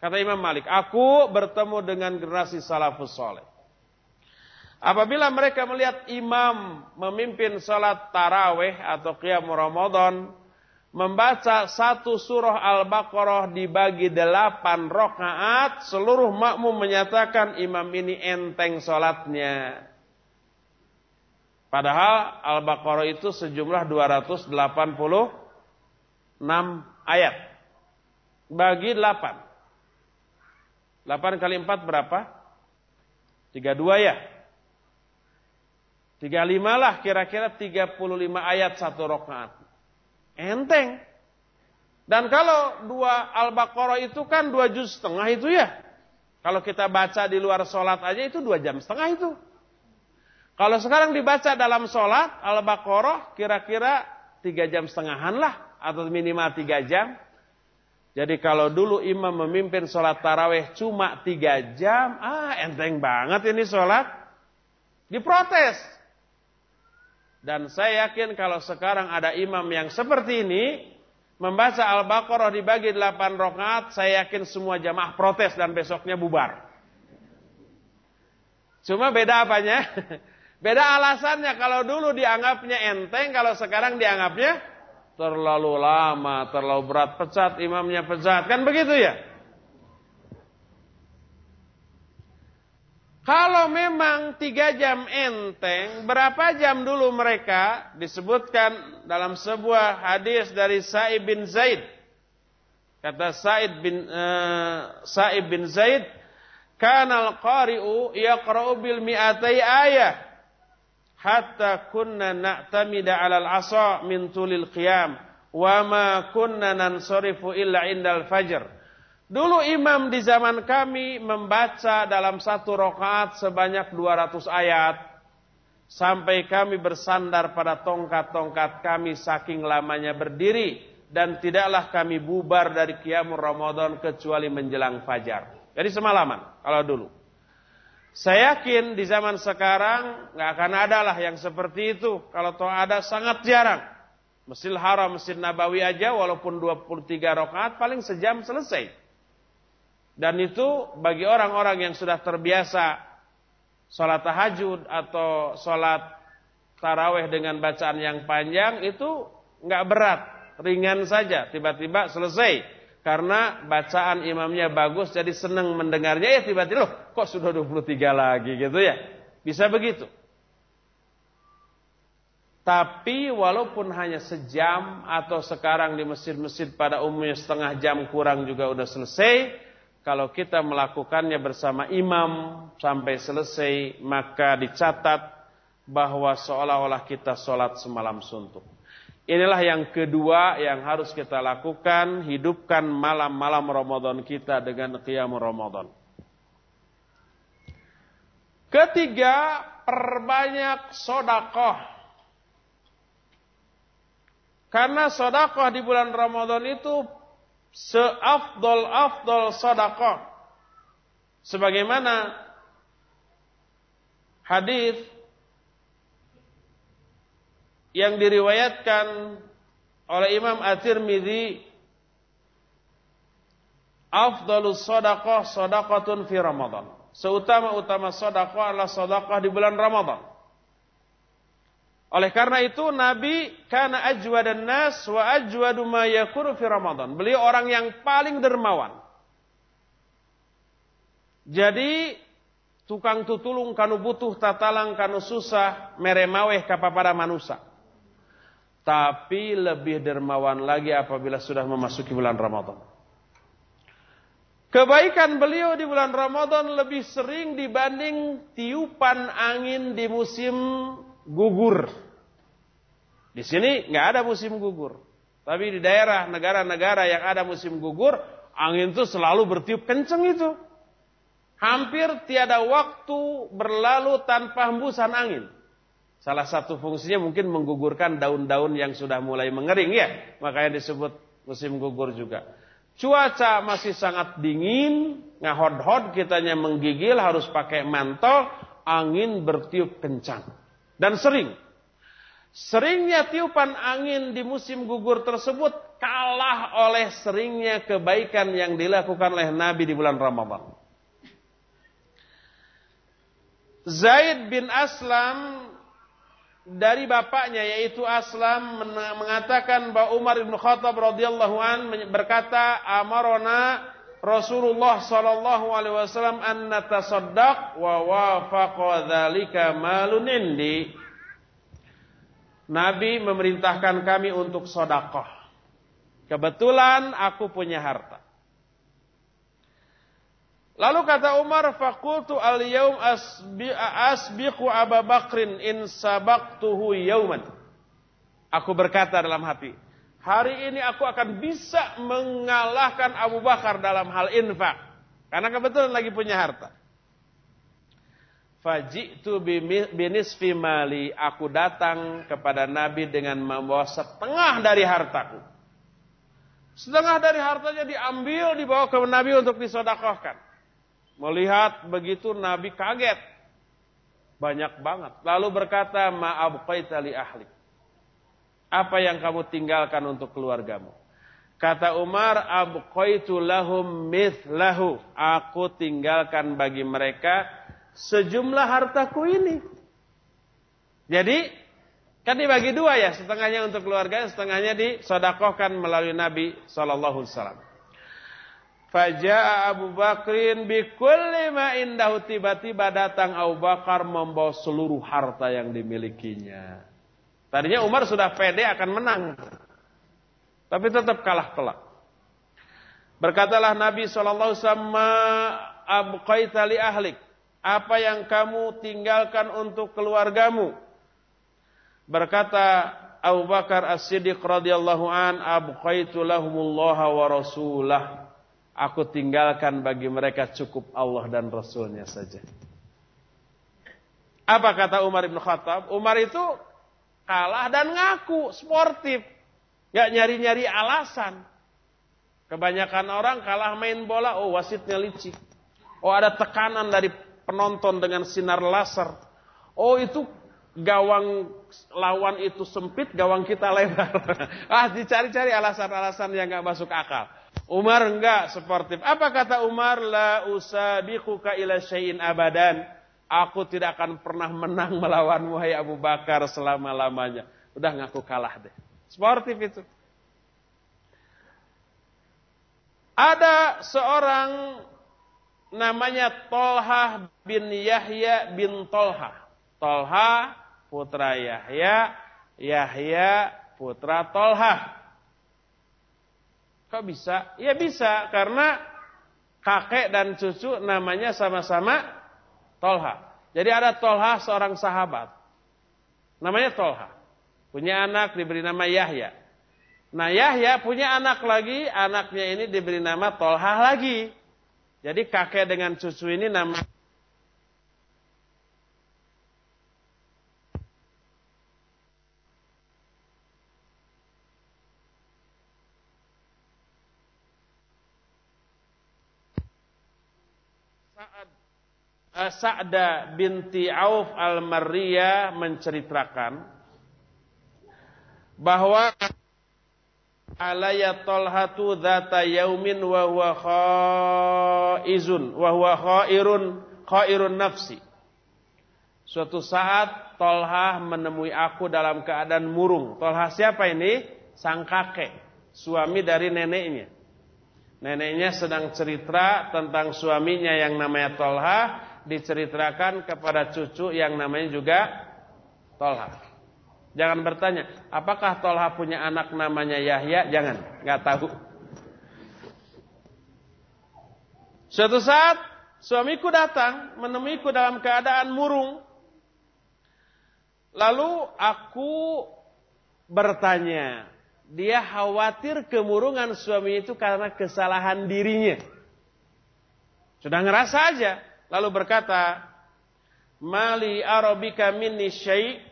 Kata Imam Malik aku bertemu dengan generasi salafus saleh apabila mereka melihat imam memimpin salat tarawih atau qiyam Ramadan membaca satu surah Al-Baqarah dibagi delapan rokaat, seluruh makmum menyatakan imam ini enteng sholatnya. Padahal Al-Baqarah itu sejumlah 286 ayat. Bagi 8. 8 kali 4 berapa? 32 ya. 35 lah kira-kira 35 ayat satu rokaat. Enteng. Dan kalau dua Al-Baqarah itu kan dua juz setengah itu ya. Kalau kita baca di luar sholat aja itu dua jam setengah itu. Kalau sekarang dibaca dalam sholat Al-Baqarah kira-kira tiga jam setengahan lah. Atau minimal tiga jam. Jadi kalau dulu imam memimpin sholat taraweh cuma tiga jam. Ah enteng banget ini sholat. Diprotes. Dan saya yakin kalau sekarang ada imam yang seperti ini, membaca Al-Baqarah dibagi 8 rakaat, saya yakin semua jamaah protes dan besoknya bubar. Cuma beda apanya? <laughs> Beda alasannya. Kalau dulu dianggapnya enteng, kalau sekarang dianggapnya terlalu lama, terlalu berat pecat, imamnya pecat. Kan begitu ya? Kalau memang tiga jam enteng, berapa jam dulu mereka disebutkan dalam sebuah hadis dari Sa'ib bin Zaid. Kata Sa'id bin uh, Sa'ib bin Zaid, "Kana al-qari'u yaqra'u bil mi'atai ayah hatta kunna na'tamida 'ala al-'asa min tulil qiyam wa ma kunna nansarifu illa indal fajr." Dulu imam di zaman kami membaca dalam satu rokaat sebanyak 200 ayat. Sampai kami bersandar pada tongkat-tongkat kami saking lamanya berdiri. Dan tidaklah kami bubar dari kiamur Ramadan kecuali menjelang fajar. Jadi semalaman kalau dulu. Saya yakin di zaman sekarang nggak akan ada lah yang seperti itu. Kalau toh ada sangat jarang. Masjid Haram, Masjid Nabawi aja walaupun 23 rokaat paling sejam selesai. Dan itu bagi orang-orang yang sudah terbiasa sholat tahajud atau sholat taraweh dengan bacaan yang panjang itu nggak berat, ringan saja, tiba-tiba selesai. Karena bacaan imamnya bagus jadi senang mendengarnya ya tiba-tiba loh kok sudah 23 lagi gitu ya. Bisa begitu. Tapi walaupun hanya sejam atau sekarang di masjid-masjid pada umumnya setengah jam kurang juga udah selesai, kalau kita melakukannya bersama imam sampai selesai, maka dicatat bahwa seolah-olah kita sholat semalam suntuk. Inilah yang kedua yang harus kita lakukan, hidupkan malam-malam Ramadan kita dengan qiyam Ramadan. Ketiga, perbanyak sodakoh. Karena sodakoh di bulan Ramadan itu seafdol-afdol sadaqah. Sebagaimana hadis yang diriwayatkan oleh Imam At-Tirmidzi Afdalus sadaqah sadaqatun fi Ramadan. Seutama-utama sadaqah adalah sadaqah di bulan Ramadan. Oleh karena itu Nabi karena ajwadan nas wa ajwadu ma yakunu fi Ramadan. Beliau orang yang paling dermawan. Jadi tukang tutulung kanu butuh tatalang kanu susah meremaweh kapapada manusia. Tapi lebih dermawan lagi apabila sudah memasuki bulan Ramadan. Kebaikan beliau di bulan Ramadan lebih sering dibanding tiupan angin di musim gugur. Di sini nggak ada musim gugur. Tapi di daerah negara-negara yang ada musim gugur, angin itu selalu bertiup kenceng itu. Hampir tiada waktu berlalu tanpa hembusan angin. Salah satu fungsinya mungkin menggugurkan daun-daun yang sudah mulai mengering ya. Makanya disebut musim gugur juga. Cuaca masih sangat dingin, ngahod-hod kitanya menggigil harus pakai mantel, angin bertiup kencang. Dan sering. Seringnya tiupan angin di musim gugur tersebut kalah oleh seringnya kebaikan yang dilakukan oleh Nabi di bulan Ramadan. Zaid bin Aslam dari bapaknya yaitu Aslam mengatakan bahwa Umar bin Khattab radhiyallahu an berkata amarona Rasulullah sallallahu alaihi wasallam an natasaddaq wa wafaqa dzalika malun indi. Nabi memerintahkan kami untuk sedekah. Kebetulan aku punya harta. Lalu kata Umar, fakultu al yaum asbiqu Abu Bakrin in sabaqtuhu yauman. Aku berkata dalam hati, hari ini aku akan bisa mengalahkan Abu Bakar dalam hal infak. Karena kebetulan lagi punya harta. Faji'tu binisfi mali. Aku datang kepada Nabi dengan membawa setengah dari hartaku. Setengah dari hartanya diambil, dibawa ke Nabi untuk disodakohkan. Melihat begitu Nabi kaget. Banyak banget. Lalu berkata, maaf li ahli. Apa yang kamu tinggalkan untuk keluargamu? Kata Umar, abqaitu lahum mithlahu. Aku tinggalkan bagi mereka sejumlah hartaku ini. Jadi, kan dibagi dua ya. Setengahnya untuk keluarga, setengahnya disodakohkan melalui Nabi Wasallam. Faja'a Abu Bakrin bikulli ma indahu tiba-tiba datang Abu Bakar membawa seluruh harta yang dimilikinya. Tadinya Umar sudah pede akan menang. Tapi tetap kalah telak. Berkatalah Nabi SAW, abqaita li ahlik. Apa yang kamu tinggalkan untuk keluargamu? Berkata Abu Bakar As-Siddiq radhiyallahu an, abqaitu lahumullaha wa rasulah Aku tinggalkan bagi mereka cukup Allah dan Rasulnya saja. Apa kata Umar bin Khattab? Umar itu kalah dan ngaku, sportif. Gak nyari-nyari alasan. Kebanyakan orang kalah main bola, oh wasitnya licik. Oh ada tekanan dari penonton dengan sinar laser. Oh itu gawang lawan itu sempit, gawang kita lebar. <laughs> ah dicari-cari alasan-alasan yang gak masuk akal. Umar enggak sportif. Apa kata Umar? La usabiquka ila syai'in abadan. Aku tidak akan pernah menang melawanmu hai Abu Bakar selama-lamanya. Udah ngaku kalah deh. Sportif itu. Ada seorang namanya Tolha bin Yahya bin Tolha. Tolha putra Yahya, Yahya putra Tolha. Kok bisa? Ya bisa karena kakek dan cucu namanya sama-sama Tolha. Jadi ada Tolha seorang sahabat. Namanya Tolha. Punya anak diberi nama Yahya. Nah Yahya punya anak lagi, anaknya ini diberi nama Tolha lagi. Jadi kakek dengan cucu ini nama Sa'da binti Auf al-Marriyah menceritakan bahwa alaya Talhatu dzata yaumin wa huwa khaizun wa huwa khairun khairun nafsi. Suatu saat Tolha menemui aku dalam keadaan murung. Tolha siapa ini? Sang kakek, suami dari neneknya. Neneknya sedang cerita tentang suaminya yang namanya Tolha, diceritakan kepada cucu yang namanya juga Tolha. Jangan bertanya, apakah Tolha punya anak namanya Yahya? Jangan, nggak tahu. Suatu saat suamiku datang menemuiku dalam keadaan murung. Lalu aku bertanya, dia khawatir kemurungan suami itu karena kesalahan dirinya. Sudah ngerasa aja, lalu berkata, "Mali arabika minni syai'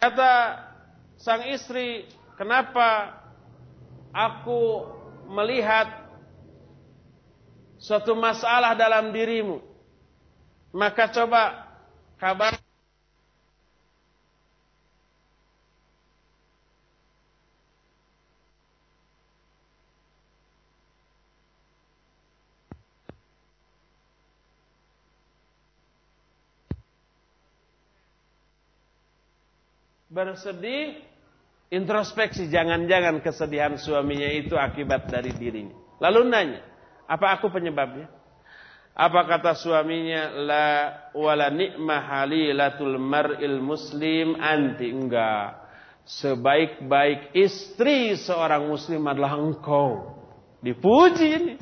Kata sang istri, kenapa aku melihat suatu masalah dalam dirimu? Maka coba kabar bersedih, introspeksi, jangan-jangan kesedihan suaminya itu akibat dari dirinya. Lalu nanya, apa aku penyebabnya? Apa kata suaminya? La wala ni'ma halilatul mar'il muslim anti. Enggak. Sebaik-baik istri seorang muslim adalah engkau. Dipuji ini.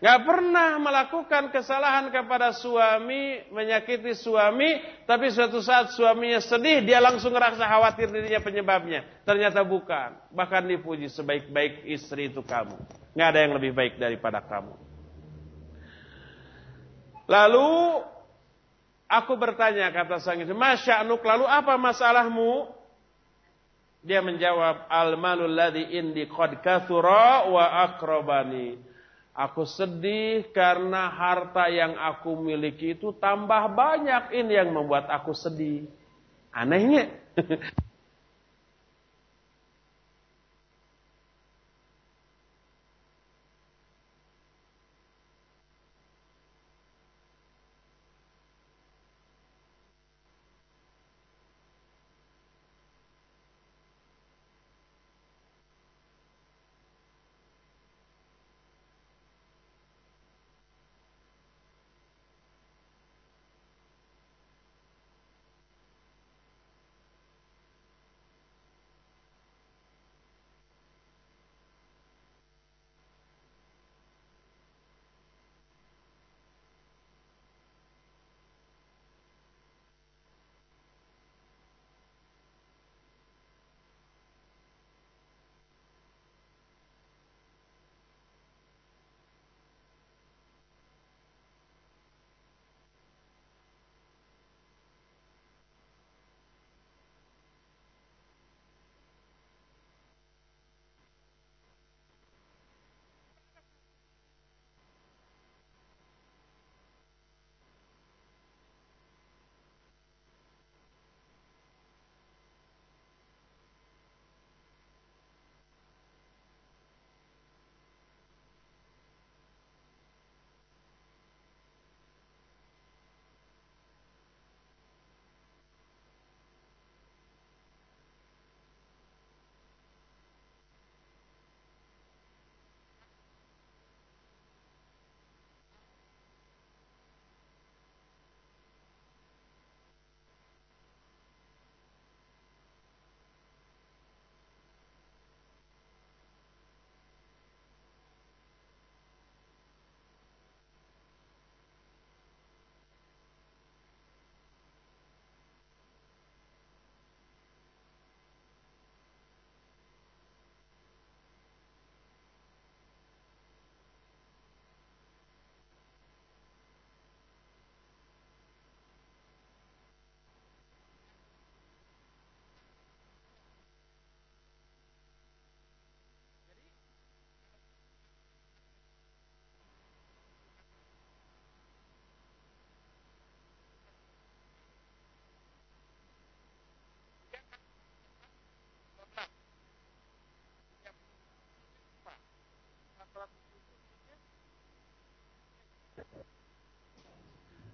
Gak pernah melakukan kesalahan kepada suami, menyakiti suami, tapi suatu saat suaminya sedih, dia langsung ngerasa khawatir dirinya penyebabnya. Ternyata bukan. Bahkan dipuji sebaik-baik istri itu kamu. Gak ada yang lebih baik daripada kamu. Lalu aku bertanya kata sang istri, Masya Anuk, lalu apa masalahmu? Dia menjawab, Al-malul ladhi indi qad kathura wa akrobani. Aku sedih karena harta yang aku miliki itu tambah banyak. Ini yang membuat aku sedih. Anehnya. <laughs>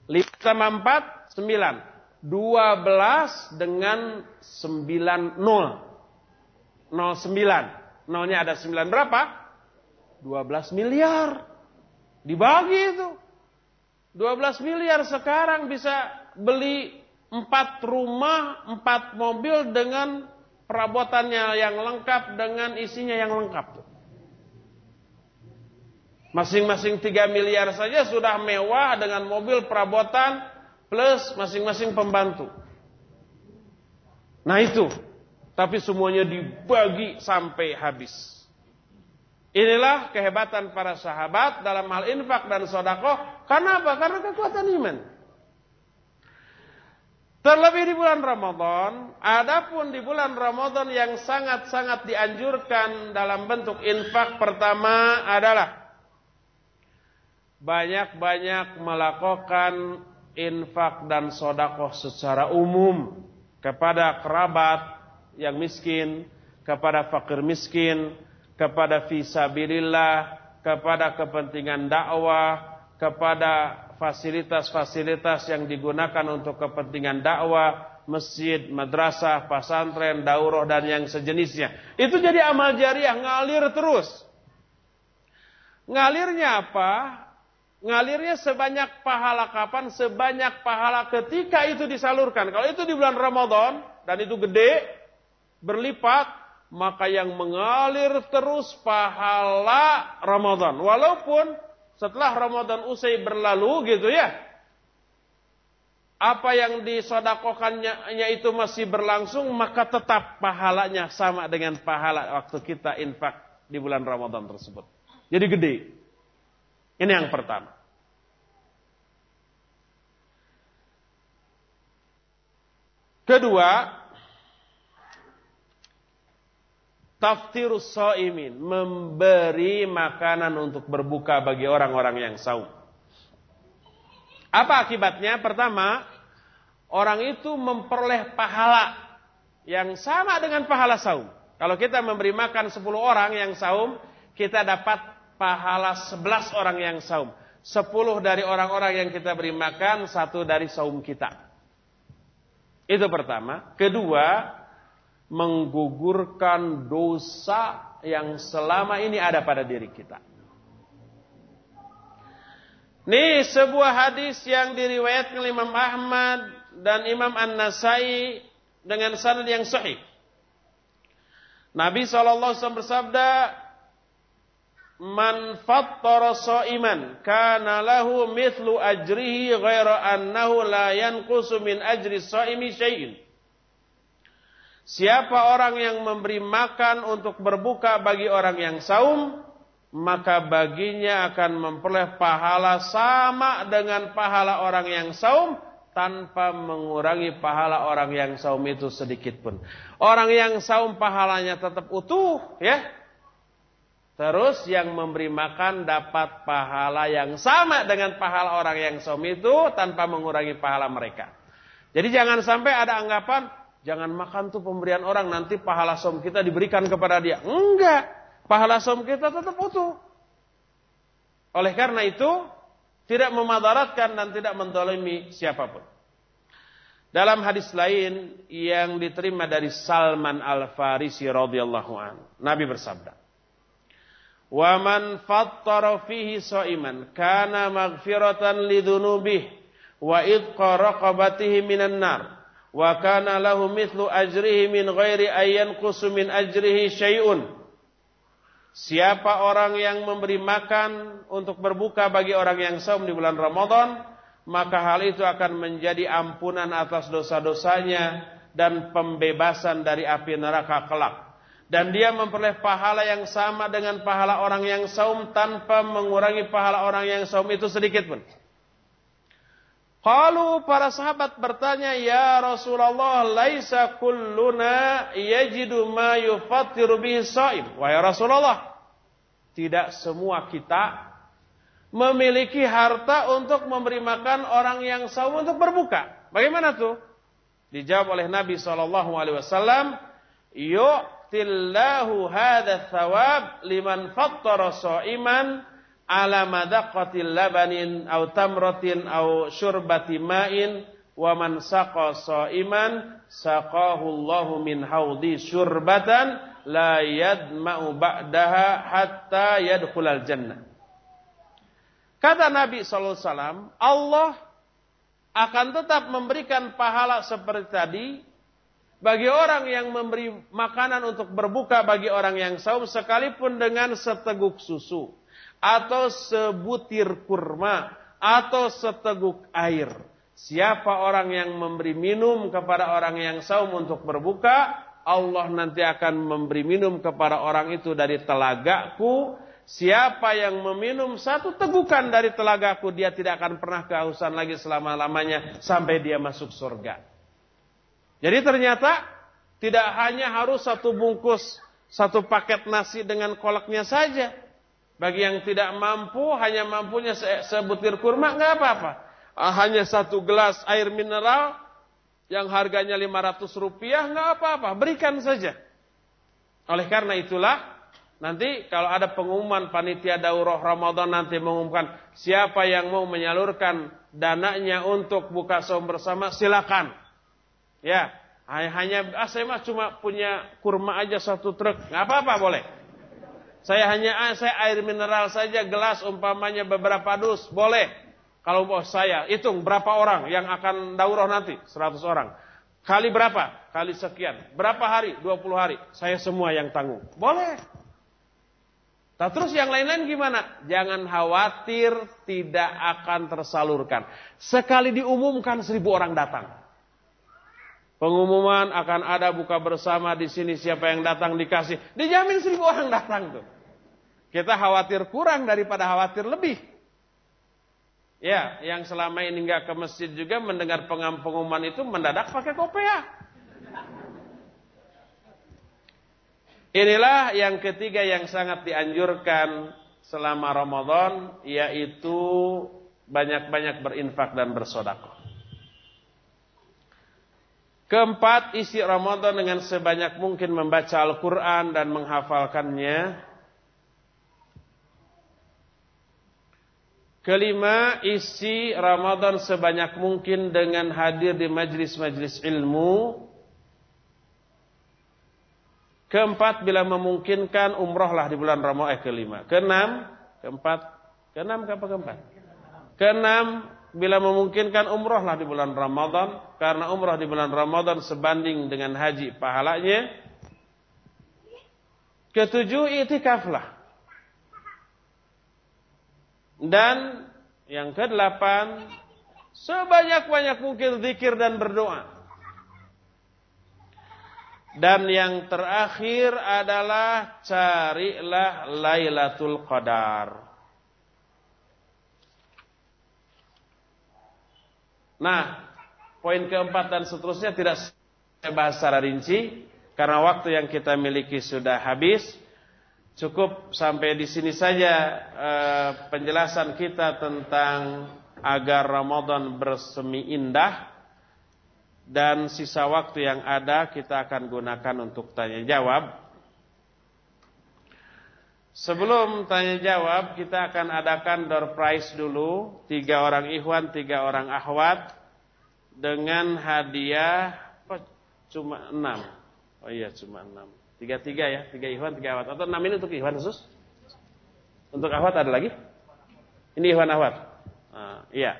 5 tambah 4, 9. 12 dengan 9 0. 09. Nolnya ada 9 berapa? 12 miliar. Dibagi itu. 12 miliar sekarang bisa beli 4 rumah, 4 mobil dengan perabotannya yang lengkap dengan isinya yang lengkap. Masing-masing 3 miliar saja sudah mewah dengan mobil perabotan plus masing-masing pembantu. Nah itu. Tapi semuanya dibagi sampai habis. Inilah kehebatan para sahabat dalam hal infak dan sodako. Karena apa? Karena kekuatan iman. Terlebih di bulan Ramadan, adapun di bulan Ramadan yang sangat-sangat dianjurkan dalam bentuk infak pertama adalah banyak-banyak melakukan infak dan sodakoh secara umum kepada kerabat yang miskin, kepada fakir miskin, kepada fisabilillah, kepada kepentingan dakwah, kepada fasilitas-fasilitas yang digunakan untuk kepentingan dakwah, masjid, madrasah, pesantren, daurah dan yang sejenisnya. Itu jadi amal jariah ngalir terus. Ngalirnya apa? Ngalirnya sebanyak pahala kapan? Sebanyak pahala ketika itu disalurkan. Kalau itu di bulan Ramadan dan itu gede, berlipat, maka yang mengalir terus pahala Ramadan. Walaupun setelah Ramadan usai berlalu gitu ya. Apa yang disodakokannya itu masih berlangsung, maka tetap pahalanya sama dengan pahala waktu kita infak di bulan Ramadan tersebut. Jadi gede. Ini yang pertama. Kedua, taftirus so'imin, memberi makanan untuk berbuka bagi orang-orang yang saum. Apa akibatnya? Pertama, orang itu memperoleh pahala yang sama dengan pahala saum. Kalau kita memberi makan 10 orang yang saum, kita dapat pahala sebelas orang yang saum. Sepuluh dari orang-orang yang kita beri makan, satu dari saum kita. Itu pertama. Kedua, menggugurkan dosa yang selama ini ada pada diri kita. Ini sebuah hadis yang diriwayatkan Imam Ahmad dan Imam An-Nasai dengan sanad yang sahih. Nabi SAW bersabda, Man fattara iman kana lahu mithlu ajrihi ghaira annahu la yanqusu min ajri shaimi syai'in. Siapa orang yang memberi makan untuk berbuka bagi orang yang saum, maka baginya akan memperoleh pahala sama dengan pahala orang yang saum tanpa mengurangi pahala orang yang saum itu sedikit pun. Orang yang saum pahalanya tetap utuh, ya. Terus yang memberi makan dapat pahala yang sama dengan pahala orang yang som itu tanpa mengurangi pahala mereka. Jadi jangan sampai ada anggapan jangan makan tuh pemberian orang nanti pahala som kita diberikan kepada dia. Enggak, pahala som kita tetap utuh. Oleh karena itu tidak memadaratkan dan tidak mendolimi siapa pun. Dalam hadis lain yang diterima dari Salman Al Farisi radhiyallahu an, Nabi bersabda, Wa man fattara fihi sha'iman kana maghfiratan lidunubih wa idqa raqabatihi minan nar wa kana lahu mithlu ajrihi min ghairi ayyan min ajrihi syai'un. Siapa orang yang memberi makan untuk berbuka bagi orang yang saum di bulan Ramadan, maka hal itu akan menjadi ampunan atas dosa-dosanya dan pembebasan dari api neraka kelak dan dia memperoleh pahala yang sama dengan pahala orang yang saum tanpa mengurangi pahala orang yang saum itu sedikit pun. Kalau para sahabat bertanya, "Ya Rasulullah, laisa kulluna yajidu ma yufattiru bihi shaim." Wahai Rasulullah, tidak semua kita memiliki harta untuk memberi makan orang yang saum untuk berbuka. Bagaimana tuh? Dijawab oleh Nabi sallallahu alaihi wasallam, "Yuk hadha thawab liman fattara ala madaqatil labanin tamratin syurbati ma'in wa man saqa saqahu Allahu min syurbatan la yadma'u ba'daha hatta yadkhulal. Kata Nabi wasallam, Allah akan tetap memberikan pahala seperti tadi bagi orang yang memberi makanan untuk berbuka bagi orang yang saum sekalipun dengan seteguk susu atau sebutir kurma atau seteguk air. Siapa orang yang memberi minum kepada orang yang saum untuk berbuka, Allah nanti akan memberi minum kepada orang itu dari telagaku. Siapa yang meminum satu tegukan dari telagaku, dia tidak akan pernah kehausan lagi selama-lamanya sampai dia masuk surga. Jadi ternyata tidak hanya harus satu bungkus, satu paket nasi dengan kolaknya saja. Bagi yang tidak mampu, hanya mampunya sebutir kurma, nggak apa-apa. Ah, hanya satu gelas air mineral yang harganya 500 rupiah, nggak apa-apa, berikan saja. Oleh karena itulah, nanti kalau ada pengumuman panitia daurah Ramadan nanti mengumumkan siapa yang mau menyalurkan dananya untuk buka saum bersama, silakan. Ya, hanya ah saya mah cuma punya kurma aja satu truk, nggak apa-apa boleh. Saya hanya ah, saya air mineral saja gelas umpamanya beberapa dus, boleh. Kalau bos saya hitung berapa orang yang akan daurah nanti? 100 orang. Kali berapa? Kali sekian. Berapa hari? 20 hari. Saya semua yang tanggung. Boleh. Nah, terus yang lain-lain gimana? Jangan khawatir tidak akan tersalurkan. Sekali diumumkan seribu orang datang. Pengumuman akan ada buka bersama di sini siapa yang datang dikasih. Dijamin seribu orang datang tuh. Kita khawatir kurang daripada khawatir lebih. Ya, yang selama ini nggak ke masjid juga mendengar pengumuman itu mendadak pakai kopiah. Inilah yang ketiga yang sangat dianjurkan selama Ramadan yaitu banyak-banyak berinfak dan bersodakoh. Keempat, isi Ramadan dengan sebanyak mungkin membaca Al-Quran dan menghafalkannya. Kelima, isi Ramadan sebanyak mungkin dengan hadir di majlis-majlis ilmu. Keempat, bila memungkinkan umrohlah di bulan Ramadan. Eh, kelima. Keenam, keempat, keenam keempat? Keenam, bila memungkinkan umrohlah di bulan Ramadan. Karena umroh di bulan Ramadan sebanding dengan haji pahalanya. Ketujuh, itikaflah. Dan yang kedelapan, sebanyak-banyak mungkin zikir dan berdoa. Dan yang terakhir adalah carilah Lailatul Qadar. Nah, poin keempat dan seterusnya tidak saya bahas secara rinci karena waktu yang kita miliki sudah habis. Cukup sampai di sini saja uh, penjelasan kita tentang agar Ramadan bersemi indah dan sisa waktu yang ada kita akan gunakan untuk tanya jawab. Sebelum tanya jawab kita akan adakan door prize dulu tiga orang ikhwan tiga orang akhwat dengan hadiah oh, cuma enam. Oh iya cuma enam. Tiga-tiga ya, tiga Ikhwan, tiga Ahwat. Atau enam ini untuk Ikhwan khusus? Untuk Ahwat ada lagi? Ini Ikhwan Ahwat. Nah, iya.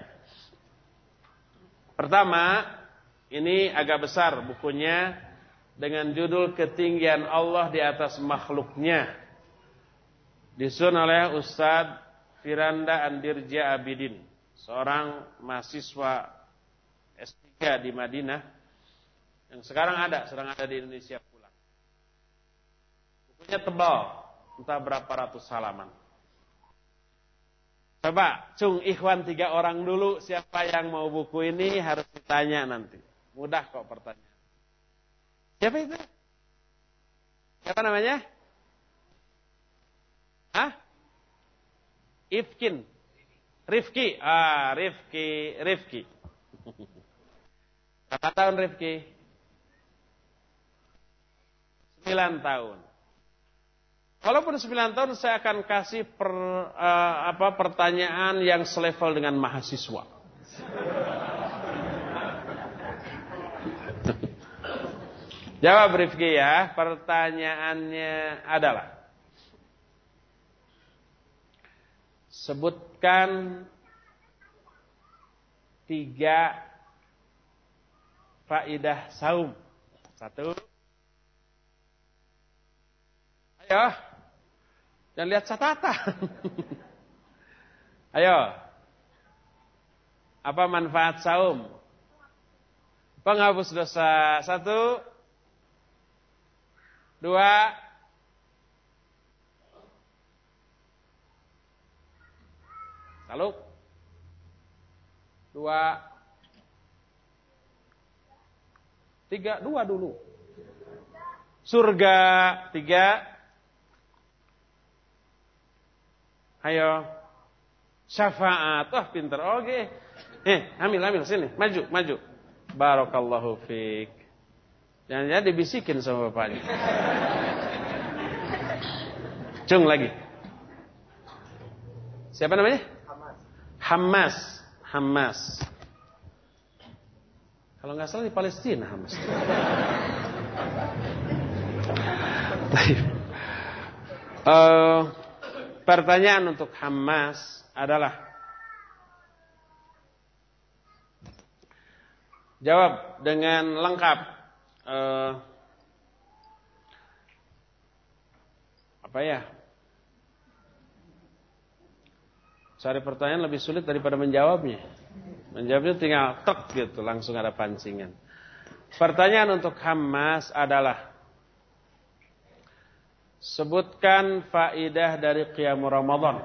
Pertama, ini agak besar bukunya dengan judul Ketinggian Allah di atas makhluknya. Disusun oleh Ustadz Firanda Andirja Abidin. Seorang mahasiswa S3 di Madinah. Yang sekarang ada, sedang ada di Indonesia. Bukunya tebal, entah berapa ratus halaman. Coba, cung ikhwan tiga orang dulu, siapa yang mau buku ini harus ditanya nanti. Mudah kok pertanyaan. Siapa itu? Siapa namanya? Hah? Ifkin. Rifki. Ah, Rifki, Rifki. <laughs> Berapa tahun Rifki? Sembilan tahun. Kalaupun 9 tahun saya akan kasih per, uh, apa pertanyaan yang selevel dengan mahasiswa. <laughs> Jawab Rifki ya. Pertanyaannya adalah sebutkan tiga faidah saum. Satu. Ayo. Jangan lihat catatan. <laughs> Ayo. Apa manfaat saum? Penghapus dosa. Satu. Dua. Saluk. Dua. Tiga. Dua dulu. Surga. Tiga. Ayo. Syafaat. Wah, pinter. Oke. Okay. Eh, ambil, ambil. Sini. Maju, maju. Barakallahu fiik. Jangan-jangan dibisikin sama bapaknya. Cung lagi. Siapa namanya? Hamas. Hamas. Kalau nggak salah di Palestina Hamas. <laughs> Baik. Uh, Pertanyaan untuk Hamas adalah Jawab dengan lengkap uh, Apa ya Cari pertanyaan lebih sulit daripada menjawabnya Menjawabnya tinggal tek gitu Langsung ada pancingan Pertanyaan untuk Hamas adalah Sebutkan faidah dari qiyam Ramadan.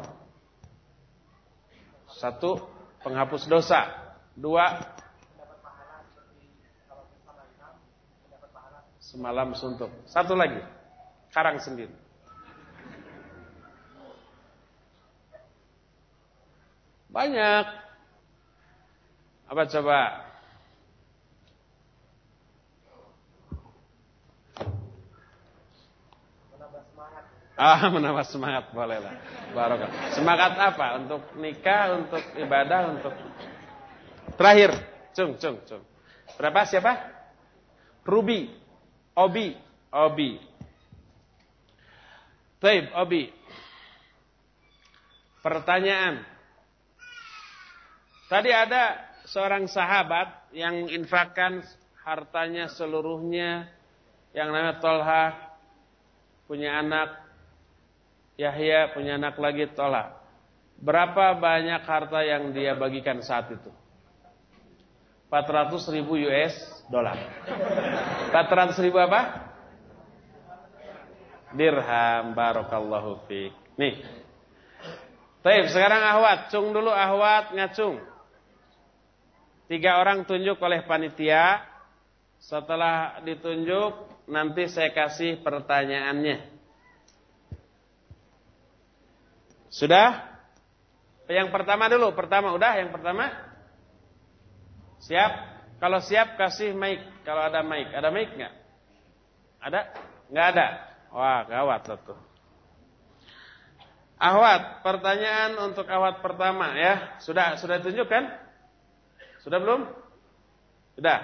Satu, penghapus dosa. Dua, semalam suntuk. Satu lagi, karang sendiri. Banyak. Apa coba? Ah, <laughs> menambah semangat boleh lah. Barokah. Semangat apa? Untuk nikah, untuk ibadah, untuk terakhir. Cung, cung, cung. Berapa siapa? Ruby. Obi. Obi. Taib, Obi. Pertanyaan. Tadi ada seorang sahabat yang infakkan hartanya seluruhnya yang namanya Tolha punya anak Yahya punya anak lagi tolak. Berapa banyak harta yang dia bagikan saat itu? 400 ribu US dolar. 400 ribu apa? Dirham. Barakallahu fiqh. Nih. Baik, sekarang ahwat. Cung dulu ahwat, ngacung. Tiga orang tunjuk oleh panitia. Setelah ditunjuk, nanti saya kasih pertanyaannya. Sudah? Yang pertama dulu, pertama udah yang pertama? Siap? Kalau siap kasih mic, kalau ada mic. Ada mic nggak? Ada? Nggak ada? Wah, gawat tuh. Ahwat, pertanyaan untuk ahwat pertama ya. Sudah sudah tunjukkan? Sudah belum? Sudah.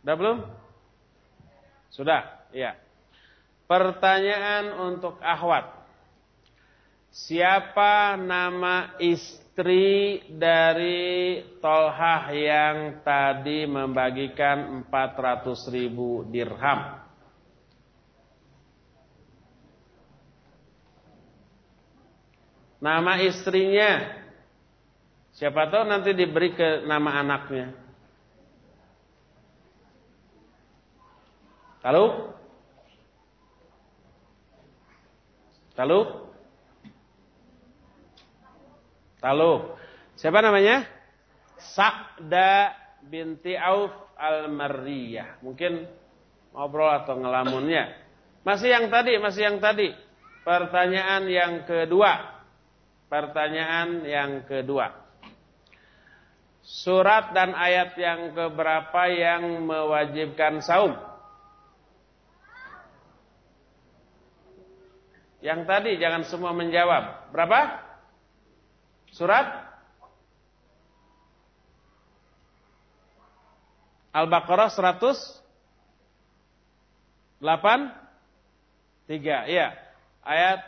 Sudah belum? Sudah, iya. Pertanyaan untuk ahwat. Siapa nama istri dari Tolhah yang tadi membagikan 400 ribu dirham? Nama istrinya. Siapa tahu nanti diberi ke nama anaknya. Lalu? Lalu? Talub. Siapa namanya? Sa'da binti Auf al-Marriyah. Mungkin ngobrol atau ngelamunnya. Masih yang tadi, masih yang tadi. Pertanyaan yang kedua. Pertanyaan yang kedua. Surat dan ayat yang keberapa yang mewajibkan saum? Yang tadi jangan semua menjawab. Berapa? Surat Al-Baqarah 183. Iya. Ayat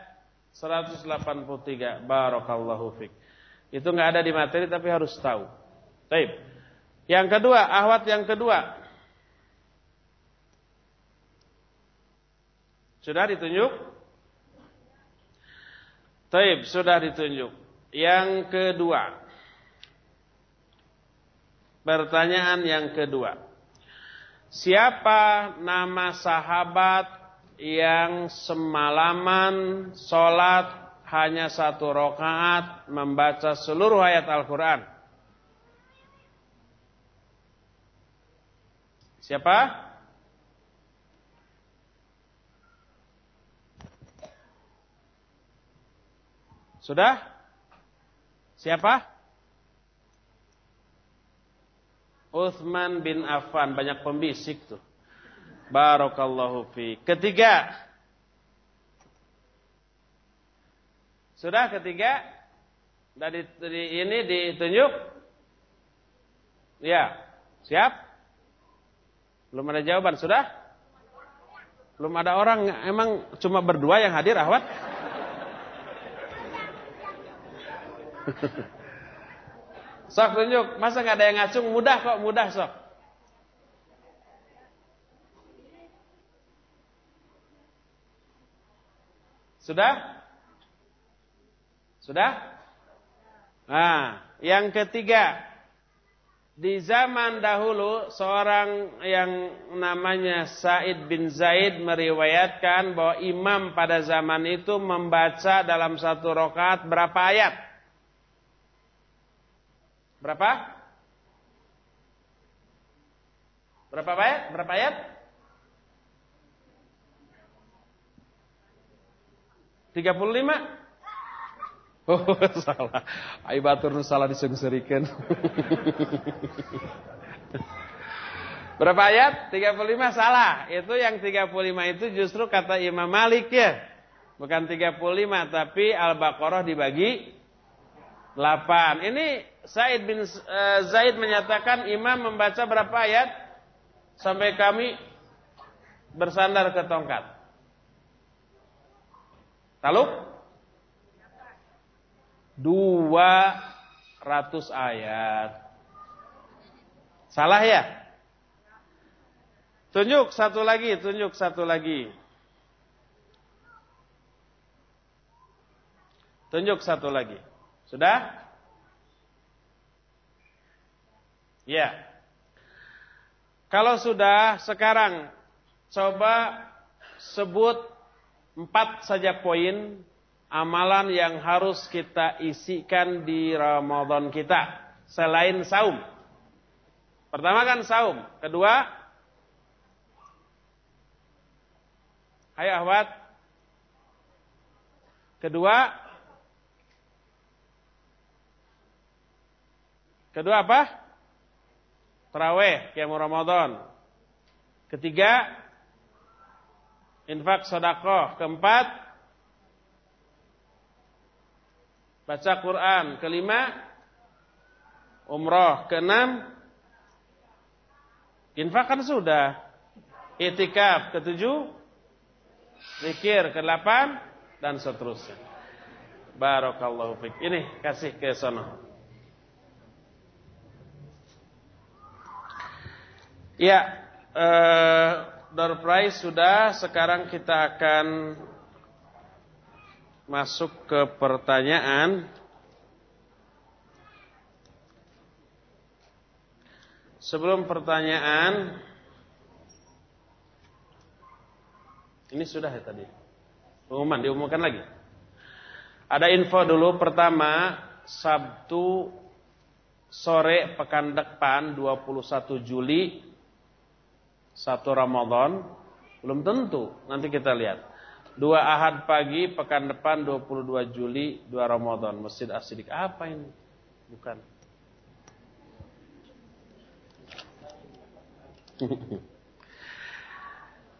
183. Barakallahu fik. Itu nggak ada di materi tapi harus tahu. Baik. Yang kedua, ahwat yang kedua. Sudah ditunjuk? Taib, sudah ditunjuk. Yang kedua. Pertanyaan yang kedua. Siapa nama sahabat yang semalaman sholat hanya satu rakaat membaca seluruh ayat Al-Quran? Siapa? Sudah? Siapa? Uthman bin Affan. Banyak pembisik tuh. Barakallahu fi. Ketiga. Sudah ketiga? Dari, ini ditunjuk? Ya. Siap? Belum ada jawaban. Sudah? Belum ada orang. Emang cuma berdua yang hadir, Ahwat? <laughs> Sok tunjuk, masa nggak ada yang ngacung? Mudah kok, mudah sok. Sudah? Sudah? Nah, yang ketiga. Di zaman dahulu seorang yang namanya Said bin Zaid meriwayatkan bahwa imam pada zaman itu membaca dalam satu rokat berapa ayat? Berapa? Berapa ayat? Berapa ayat? 35? <laughs> Salah. Aibatur salah disungsurikan. <laughs> Berapa ayat? 35 salah. Itu yang 35 itu justru kata Imam Malik ya. Bukan 35 tapi Al-Baqarah dibagi 8. Ini Said bin uh, Zaid menyatakan imam membaca berapa ayat sampai kami bersandar ke tongkat. Taluk? 200 ayat. Salah ya? Tunjuk satu lagi, tunjuk satu lagi. Tunjuk satu lagi. Sudah? Ya. Kalau sudah, sekarang coba sebut empat saja poin amalan yang harus kita isikan di Ramadan kita selain saum. Pertama kan saum, kedua Ayo ahwat. Kedua Kedua apa? Terawih, kiamu Ramadan. Ketiga, infak sodakoh. Keempat, baca Quran. Kelima, umroh. Keenam, infak kan sudah. Itikaf. Ketujuh, zikir. Kedelapan, dan seterusnya. Barakallahu fiqh. Ini kasih ke sana. Ya, eh, door prize sudah. Sekarang kita akan masuk ke pertanyaan. Sebelum pertanyaan, ini sudah ya tadi. Pengumuman diumumkan lagi. Ada info dulu pertama Sabtu sore pekan depan 21 Juli satu Ramadan? Belum tentu, nanti kita lihat. Dua Ahad pagi, pekan depan 22 Juli, dua Ramadan. Masjid Asidik. Apa ini? Bukan. <laughs>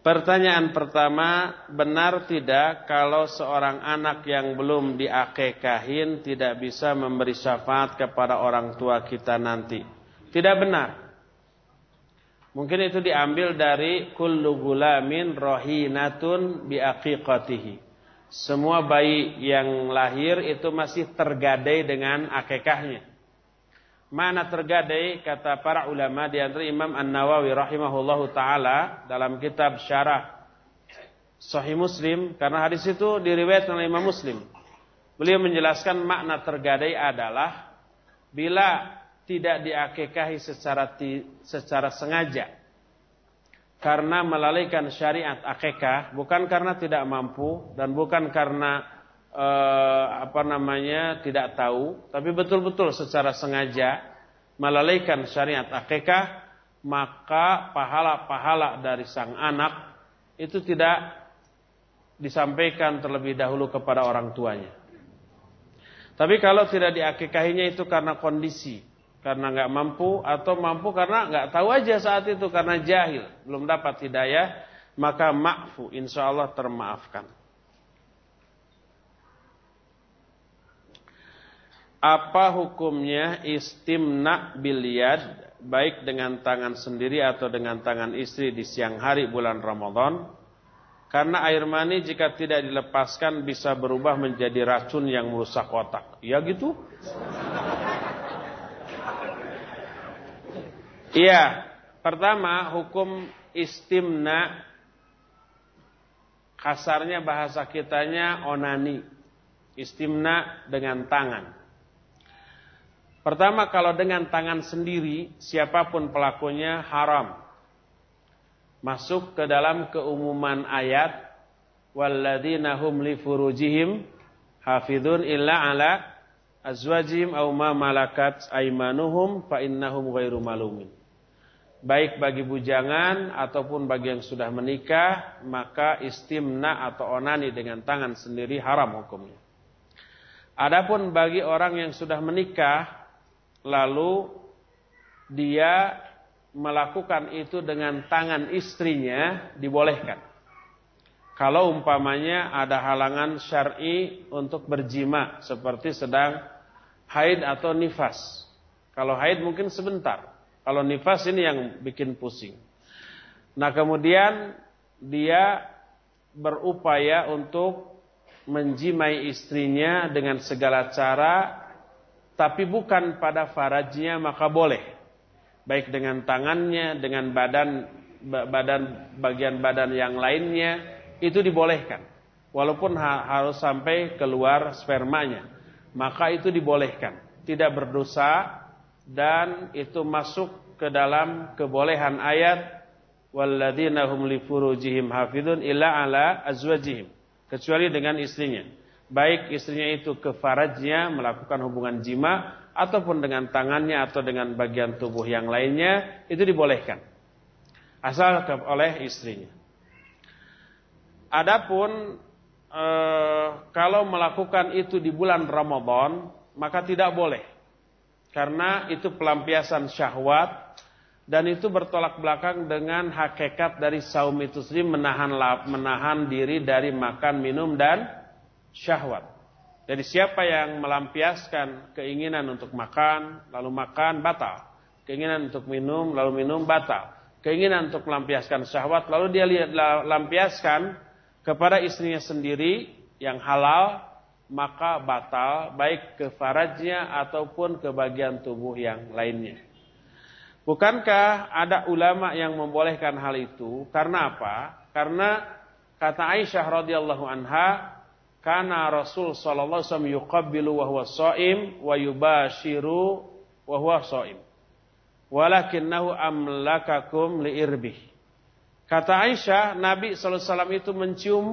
Pertanyaan pertama, benar tidak kalau seorang anak yang belum diakekahin tidak bisa memberi syafaat kepada orang tua kita nanti? Tidak benar. Mungkin itu diambil dari kullu gulamin rohinatun biaqiqatihi. Semua bayi yang lahir itu masih tergadai dengan akekahnya. Mana tergadai kata para ulama di antara Imam An-Nawawi rahimahullahu taala dalam kitab Syarah Sahih Muslim karena hadis itu diriwayatkan oleh Imam Muslim. Beliau menjelaskan makna tergadai adalah bila tidak diakekahi secara secara sengaja karena melalaikan syariat akekah bukan karena tidak mampu dan bukan karena eh, apa namanya tidak tahu, tapi betul-betul secara sengaja melalaikan syariat akikah, maka pahala-pahala dari sang anak itu tidak disampaikan terlebih dahulu kepada orang tuanya. Tapi kalau tidak diakikahinya itu karena kondisi, karena nggak mampu atau mampu karena nggak tahu aja saat itu karena jahil, belum dapat hidayah, maka makfu insya Allah termaafkan. Apa hukumnya istimna biliad baik dengan tangan sendiri atau dengan tangan istri di siang hari bulan Ramadan? Karena air mani jika tidak dilepaskan bisa berubah menjadi racun yang merusak otak. Ya gitu? Iya, pertama hukum istimna kasarnya bahasa kitanya onani. Istimna dengan tangan. Pertama kalau dengan tangan sendiri siapa pun pelakunya haram. Masuk ke dalam keumuman ayat walladzina hum li furujihim hafidun illa ala azwajihim aw ma malakat aymanuhum fa innahum ghairu malumin. Baik bagi bujangan ataupun bagi yang sudah menikah, maka istimna atau onani dengan tangan sendiri haram hukumnya. Adapun bagi orang yang sudah menikah lalu dia melakukan itu dengan tangan istrinya dibolehkan. Kalau umpamanya ada halangan syar'i untuk berjima seperti sedang haid atau nifas. Kalau haid mungkin sebentar. Kalau nifas ini yang bikin pusing. Nah kemudian dia berupaya untuk menjimai istrinya dengan segala cara tapi bukan pada farajnya maka boleh. Baik dengan tangannya, dengan badan badan bagian badan yang lainnya itu dibolehkan. Walaupun ha harus sampai keluar spermanya, maka itu dibolehkan. Tidak berdosa dan itu masuk ke dalam kebolehan ayat walladzina hum li furujihim hafidun illa ala azwajihim. Kecuali dengan istrinya. Baik istrinya itu ke farajnya melakukan hubungan jima ataupun dengan tangannya atau dengan bagian tubuh yang lainnya itu dibolehkan. Asal oleh istrinya. Adapun e, kalau melakukan itu di bulan Ramadan maka tidak boleh karena itu pelampiasan syahwat dan itu bertolak belakang dengan hakikat dari saum itu sendiri menahan menahan diri dari makan minum dan syahwat. Jadi siapa yang melampiaskan keinginan untuk makan, lalu makan batal. Keinginan untuk minum, lalu minum batal. Keinginan untuk melampiaskan syahwat, lalu dia lihat lampiaskan kepada istrinya sendiri yang halal, maka batal baik ke farajnya ataupun ke bagian tubuh yang lainnya. Bukankah ada ulama yang membolehkan hal itu? Karena apa? Karena kata Aisyah radhiyallahu anha, karena Rasul sallallahu alaihi wasallam yuqabbilu wa huwa shaim wa yubashiru wa huwa shaim. Walakinnahu amlakakum liirbih. Kata Aisyah, Nabi sallallahu alaihi wasallam itu mencium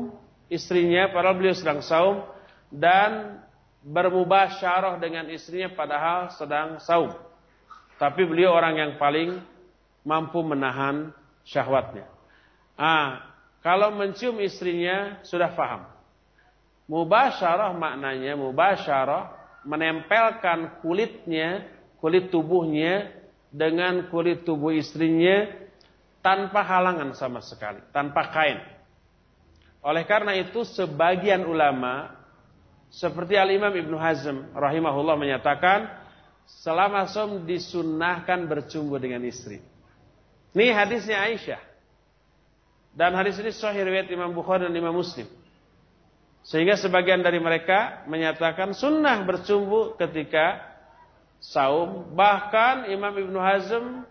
istrinya padahal beliau sedang saum dan bermubasyarah dengan istrinya padahal sedang saum. Tapi beliau orang yang paling mampu menahan syahwatnya. Ah, kalau mencium istrinya sudah faham. Mubasyarah maknanya mubasyarah menempelkan kulitnya, kulit tubuhnya dengan kulit tubuh istrinya tanpa halangan sama sekali, tanpa kain. Oleh karena itu sebagian ulama seperti Al-Imam Ibnu Hazm rahimahullah menyatakan selama som disunnahkan bercumbu dengan istri. Ini hadisnya Aisyah. Dan hadis ini sahih riwayat Imam Bukhari dan Imam Muslim. Sehingga sebagian dari mereka menyatakan sunnah bercumbu ketika saum. Bahkan Imam Ibnu Hazm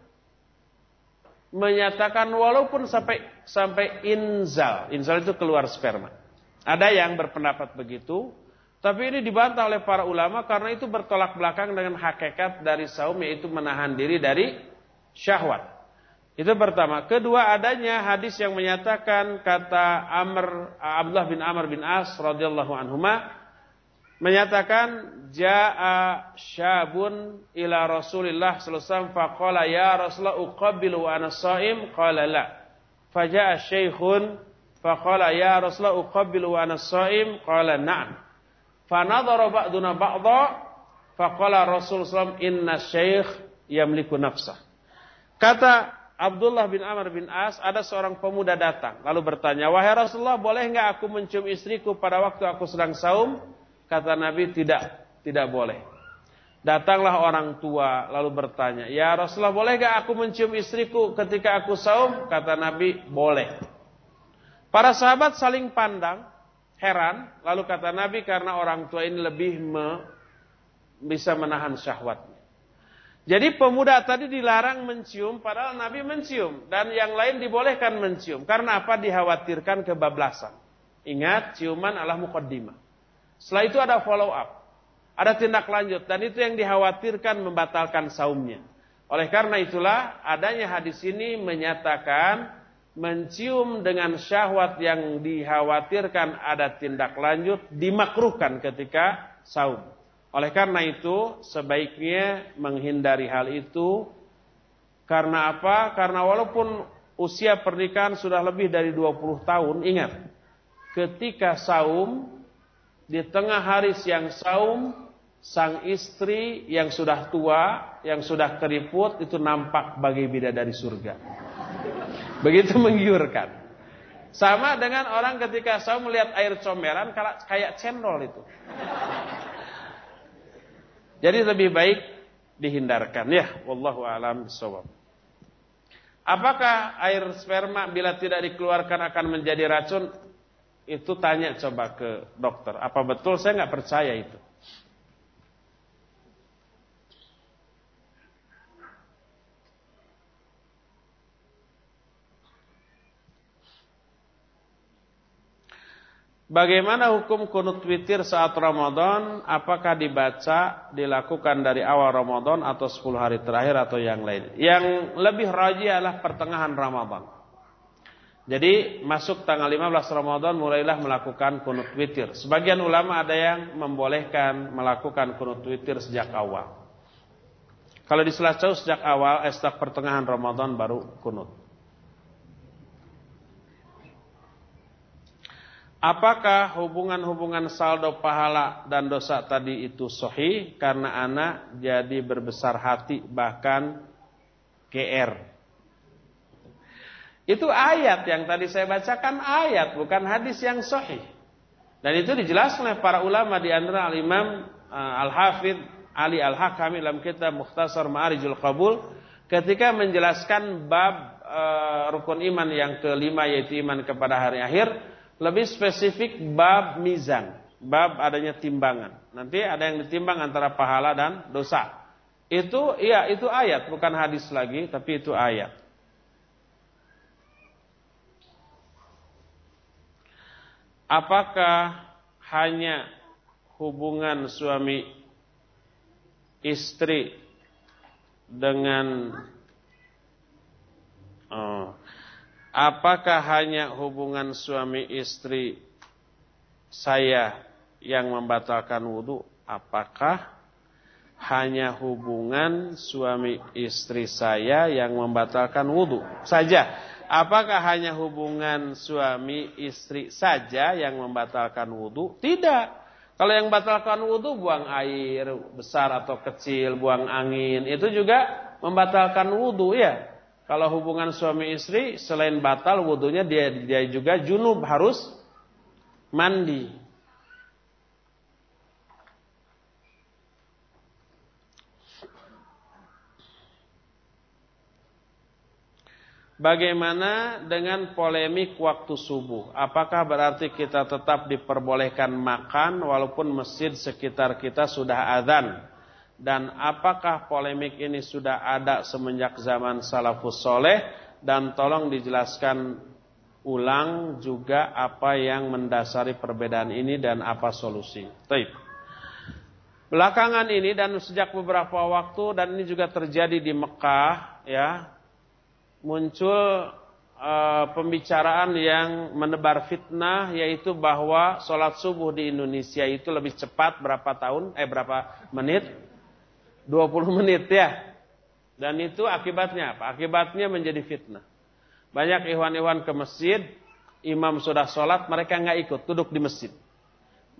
menyatakan walaupun sampai sampai inzal. Inzal itu keluar sperma. Ada yang berpendapat begitu. Tapi ini dibantah oleh para ulama karena itu bertolak belakang dengan hakikat dari saum yaitu menahan diri dari syahwat. Itu pertama. Kedua adanya hadis yang menyatakan kata Amr Abdullah bin Amr bin As radhiyallahu anhuma menyatakan jaa syabun ila Rasulillah sallallahu alaihi wasallam faqala ya Rasulullah uqabbilu wa ana shaim qala la. Faja'a syaikhun faqala ya Rasulullah uqabbilu wa ana shaim qala na'am. Fanadhara ba'duna ba'dha faqala Rasul sallallahu inna syekh yamliku nafsah. Kata Abdullah bin Amr bin As, ada seorang pemuda datang. Lalu bertanya, wahai Rasulullah, boleh nggak aku mencium istriku pada waktu aku sedang saum? Kata Nabi, tidak, tidak boleh. Datanglah orang tua, lalu bertanya, ya Rasulullah, boleh nggak aku mencium istriku ketika aku saum? Kata Nabi, boleh. Para sahabat saling pandang, heran. Lalu kata Nabi, karena orang tua ini lebih me, bisa menahan syahwatnya. Jadi pemuda tadi dilarang mencium padahal Nabi mencium dan yang lain dibolehkan mencium. Karena apa? Dikhawatirkan kebablasan. Ingat, ciuman adalah mukaddimah. Setelah itu ada follow up. Ada tindak lanjut dan itu yang dikhawatirkan membatalkan saumnya. Oleh karena itulah adanya hadis ini menyatakan mencium dengan syahwat yang dikhawatirkan ada tindak lanjut dimakruhkan ketika saum. Oleh karena itu, sebaiknya menghindari hal itu. Karena apa? Karena walaupun usia pernikahan sudah lebih dari 20 tahun, ingat. Ketika saum, di tengah hari siang saum, sang istri yang sudah tua, yang sudah keriput, itu nampak bagi bidadari surga. Begitu <laughs> menggiurkan. Sama dengan orang ketika saum melihat air comberan, kayak cendol itu. Jadi lebih baik dihindarkan ya. Wallahu a'lam bishawab. Apakah air sperma bila tidak dikeluarkan akan menjadi racun? Itu tanya coba ke dokter. Apa betul? Saya nggak percaya itu. Bagaimana hukum kunut witir saat Ramadan? Apakah dibaca, dilakukan dari awal Ramadan atau 10 hari terakhir atau yang lain? Yang lebih rajih adalah pertengahan Ramadan. Jadi masuk tanggal 15 Ramadan mulailah melakukan kunut witir. Sebagian ulama ada yang membolehkan melakukan kunut witir sejak awal. Kalau di Selacau sejak awal, sejak pertengahan Ramadan baru kunut. Apakah hubungan-hubungan saldo pahala dan dosa tadi itu sohi karena anak jadi berbesar hati bahkan GR. Itu ayat yang tadi saya bacakan ayat bukan hadis yang sohi. Dan itu dijelaskan oleh para ulama di antara al-Imam uh, Al-Hafidh Ali Al-Hakami dalam kitab Mukhtasar Ma'arijul Qabul ketika menjelaskan bab uh, rukun iman yang kelima yaitu iman kepada hari akhir lebih spesifik bab mizan, bab adanya timbangan. Nanti ada yang ditimbang antara pahala dan dosa. Itu iya itu ayat, bukan hadis lagi, tapi itu ayat. Apakah hanya hubungan suami istri dengan oh, Apakah hanya hubungan suami istri saya yang membatalkan wudhu? Apakah hanya hubungan suami istri saya yang membatalkan wudhu saja? Apakah hanya hubungan suami istri saja yang membatalkan wudhu? Tidak. Kalau yang membatalkan wudhu buang air besar atau kecil, buang angin, itu juga membatalkan wudhu ya. Kalau hubungan suami istri selain batal wudhunya dia dia juga junub harus mandi. Bagaimana dengan polemik waktu subuh? Apakah berarti kita tetap diperbolehkan makan walaupun masjid sekitar kita sudah adzan? Dan apakah polemik ini sudah ada semenjak zaman salafus soleh dan tolong dijelaskan ulang juga apa yang mendasari perbedaan ini dan apa solusi. Baik. Belakangan ini dan sejak beberapa waktu dan ini juga terjadi di Mekah ya muncul uh, pembicaraan yang menebar fitnah yaitu bahwa sholat subuh di Indonesia itu lebih cepat berapa tahun eh berapa menit 20 menit ya. Dan itu akibatnya apa? Akibatnya menjadi fitnah. Banyak ikhwan-ikhwan ke masjid, imam sudah sholat, mereka nggak ikut, duduk di masjid.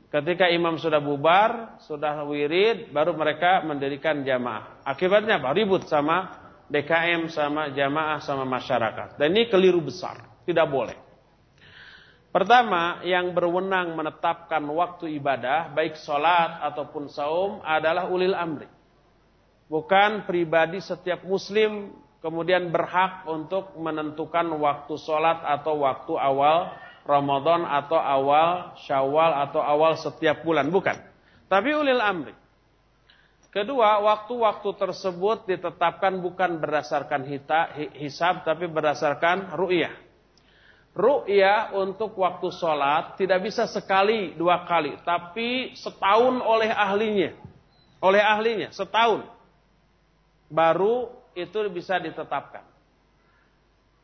Ketika imam sudah bubar, sudah wirid, baru mereka mendirikan jamaah. Akibatnya apa? Ribut sama DKM, sama jamaah, sama masyarakat. Dan ini keliru besar. Tidak boleh. Pertama, yang berwenang menetapkan waktu ibadah, baik sholat ataupun saum, adalah ulil amri. Bukan pribadi setiap muslim kemudian berhak untuk menentukan waktu sholat atau waktu awal Ramadan atau awal Syawal atau awal setiap bulan. Bukan. Tapi ulil amri. Kedua, waktu-waktu tersebut ditetapkan bukan berdasarkan hita, hisab, tapi berdasarkan ru'yah. Ru'yah untuk waktu sholat tidak bisa sekali, dua kali. Tapi setahun oleh ahlinya. Oleh ahlinya, setahun baru itu bisa ditetapkan.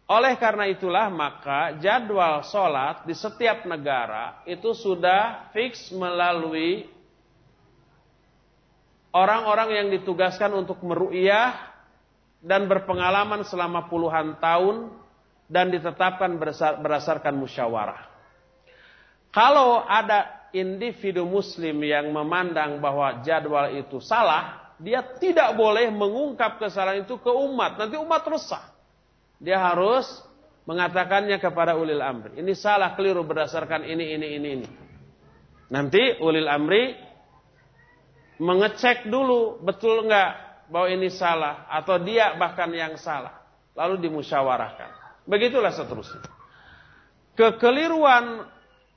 Oleh karena itulah maka jadwal sholat di setiap negara itu sudah fix melalui orang-orang yang ditugaskan untuk meru'iyah dan berpengalaman selama puluhan tahun dan ditetapkan berdasarkan musyawarah. Kalau ada individu muslim yang memandang bahwa jadwal itu salah, dia tidak boleh mengungkap kesalahan itu ke umat. Nanti umat resah. Dia harus mengatakannya kepada ulil amri. Ini salah keliru berdasarkan ini, ini, ini, ini. Nanti ulil amri mengecek dulu betul enggak bahwa ini salah atau dia bahkan yang salah. Lalu dimusyawarahkan. Begitulah seterusnya. Kekeliruan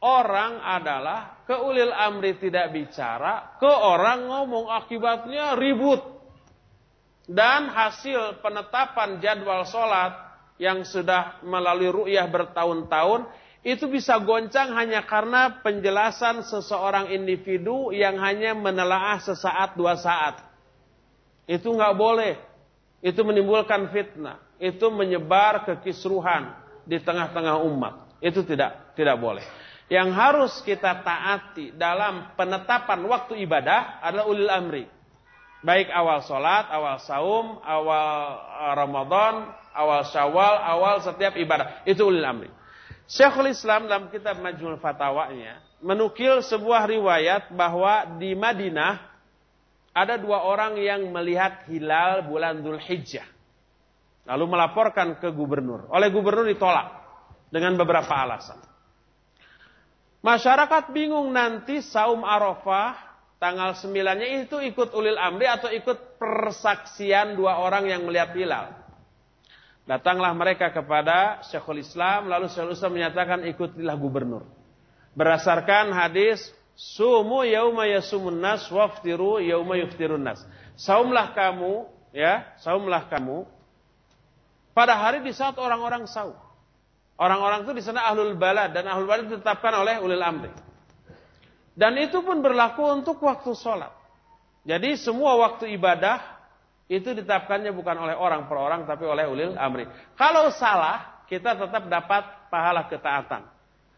orang adalah ke ulil amri tidak bicara, ke orang ngomong akibatnya ribut. Dan hasil penetapan jadwal sholat yang sudah melalui ru'yah bertahun-tahun itu bisa goncang hanya karena penjelasan seseorang individu yang hanya menelaah sesaat dua saat. Itu nggak boleh. Itu menimbulkan fitnah. Itu menyebar kekisruhan di tengah-tengah umat. Itu tidak tidak boleh. Yang harus kita taati dalam penetapan waktu ibadah adalah ulil amri. Baik awal sholat, awal saum, awal uh, Ramadan, awal syawal, awal setiap ibadah. Itu ulil amri. Syekhul Islam dalam kitab Majmul Fatawanya menukil sebuah riwayat bahwa di Madinah ada dua orang yang melihat hilal bulan Dhul Hijjah. Lalu melaporkan ke gubernur. Oleh gubernur ditolak dengan beberapa alasan. Masyarakat bingung nanti saum Arafah tanggal 9-nya itu ikut ulil amri atau ikut persaksian dua orang yang melihat hilal. Datanglah mereka kepada Syekhul Islam lalu Syekhul Islam menyatakan ikutilah gubernur. Berdasarkan hadis sumu yauma yasumun nas waftiru yauma yuftirun nas. Saumlah kamu ya, saumlah kamu pada hari di saat orang-orang saum. Orang-orang itu di sana ahlul balad dan ahlul balad ditetapkan oleh ulil amri. Dan itu pun berlaku untuk waktu sholat. Jadi semua waktu ibadah itu ditetapkannya bukan oleh orang per orang tapi oleh ulil amri. Kalau salah, kita tetap dapat pahala ketaatan.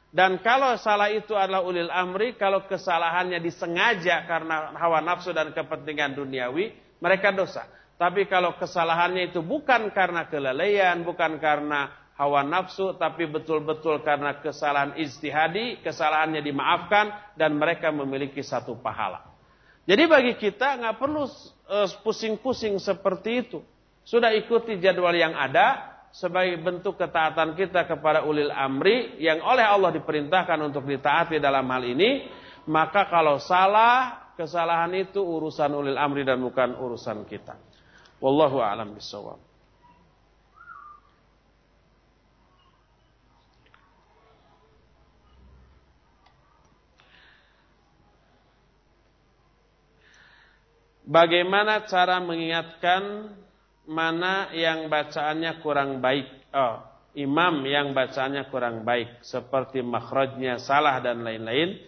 Dan kalau salah itu adalah ulil amri, kalau kesalahannya disengaja karena hawa nafsu dan kepentingan duniawi, mereka dosa. Tapi kalau kesalahannya itu bukan karena kelalaian, bukan karena hawa nafsu tapi betul-betul karena kesalahan ijtihadi, kesalahannya dimaafkan dan mereka memiliki satu pahala. Jadi bagi kita nggak perlu eh, pusing-pusing seperti itu. Sudah ikuti jadwal yang ada, sebagai bentuk ketaatan kita kepada ulil amri yang oleh Allah diperintahkan untuk ditaati dalam hal ini, maka kalau salah, kesalahan itu urusan ulil amri dan bukan urusan kita. Wallahu a'lam bishawab. Bagaimana cara mengingatkan mana yang bacaannya kurang baik. Oh, imam yang bacaannya kurang baik seperti makhrajnya salah dan lain-lain.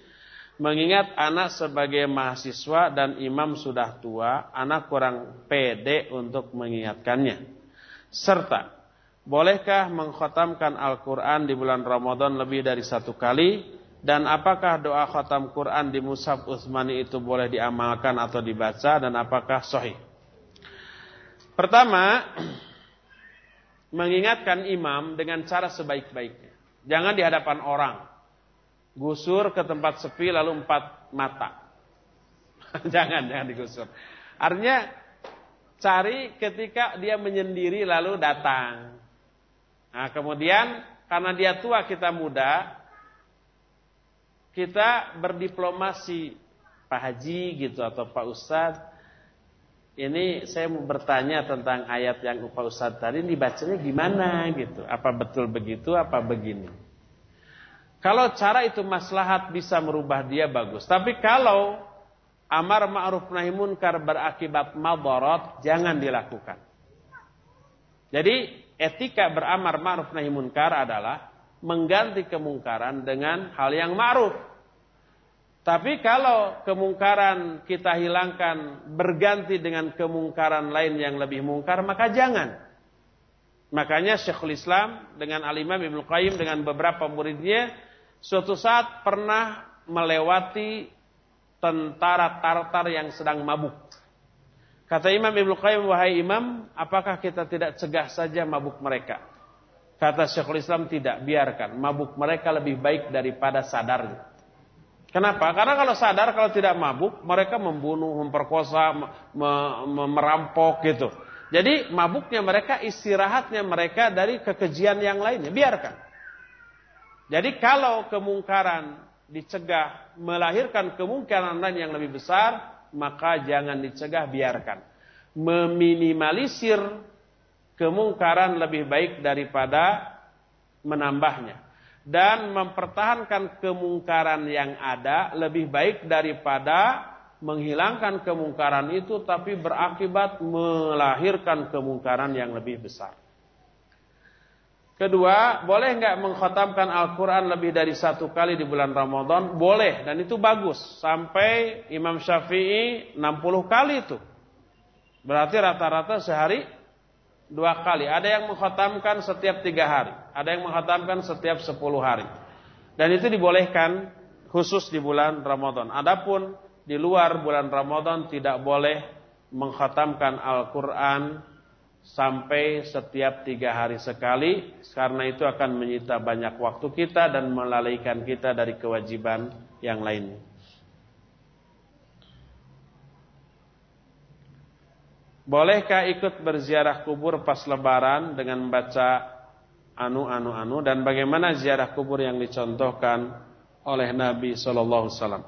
Mengingat anak sebagai mahasiswa dan imam sudah tua, anak kurang pede untuk mengingatkannya. Serta, bolehkah mengkhatamkan Al-Quran di bulan Ramadan lebih dari satu kali? Dan apakah doa khatam Quran di Musab Utsmani itu boleh diamalkan atau dibaca dan apakah sahih? Pertama, <clears throat> mengingatkan imam dengan cara sebaik-baiknya. Jangan di hadapan orang. Gusur ke tempat sepi lalu empat mata. <laughs> jangan, jangan digusur. Artinya cari ketika dia menyendiri lalu datang. Nah, kemudian karena dia tua kita muda, kita berdiplomasi Pak Haji gitu atau Pak Ustadz ini saya mau bertanya tentang ayat yang Pak Ustaz tadi dibacanya gimana gitu. Apa betul begitu apa begini? Kalau cara itu maslahat bisa merubah dia bagus. Tapi kalau amar ma'ruf nahi munkar berakibat madarat jangan dilakukan. Jadi etika beramar ma'ruf nahi munkar adalah mengganti kemungkaran dengan hal yang ma'ruf. Tapi kalau kemungkaran kita hilangkan berganti dengan kemungkaran lain yang lebih mungkar, maka jangan. Makanya Syekhul Islam dengan Al-Imam Ibn Qayyim dengan beberapa muridnya suatu saat pernah melewati tentara Tartar yang sedang mabuk. Kata Imam Ibn Qayyim, wahai Imam, apakah kita tidak cegah saja mabuk mereka? Kata Syekhul Islam, tidak, biarkan. Mabuk mereka lebih baik daripada sadarnya. Kenapa? Karena kalau sadar, kalau tidak mabuk, mereka membunuh, memperkosa, merampok gitu. Jadi mabuknya mereka, istirahatnya mereka dari kekejian yang lainnya. Biarkan. Jadi kalau kemungkaran dicegah melahirkan kemungkaran lain yang lebih besar, maka jangan dicegah, biarkan. Meminimalisir kemungkaran lebih baik daripada menambahnya dan mempertahankan kemungkaran yang ada lebih baik daripada menghilangkan kemungkaran itu tapi berakibat melahirkan kemungkaran yang lebih besar. Kedua, boleh nggak mengkhatamkan Al-Quran lebih dari satu kali di bulan Ramadan? Boleh, dan itu bagus. Sampai Imam Syafi'i 60 kali itu. Berarti rata-rata sehari dua kali. Ada yang menghatamkan setiap tiga hari. Ada yang menghatamkan setiap sepuluh hari. Dan itu dibolehkan khusus di bulan Ramadan. Adapun di luar bulan Ramadan tidak boleh menghatamkan Al-Quran sampai setiap tiga hari sekali. Karena itu akan menyita banyak waktu kita dan melalaikan kita dari kewajiban yang lainnya. Bolehkah ikut berziarah kubur pas lebaran dengan membaca anu anu anu dan bagaimana ziarah kubur yang dicontohkan oleh Nabi sallallahu alaihi wasallam?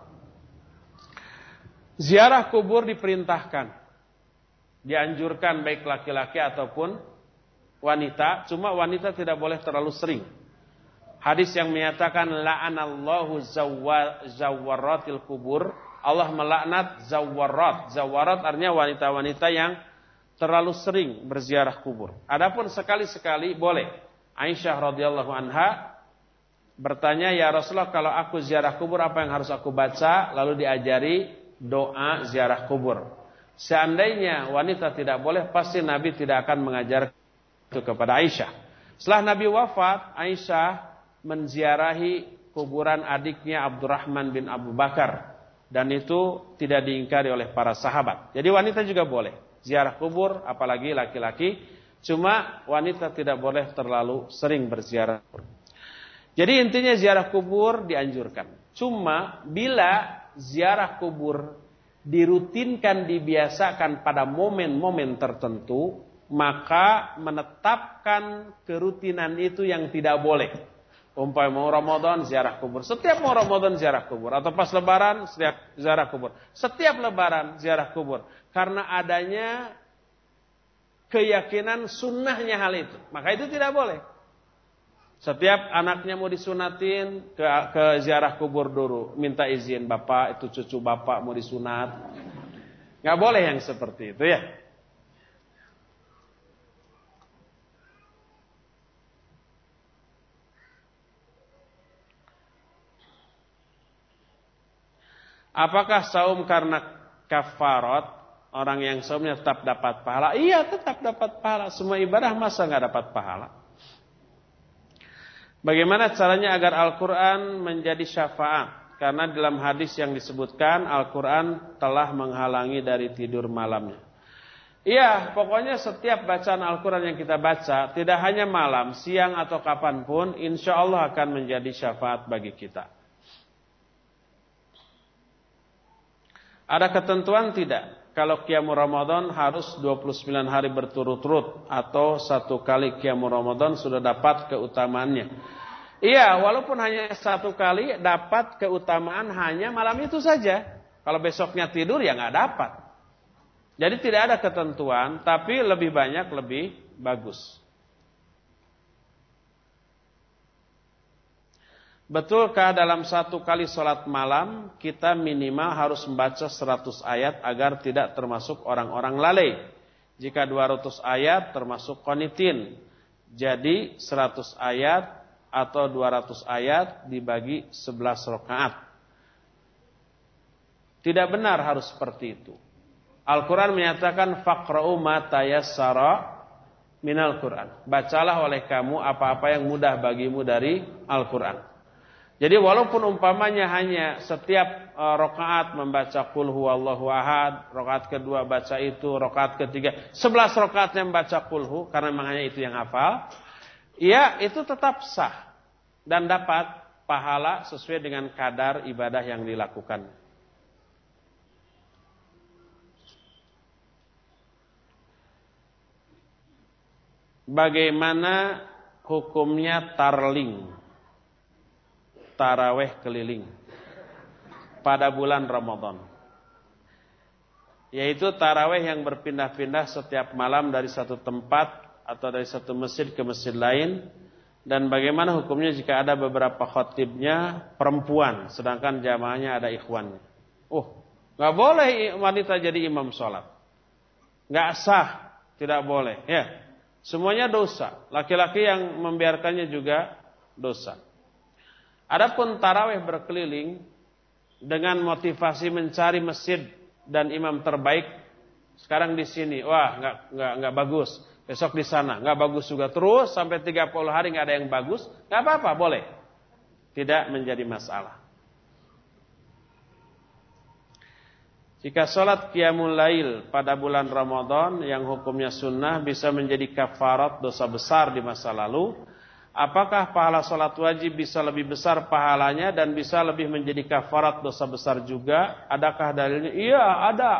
Ziarah kubur diperintahkan. Dianjurkan baik laki-laki ataupun wanita, cuma wanita tidak boleh terlalu sering. Hadis yang menyatakan la'anallahu zawwaratil kubur, Allah melaknat zawarat. Zawarat artinya wanita-wanita yang terlalu sering berziarah kubur. Adapun sekali-sekali boleh. Aisyah radhiyallahu anha bertanya, "Ya Rasulullah, kalau aku ziarah kubur apa yang harus aku baca?" Lalu diajari doa ziarah kubur. Seandainya wanita tidak boleh, pasti Nabi tidak akan mengajar itu kepada Aisyah. Setelah Nabi wafat, Aisyah menziarahi kuburan adiknya Abdurrahman bin Abu Bakar dan itu tidak diingkari oleh para sahabat. Jadi wanita juga boleh ziarah kubur, apalagi laki-laki. Cuma wanita tidak boleh terlalu sering berziarah. Jadi intinya ziarah kubur dianjurkan. Cuma bila ziarah kubur dirutinkan, dibiasakan pada momen-momen tertentu, maka menetapkan kerutinan itu yang tidak boleh. Umpamanya mau Ramadan ziarah kubur. Setiap mau Ramadan ziarah kubur. Atau pas lebaran ziarah kubur. Setiap lebaran ziarah kubur. Karena adanya keyakinan sunnahnya hal itu. Maka itu tidak boleh. Setiap anaknya mau disunatin ke, ke ziarah kubur dulu, minta izin bapak itu cucu bapak mau disunat. Nggak boleh yang seperti itu ya. Apakah saum karena kafarat orang yang saumnya tetap dapat pahala? Iya tetap dapat pahala. Semua ibadah masa nggak dapat pahala? Bagaimana caranya agar Al-Quran menjadi syafaat? Karena dalam hadis yang disebutkan Al-Quran telah menghalangi dari tidur malamnya. Iya, pokoknya setiap bacaan Al-Quran yang kita baca, tidak hanya malam, siang atau kapan pun, insya Allah akan menjadi syafaat bagi kita. Ada ketentuan tidak? Kalau Qiyamul Ramadan harus 29 hari berturut-turut atau satu kali Qiyamul Ramadan sudah dapat keutamaannya. Iya, walaupun hanya satu kali dapat keutamaan hanya malam itu saja. Kalau besoknya tidur ya nggak dapat. Jadi tidak ada ketentuan, tapi lebih banyak lebih bagus. Betulkah dalam satu kali sholat malam kita minimal harus membaca 100 ayat agar tidak termasuk orang-orang lalai? Jika 200 ayat termasuk konitin. Jadi 100 ayat atau 200 ayat dibagi 11 rakaat. Tidak benar harus seperti itu. Al-Quran menyatakan faqra'u ma tayassara minal Quran. Bacalah oleh kamu apa-apa yang mudah bagimu dari Al-Quran. Jadi walaupun umpamanya hanya setiap uh, rakaat membaca qul huwallahu ahad, rakaat kedua baca itu, rakaat ketiga, 11 rakaatnya membaca qul hu karena memang hanya itu yang hafal, ya itu tetap sah dan dapat pahala sesuai dengan kadar ibadah yang dilakukan. Bagaimana hukumnya tarling? Taraweh keliling pada bulan Ramadan. Yaitu taraweh yang berpindah-pindah setiap malam dari satu tempat atau dari satu masjid ke masjid lain. Dan bagaimana hukumnya jika ada beberapa khotibnya perempuan sedangkan jamaahnya ada ikhwannya. Oh nggak boleh wanita jadi imam sholat. Nggak sah tidak boleh ya. Semuanya dosa. Laki-laki yang membiarkannya juga dosa adapun taraweh berkeliling dengan motivasi mencari masjid dan imam terbaik sekarang di sini wah nggak nggak nggak bagus Besok di sana, nggak bagus juga terus sampai 30 hari nggak ada yang bagus, nggak apa-apa, boleh. Tidak menjadi masalah. Jika sholat qiyamul lail pada bulan Ramadan yang hukumnya sunnah bisa menjadi kafarat dosa besar di masa lalu, apakah pahala sholat wajib bisa lebih besar pahalanya dan bisa lebih menjadi kafarat dosa besar juga? Adakah dalilnya? Iya, ada.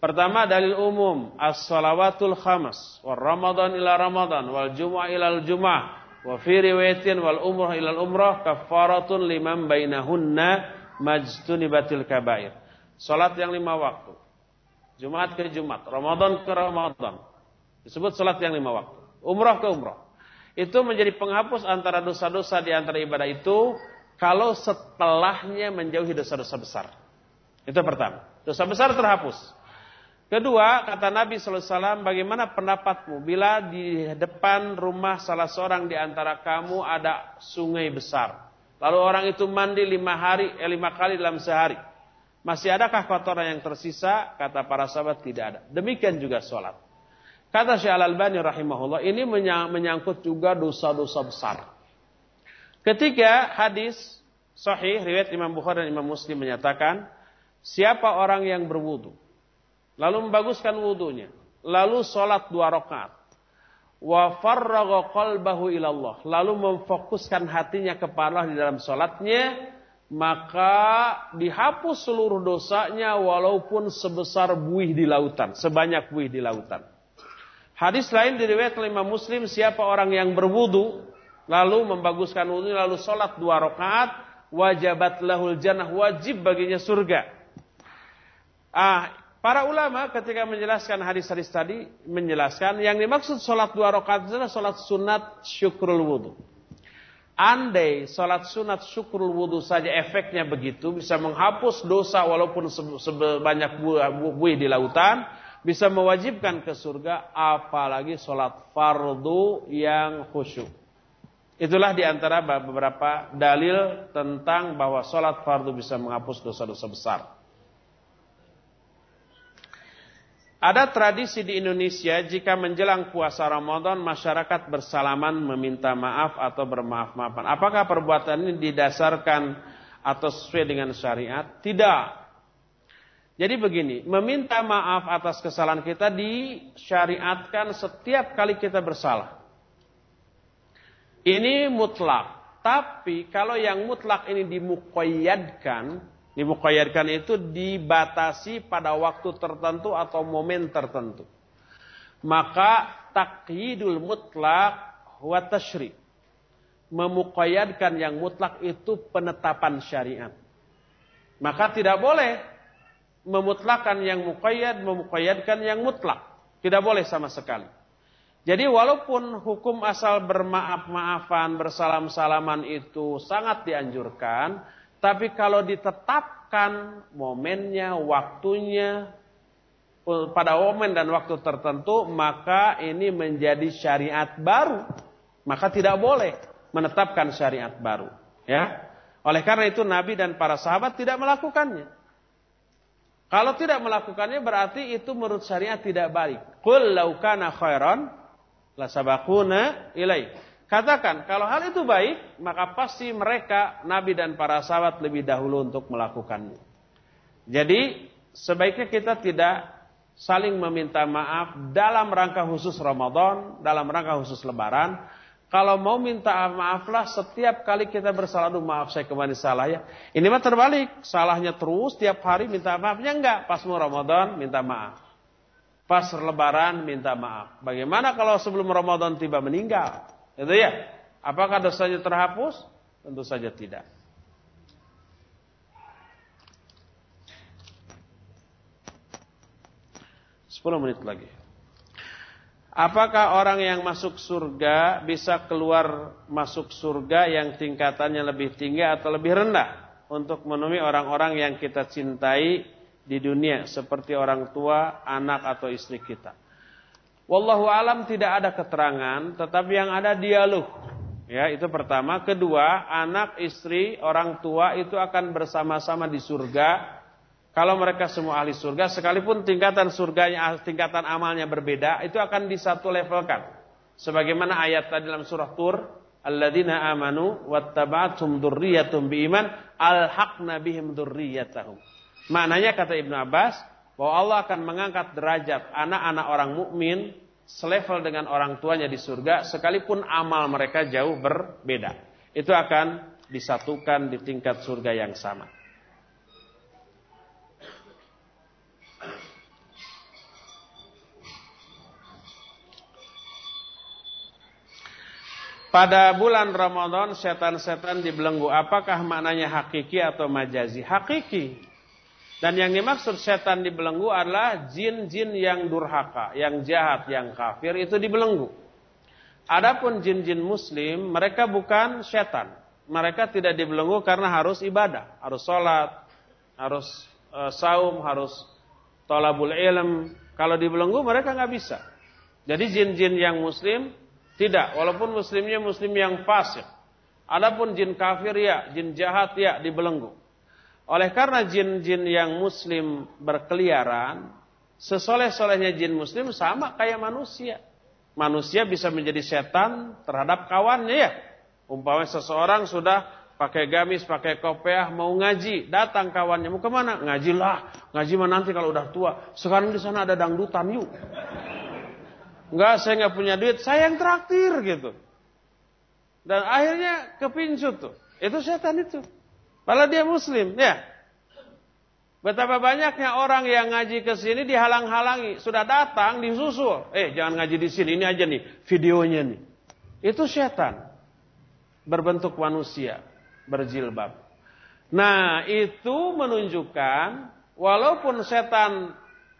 Pertama dalil umum as-salawatul khamas wal ramadan ila ramadan wal jumu'ah ila jumu'ah wa fi riwayatin wal umrah ila umrah kafaratun liman bainahunna majtunibatil kabair. Salat yang lima waktu. Jumat ke Jumat, Ramadan ke Ramadan. Disebut salat yang lima waktu. Umrah ke umrah. Itu menjadi penghapus antara dosa-dosa di antara ibadah itu kalau setelahnya menjauhi dosa-dosa besar. Itu pertama. Dosa besar terhapus. Kedua, kata Nabi SAW, bagaimana pendapatmu bila di depan rumah salah seorang di antara kamu ada sungai besar. Lalu orang itu mandi lima hari, eh, lima kali dalam sehari. Masih adakah kotoran yang tersisa? Kata para sahabat tidak ada. Demikian juga sholat. Kata Syekh Al-Albani rahimahullah, ini menyangkut juga dosa-dosa besar. Ketiga, hadis sahih, riwayat Imam Bukhari dan Imam Muslim menyatakan, siapa orang yang berwudu lalu membaguskan wudhunya, lalu sholat dua rakaat, wa farraga qalbahu ilallah, lalu memfokuskan hatinya kepada Allah di dalam sholatnya, maka dihapus seluruh dosanya walaupun sebesar buih di lautan, sebanyak buih di lautan. Hadis lain diriwayatkan Imam Muslim siapa orang yang berwudu lalu membaguskan wudu lalu sholat dua rakaat wajabat lahul jannah wajib baginya surga. Ah, para ulama ketika menjelaskan hadis-hadis tadi menjelaskan yang dimaksud sholat dua rakaat adalah sholat sunat syukrul wudu. Andai sholat sunat syukrul wudu saja efeknya begitu bisa menghapus dosa walaupun sebanyak buih di lautan bisa mewajibkan ke surga apalagi sholat fardu yang khusyuk. Itulah di antara beberapa dalil tentang bahwa sholat fardu bisa menghapus dosa-dosa besar. Ada tradisi di Indonesia jika menjelang puasa Ramadan masyarakat bersalaman meminta maaf atau bermaaf-maafan. Apakah perbuatan ini didasarkan atau sesuai dengan syariat? Tidak. Jadi begini, meminta maaf atas kesalahan kita disyariatkan setiap kali kita bersalah. Ini mutlak. Tapi kalau yang mutlak ini dimukoyadkan, dimukoyadkan itu dibatasi pada waktu tertentu atau momen tertentu. Maka takyidul mutlak wa tashri. Memukoyadkan yang mutlak itu penetapan syariat. Maka tidak boleh memutlakan yang muqayyad, memuqayyadkan yang mutlak. Tidak boleh sama sekali. Jadi walaupun hukum asal bermaaf-maafan, bersalam-salaman itu sangat dianjurkan, tapi kalau ditetapkan momennya, waktunya, pada momen dan waktu tertentu, maka ini menjadi syariat baru. Maka tidak boleh menetapkan syariat baru. Ya, Oleh karena itu Nabi dan para sahabat tidak melakukannya. Kalau tidak melakukannya berarti itu menurut syariat tidak baik. Qul law kana khairan la sabaquna ilai. Katakan, kalau hal itu baik, maka pasti mereka, Nabi dan para sahabat lebih dahulu untuk melakukannya. Jadi, sebaiknya kita tidak saling meminta maaf dalam rangka khusus Ramadan, dalam rangka khusus Lebaran, kalau mau minta maaflah setiap kali kita bersalah, aduh maaf saya kemarin salah ya. Ini mah terbalik, salahnya terus tiap hari minta maafnya enggak. Pas mau Ramadan minta maaf. Pas lebaran minta maaf. Bagaimana kalau sebelum Ramadan tiba meninggal? Itu ya. Apakah dosanya terhapus? Tentu saja tidak. Sepuluh menit lagi. Apakah orang yang masuk surga bisa keluar masuk surga yang tingkatannya lebih tinggi atau lebih rendah untuk menemui orang-orang yang kita cintai di dunia seperti orang tua, anak atau istri kita? Wallahu alam tidak ada keterangan, tetapi yang ada dialog. Ya, itu pertama. Kedua, anak, istri, orang tua itu akan bersama-sama di surga kalau mereka semua ahli surga, sekalipun tingkatan surganya, tingkatan amalnya berbeda, itu akan disatu levelkan. Sebagaimana ayat tadi dalam surah Tur, Alladzina amanu wattaba'athum dzurriyyatum biiman alhaqna bihim dzurriyyatahum. Maknanya kata Ibnu Abbas bahwa Allah akan mengangkat derajat anak-anak orang mukmin selevel dengan orang tuanya di surga sekalipun amal mereka jauh berbeda. Itu akan disatukan di tingkat surga yang sama. Pada bulan Ramadan setan-setan dibelenggu. Apakah maknanya hakiki atau majazi? Hakiki. Dan yang dimaksud setan dibelenggu adalah jin-jin yang durhaka, yang jahat, yang kafir itu dibelenggu. Adapun jin-jin muslim, mereka bukan setan. Mereka tidak dibelenggu karena harus ibadah, harus sholat, harus uh, saum, harus tolabul ilm. Kalau dibelenggu mereka nggak bisa. Jadi jin-jin yang muslim tidak, walaupun muslimnya muslim yang fasik. Adapun jin kafir ya, jin jahat ya dibelenggu. Oleh karena jin-jin yang muslim berkeliaran, sesoleh-solehnya jin muslim sama kayak manusia. Manusia bisa menjadi setan terhadap kawannya ya. Umpamanya seseorang sudah pakai gamis, pakai kopiah, mau ngaji, datang kawannya, mau ke mana? Ngajilah, ngaji mah nanti kalau udah tua. Sekarang di sana ada dangdutan yuk. Enggak, saya nggak punya duit, saya yang traktir gitu. Dan akhirnya kepincut tuh. Itu setan itu. Padahal dia muslim, ya. Betapa banyaknya orang yang ngaji ke sini dihalang-halangi, sudah datang disusul. Eh, jangan ngaji di sini, ini aja nih videonya nih. Itu setan berbentuk manusia, berjilbab. Nah, itu menunjukkan walaupun setan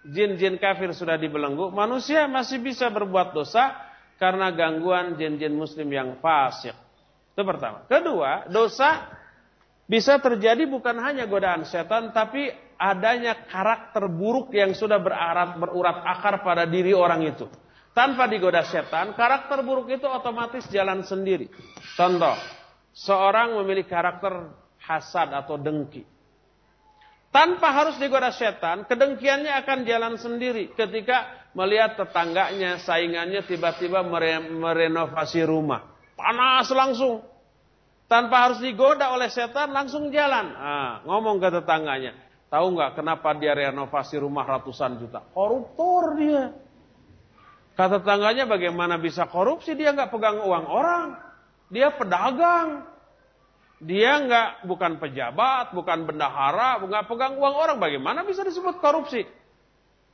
jin-jin kafir sudah dibelenggu, manusia masih bisa berbuat dosa karena gangguan jin-jin muslim yang fasik. Itu pertama. Kedua, dosa bisa terjadi bukan hanya godaan setan, tapi adanya karakter buruk yang sudah berarat, berurat akar pada diri orang itu. Tanpa digoda setan, karakter buruk itu otomatis jalan sendiri. Contoh, seorang memiliki karakter hasad atau dengki. Tanpa harus digoda setan, kedengkiannya akan jalan sendiri ketika melihat tetangganya, saingannya tiba-tiba merenovasi rumah. Panas langsung. Tanpa harus digoda oleh setan, langsung jalan. Nah, ngomong ke tetangganya. Tahu nggak kenapa dia renovasi rumah ratusan juta? Koruptor dia. Kata tetangganya bagaimana bisa korupsi? Dia nggak pegang uang orang. Dia pedagang. Dia nggak bukan pejabat, bukan bendahara, nggak pegang uang orang. Bagaimana bisa disebut korupsi?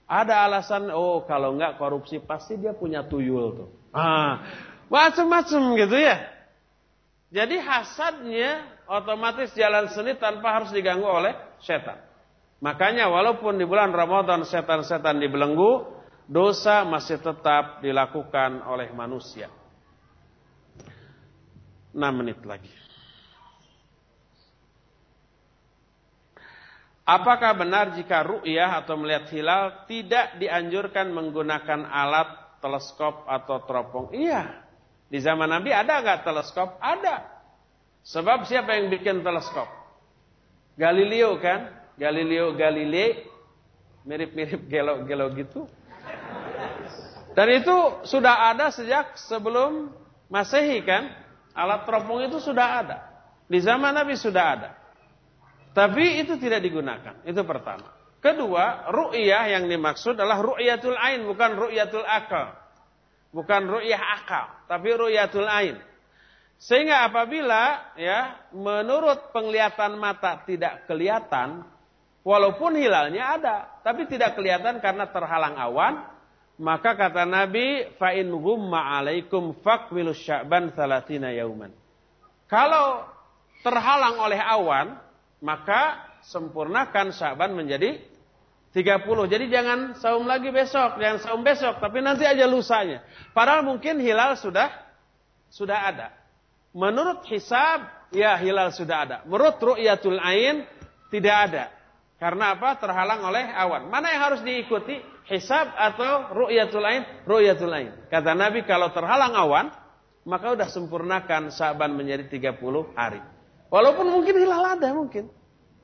Ada alasan, oh kalau nggak korupsi pasti dia punya tuyul tuh. Ah, macam-macam gitu ya. Jadi hasadnya otomatis jalan seni tanpa harus diganggu oleh setan. Makanya walaupun di bulan Ramadan setan-setan dibelenggu, dosa masih tetap dilakukan oleh manusia. 6 menit lagi. Apakah benar jika ru'yah atau melihat hilal tidak dianjurkan menggunakan alat teleskop atau teropong? Iya. Di zaman Nabi ada nggak teleskop? Ada. Sebab siapa yang bikin teleskop? Galileo kan? Galileo Galilei mirip-mirip gelo-gelo gitu. Dan itu sudah ada sejak sebelum Masehi kan? Alat teropong itu sudah ada. Di zaman Nabi sudah ada. Tapi itu tidak digunakan. Itu pertama. Kedua, ru'yah yang dimaksud adalah ru'yatul ain bukan ru'yatul akal. Bukan ru'yah akal, tapi ru'yatul ain. Sehingga apabila ya menurut penglihatan mata tidak kelihatan, walaupun hilalnya ada, tapi tidak kelihatan karena terhalang awan, maka kata Nabi, fa in ghumma alaikum sya'ban thalathina yauman. Kalau terhalang oleh awan, maka sempurnakan Sya'ban menjadi 30. Jadi jangan saum lagi besok, jangan saum besok, tapi nanti aja lusanya. Padahal mungkin hilal sudah sudah ada. Menurut hisab, ya hilal sudah ada. Menurut ru'yatul ain tidak ada. Karena apa? Terhalang oleh awan. Mana yang harus diikuti? Hisab atau ru'yatul ain? Ru'yatul ain. Kata Nabi kalau terhalang awan, maka sudah sempurnakan Sa'ban menjadi 30 hari. Walaupun mungkin hilal ada mungkin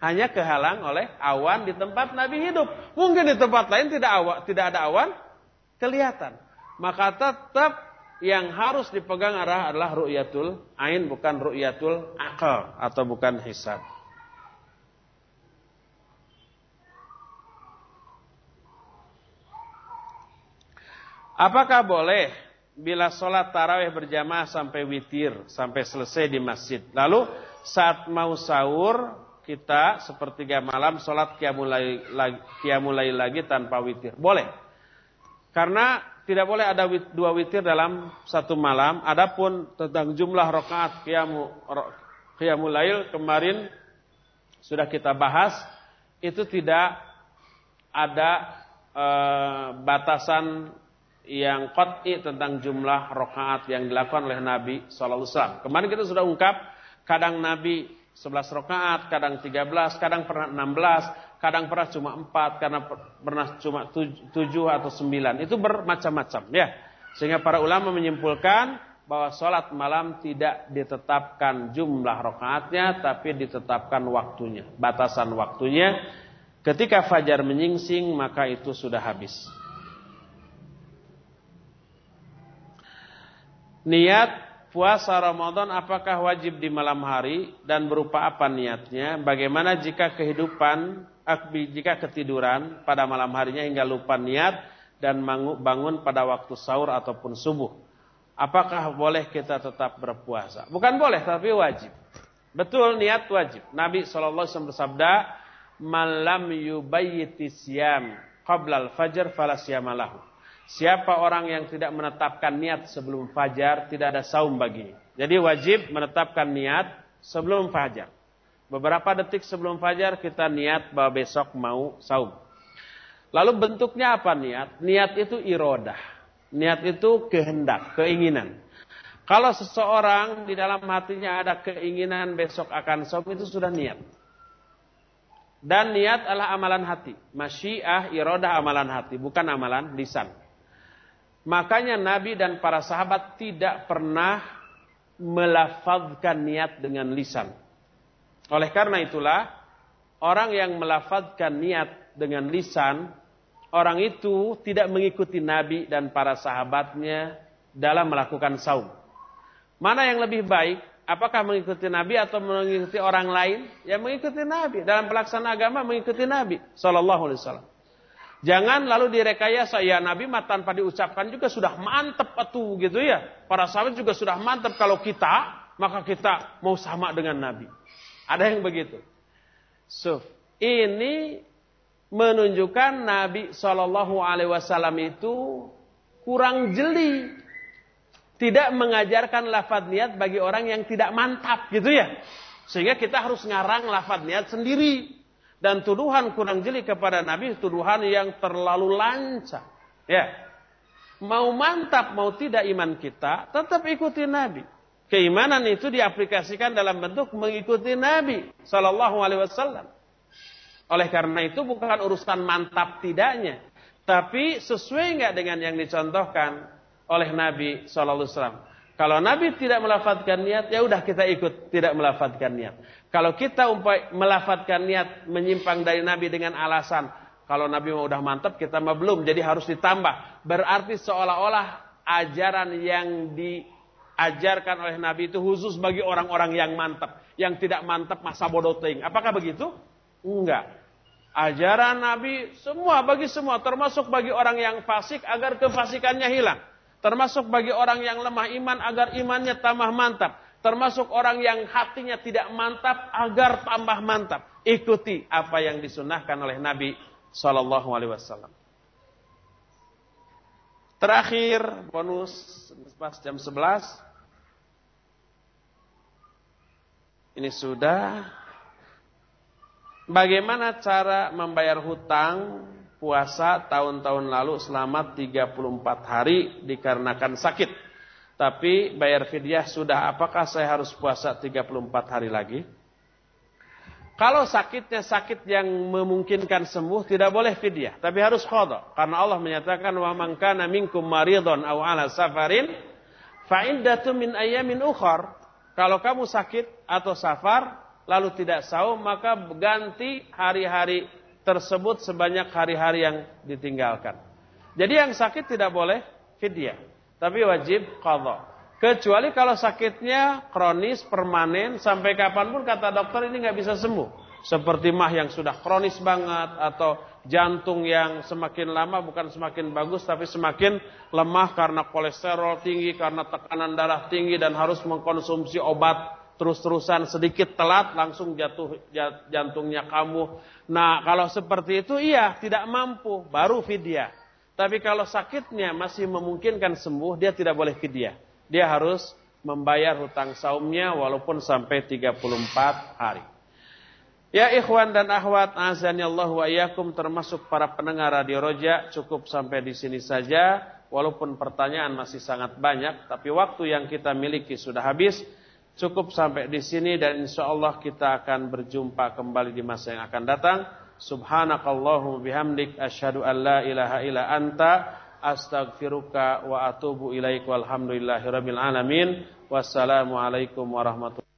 hanya kehalang oleh awan di tempat Nabi hidup. Mungkin di tempat lain tidak awan, tidak ada awan kelihatan. Maka tetap yang harus dipegang arah adalah ru'yatul ain bukan ru'yatul akal atau bukan hisab. Apakah boleh bila sholat tarawih berjamaah sampai witir, sampai selesai di masjid. Lalu saat mau sahur kita sepertiga malam sholat kiamulai lagi, kiamulai lagi tanpa witir. Boleh. Karena tidak boleh ada dua witir dalam satu malam. Adapun tentang jumlah rakaat kiamu, kiamulail kemarin sudah kita bahas. Itu tidak ada e, batasan yang qat'i tentang jumlah rakaat yang dilakukan oleh Nabi SAW. Kemarin kita sudah ungkap kadang Nabi 11 rakaat, kadang 13, kadang pernah 16, kadang pernah cuma 4, karena pernah cuma 7 atau 9. Itu bermacam-macam ya. Sehingga para ulama menyimpulkan bahwa sholat malam tidak ditetapkan jumlah rakaatnya, tapi ditetapkan waktunya, batasan waktunya. Ketika fajar menyingsing, maka itu sudah habis. Niat puasa Ramadan apakah wajib di malam hari dan berupa apa niatnya? Bagaimana jika kehidupan jika ketiduran pada malam harinya hingga lupa niat dan bangun pada waktu sahur ataupun subuh? Apakah boleh kita tetap berpuasa? Bukan boleh tapi wajib. Betul niat wajib. Nabi SAW bersabda, malam yubayyiti siyam qabla al-fajr fala siyamalahu. Siapa orang yang tidak menetapkan niat sebelum fajar, tidak ada saum baginya. Jadi wajib menetapkan niat sebelum fajar. Beberapa detik sebelum fajar kita niat bahwa besok mau saum. Lalu bentuknya apa niat? Niat itu irodah. Niat itu kehendak, keinginan. Kalau seseorang di dalam hatinya ada keinginan besok akan saum itu sudah niat. Dan niat adalah amalan hati. Masyiah, irodah amalan hati, bukan amalan lisan. Makanya Nabi dan para sahabat tidak pernah melafazkan niat dengan lisan. Oleh karena itulah, orang yang melafazkan niat dengan lisan, orang itu tidak mengikuti Nabi dan para sahabatnya dalam melakukan saum. Mana yang lebih baik? Apakah mengikuti Nabi atau mengikuti orang lain? Ya mengikuti Nabi. Dalam pelaksanaan agama mengikuti Nabi Sallallahu Alaihi Wasallam. Jangan lalu direkayasa ya Nabi mah tanpa diucapkan juga sudah mantep atuh gitu ya. Para sahabat juga sudah mantep kalau kita maka kita mau sama dengan Nabi. Ada yang begitu. So, ini menunjukkan Nabi Shallallahu Alaihi Wasallam itu kurang jeli tidak mengajarkan lafad niat bagi orang yang tidak mantap gitu ya. Sehingga kita harus ngarang lafad niat sendiri. Dan tuduhan kurang jeli kepada Nabi tuduhan yang terlalu lancang. Ya. Mau mantap mau tidak iman kita, tetap ikuti Nabi. Keimanan itu diaplikasikan dalam bentuk mengikuti Nabi Sallallahu Alaihi Wasallam. Oleh karena itu bukan urusan mantap tidaknya, tapi sesuai nggak dengan yang dicontohkan oleh Nabi Shallallahu Alaihi Wasallam. Kalau Nabi tidak melafatkan niat, ya udah kita ikut tidak melafatkan niat. Kalau kita umpai melafatkan niat menyimpang dari Nabi dengan alasan kalau Nabi mau udah mantap, kita mah belum, jadi harus ditambah. Berarti seolah-olah ajaran yang diajarkan oleh Nabi itu khusus bagi orang-orang yang mantap. Yang tidak mantap masa bodoh ting. Apakah begitu? Enggak. Ajaran Nabi semua bagi semua, termasuk bagi orang yang fasik agar kefasikannya hilang. Termasuk bagi orang yang lemah iman agar imannya tambah mantap. Termasuk orang yang hatinya tidak mantap agar tambah mantap. Ikuti apa yang disunahkan oleh Nabi Shallallahu Alaihi Wasallam. Terakhir bonus pas jam 11. Ini sudah. Bagaimana cara membayar hutang puasa tahun-tahun lalu selama 34 hari dikarenakan sakit. Tapi bayar fidyah sudah apakah saya harus puasa 34 hari lagi? Kalau sakitnya sakit yang memungkinkan sembuh tidak boleh fidyah, tapi harus qada. Karena Allah menyatakan wa man kana minkum maridun aw ala safarin fa iddatu min ayamin ukhar. Kalau kamu sakit atau safar lalu tidak saum maka ganti hari-hari tersebut sebanyak hari-hari yang ditinggalkan. Jadi yang sakit tidak boleh fidyah, tapi wajib qadha. Kecuali kalau sakitnya kronis, permanen, sampai kapan pun kata dokter ini nggak bisa sembuh. Seperti mah yang sudah kronis banget, atau jantung yang semakin lama bukan semakin bagus, tapi semakin lemah karena kolesterol tinggi, karena tekanan darah tinggi, dan harus mengkonsumsi obat terus-terusan sedikit telat langsung jatuh jantungnya kamu. Nah, kalau seperti itu iya tidak mampu baru fidyah. Tapi kalau sakitnya masih memungkinkan sembuh, dia tidak boleh fidyah. Dia harus membayar hutang saumnya walaupun sampai 34 hari. Ya ikhwan dan akhwat, Allah wa iyyakum termasuk para pendengar Radio Roja, cukup sampai di sini saja. Walaupun pertanyaan masih sangat banyak, tapi waktu yang kita miliki sudah habis. Cukup sampai di sini dan insya Allah kita akan berjumpa kembali di masa yang akan datang. Subhanakallahumma bihamdik asyhadu an la ilaha illa anta astaghfiruka wa atubu ilaik walhamdulillahirabbil alamin. Wassalamualaikum warahmatullahi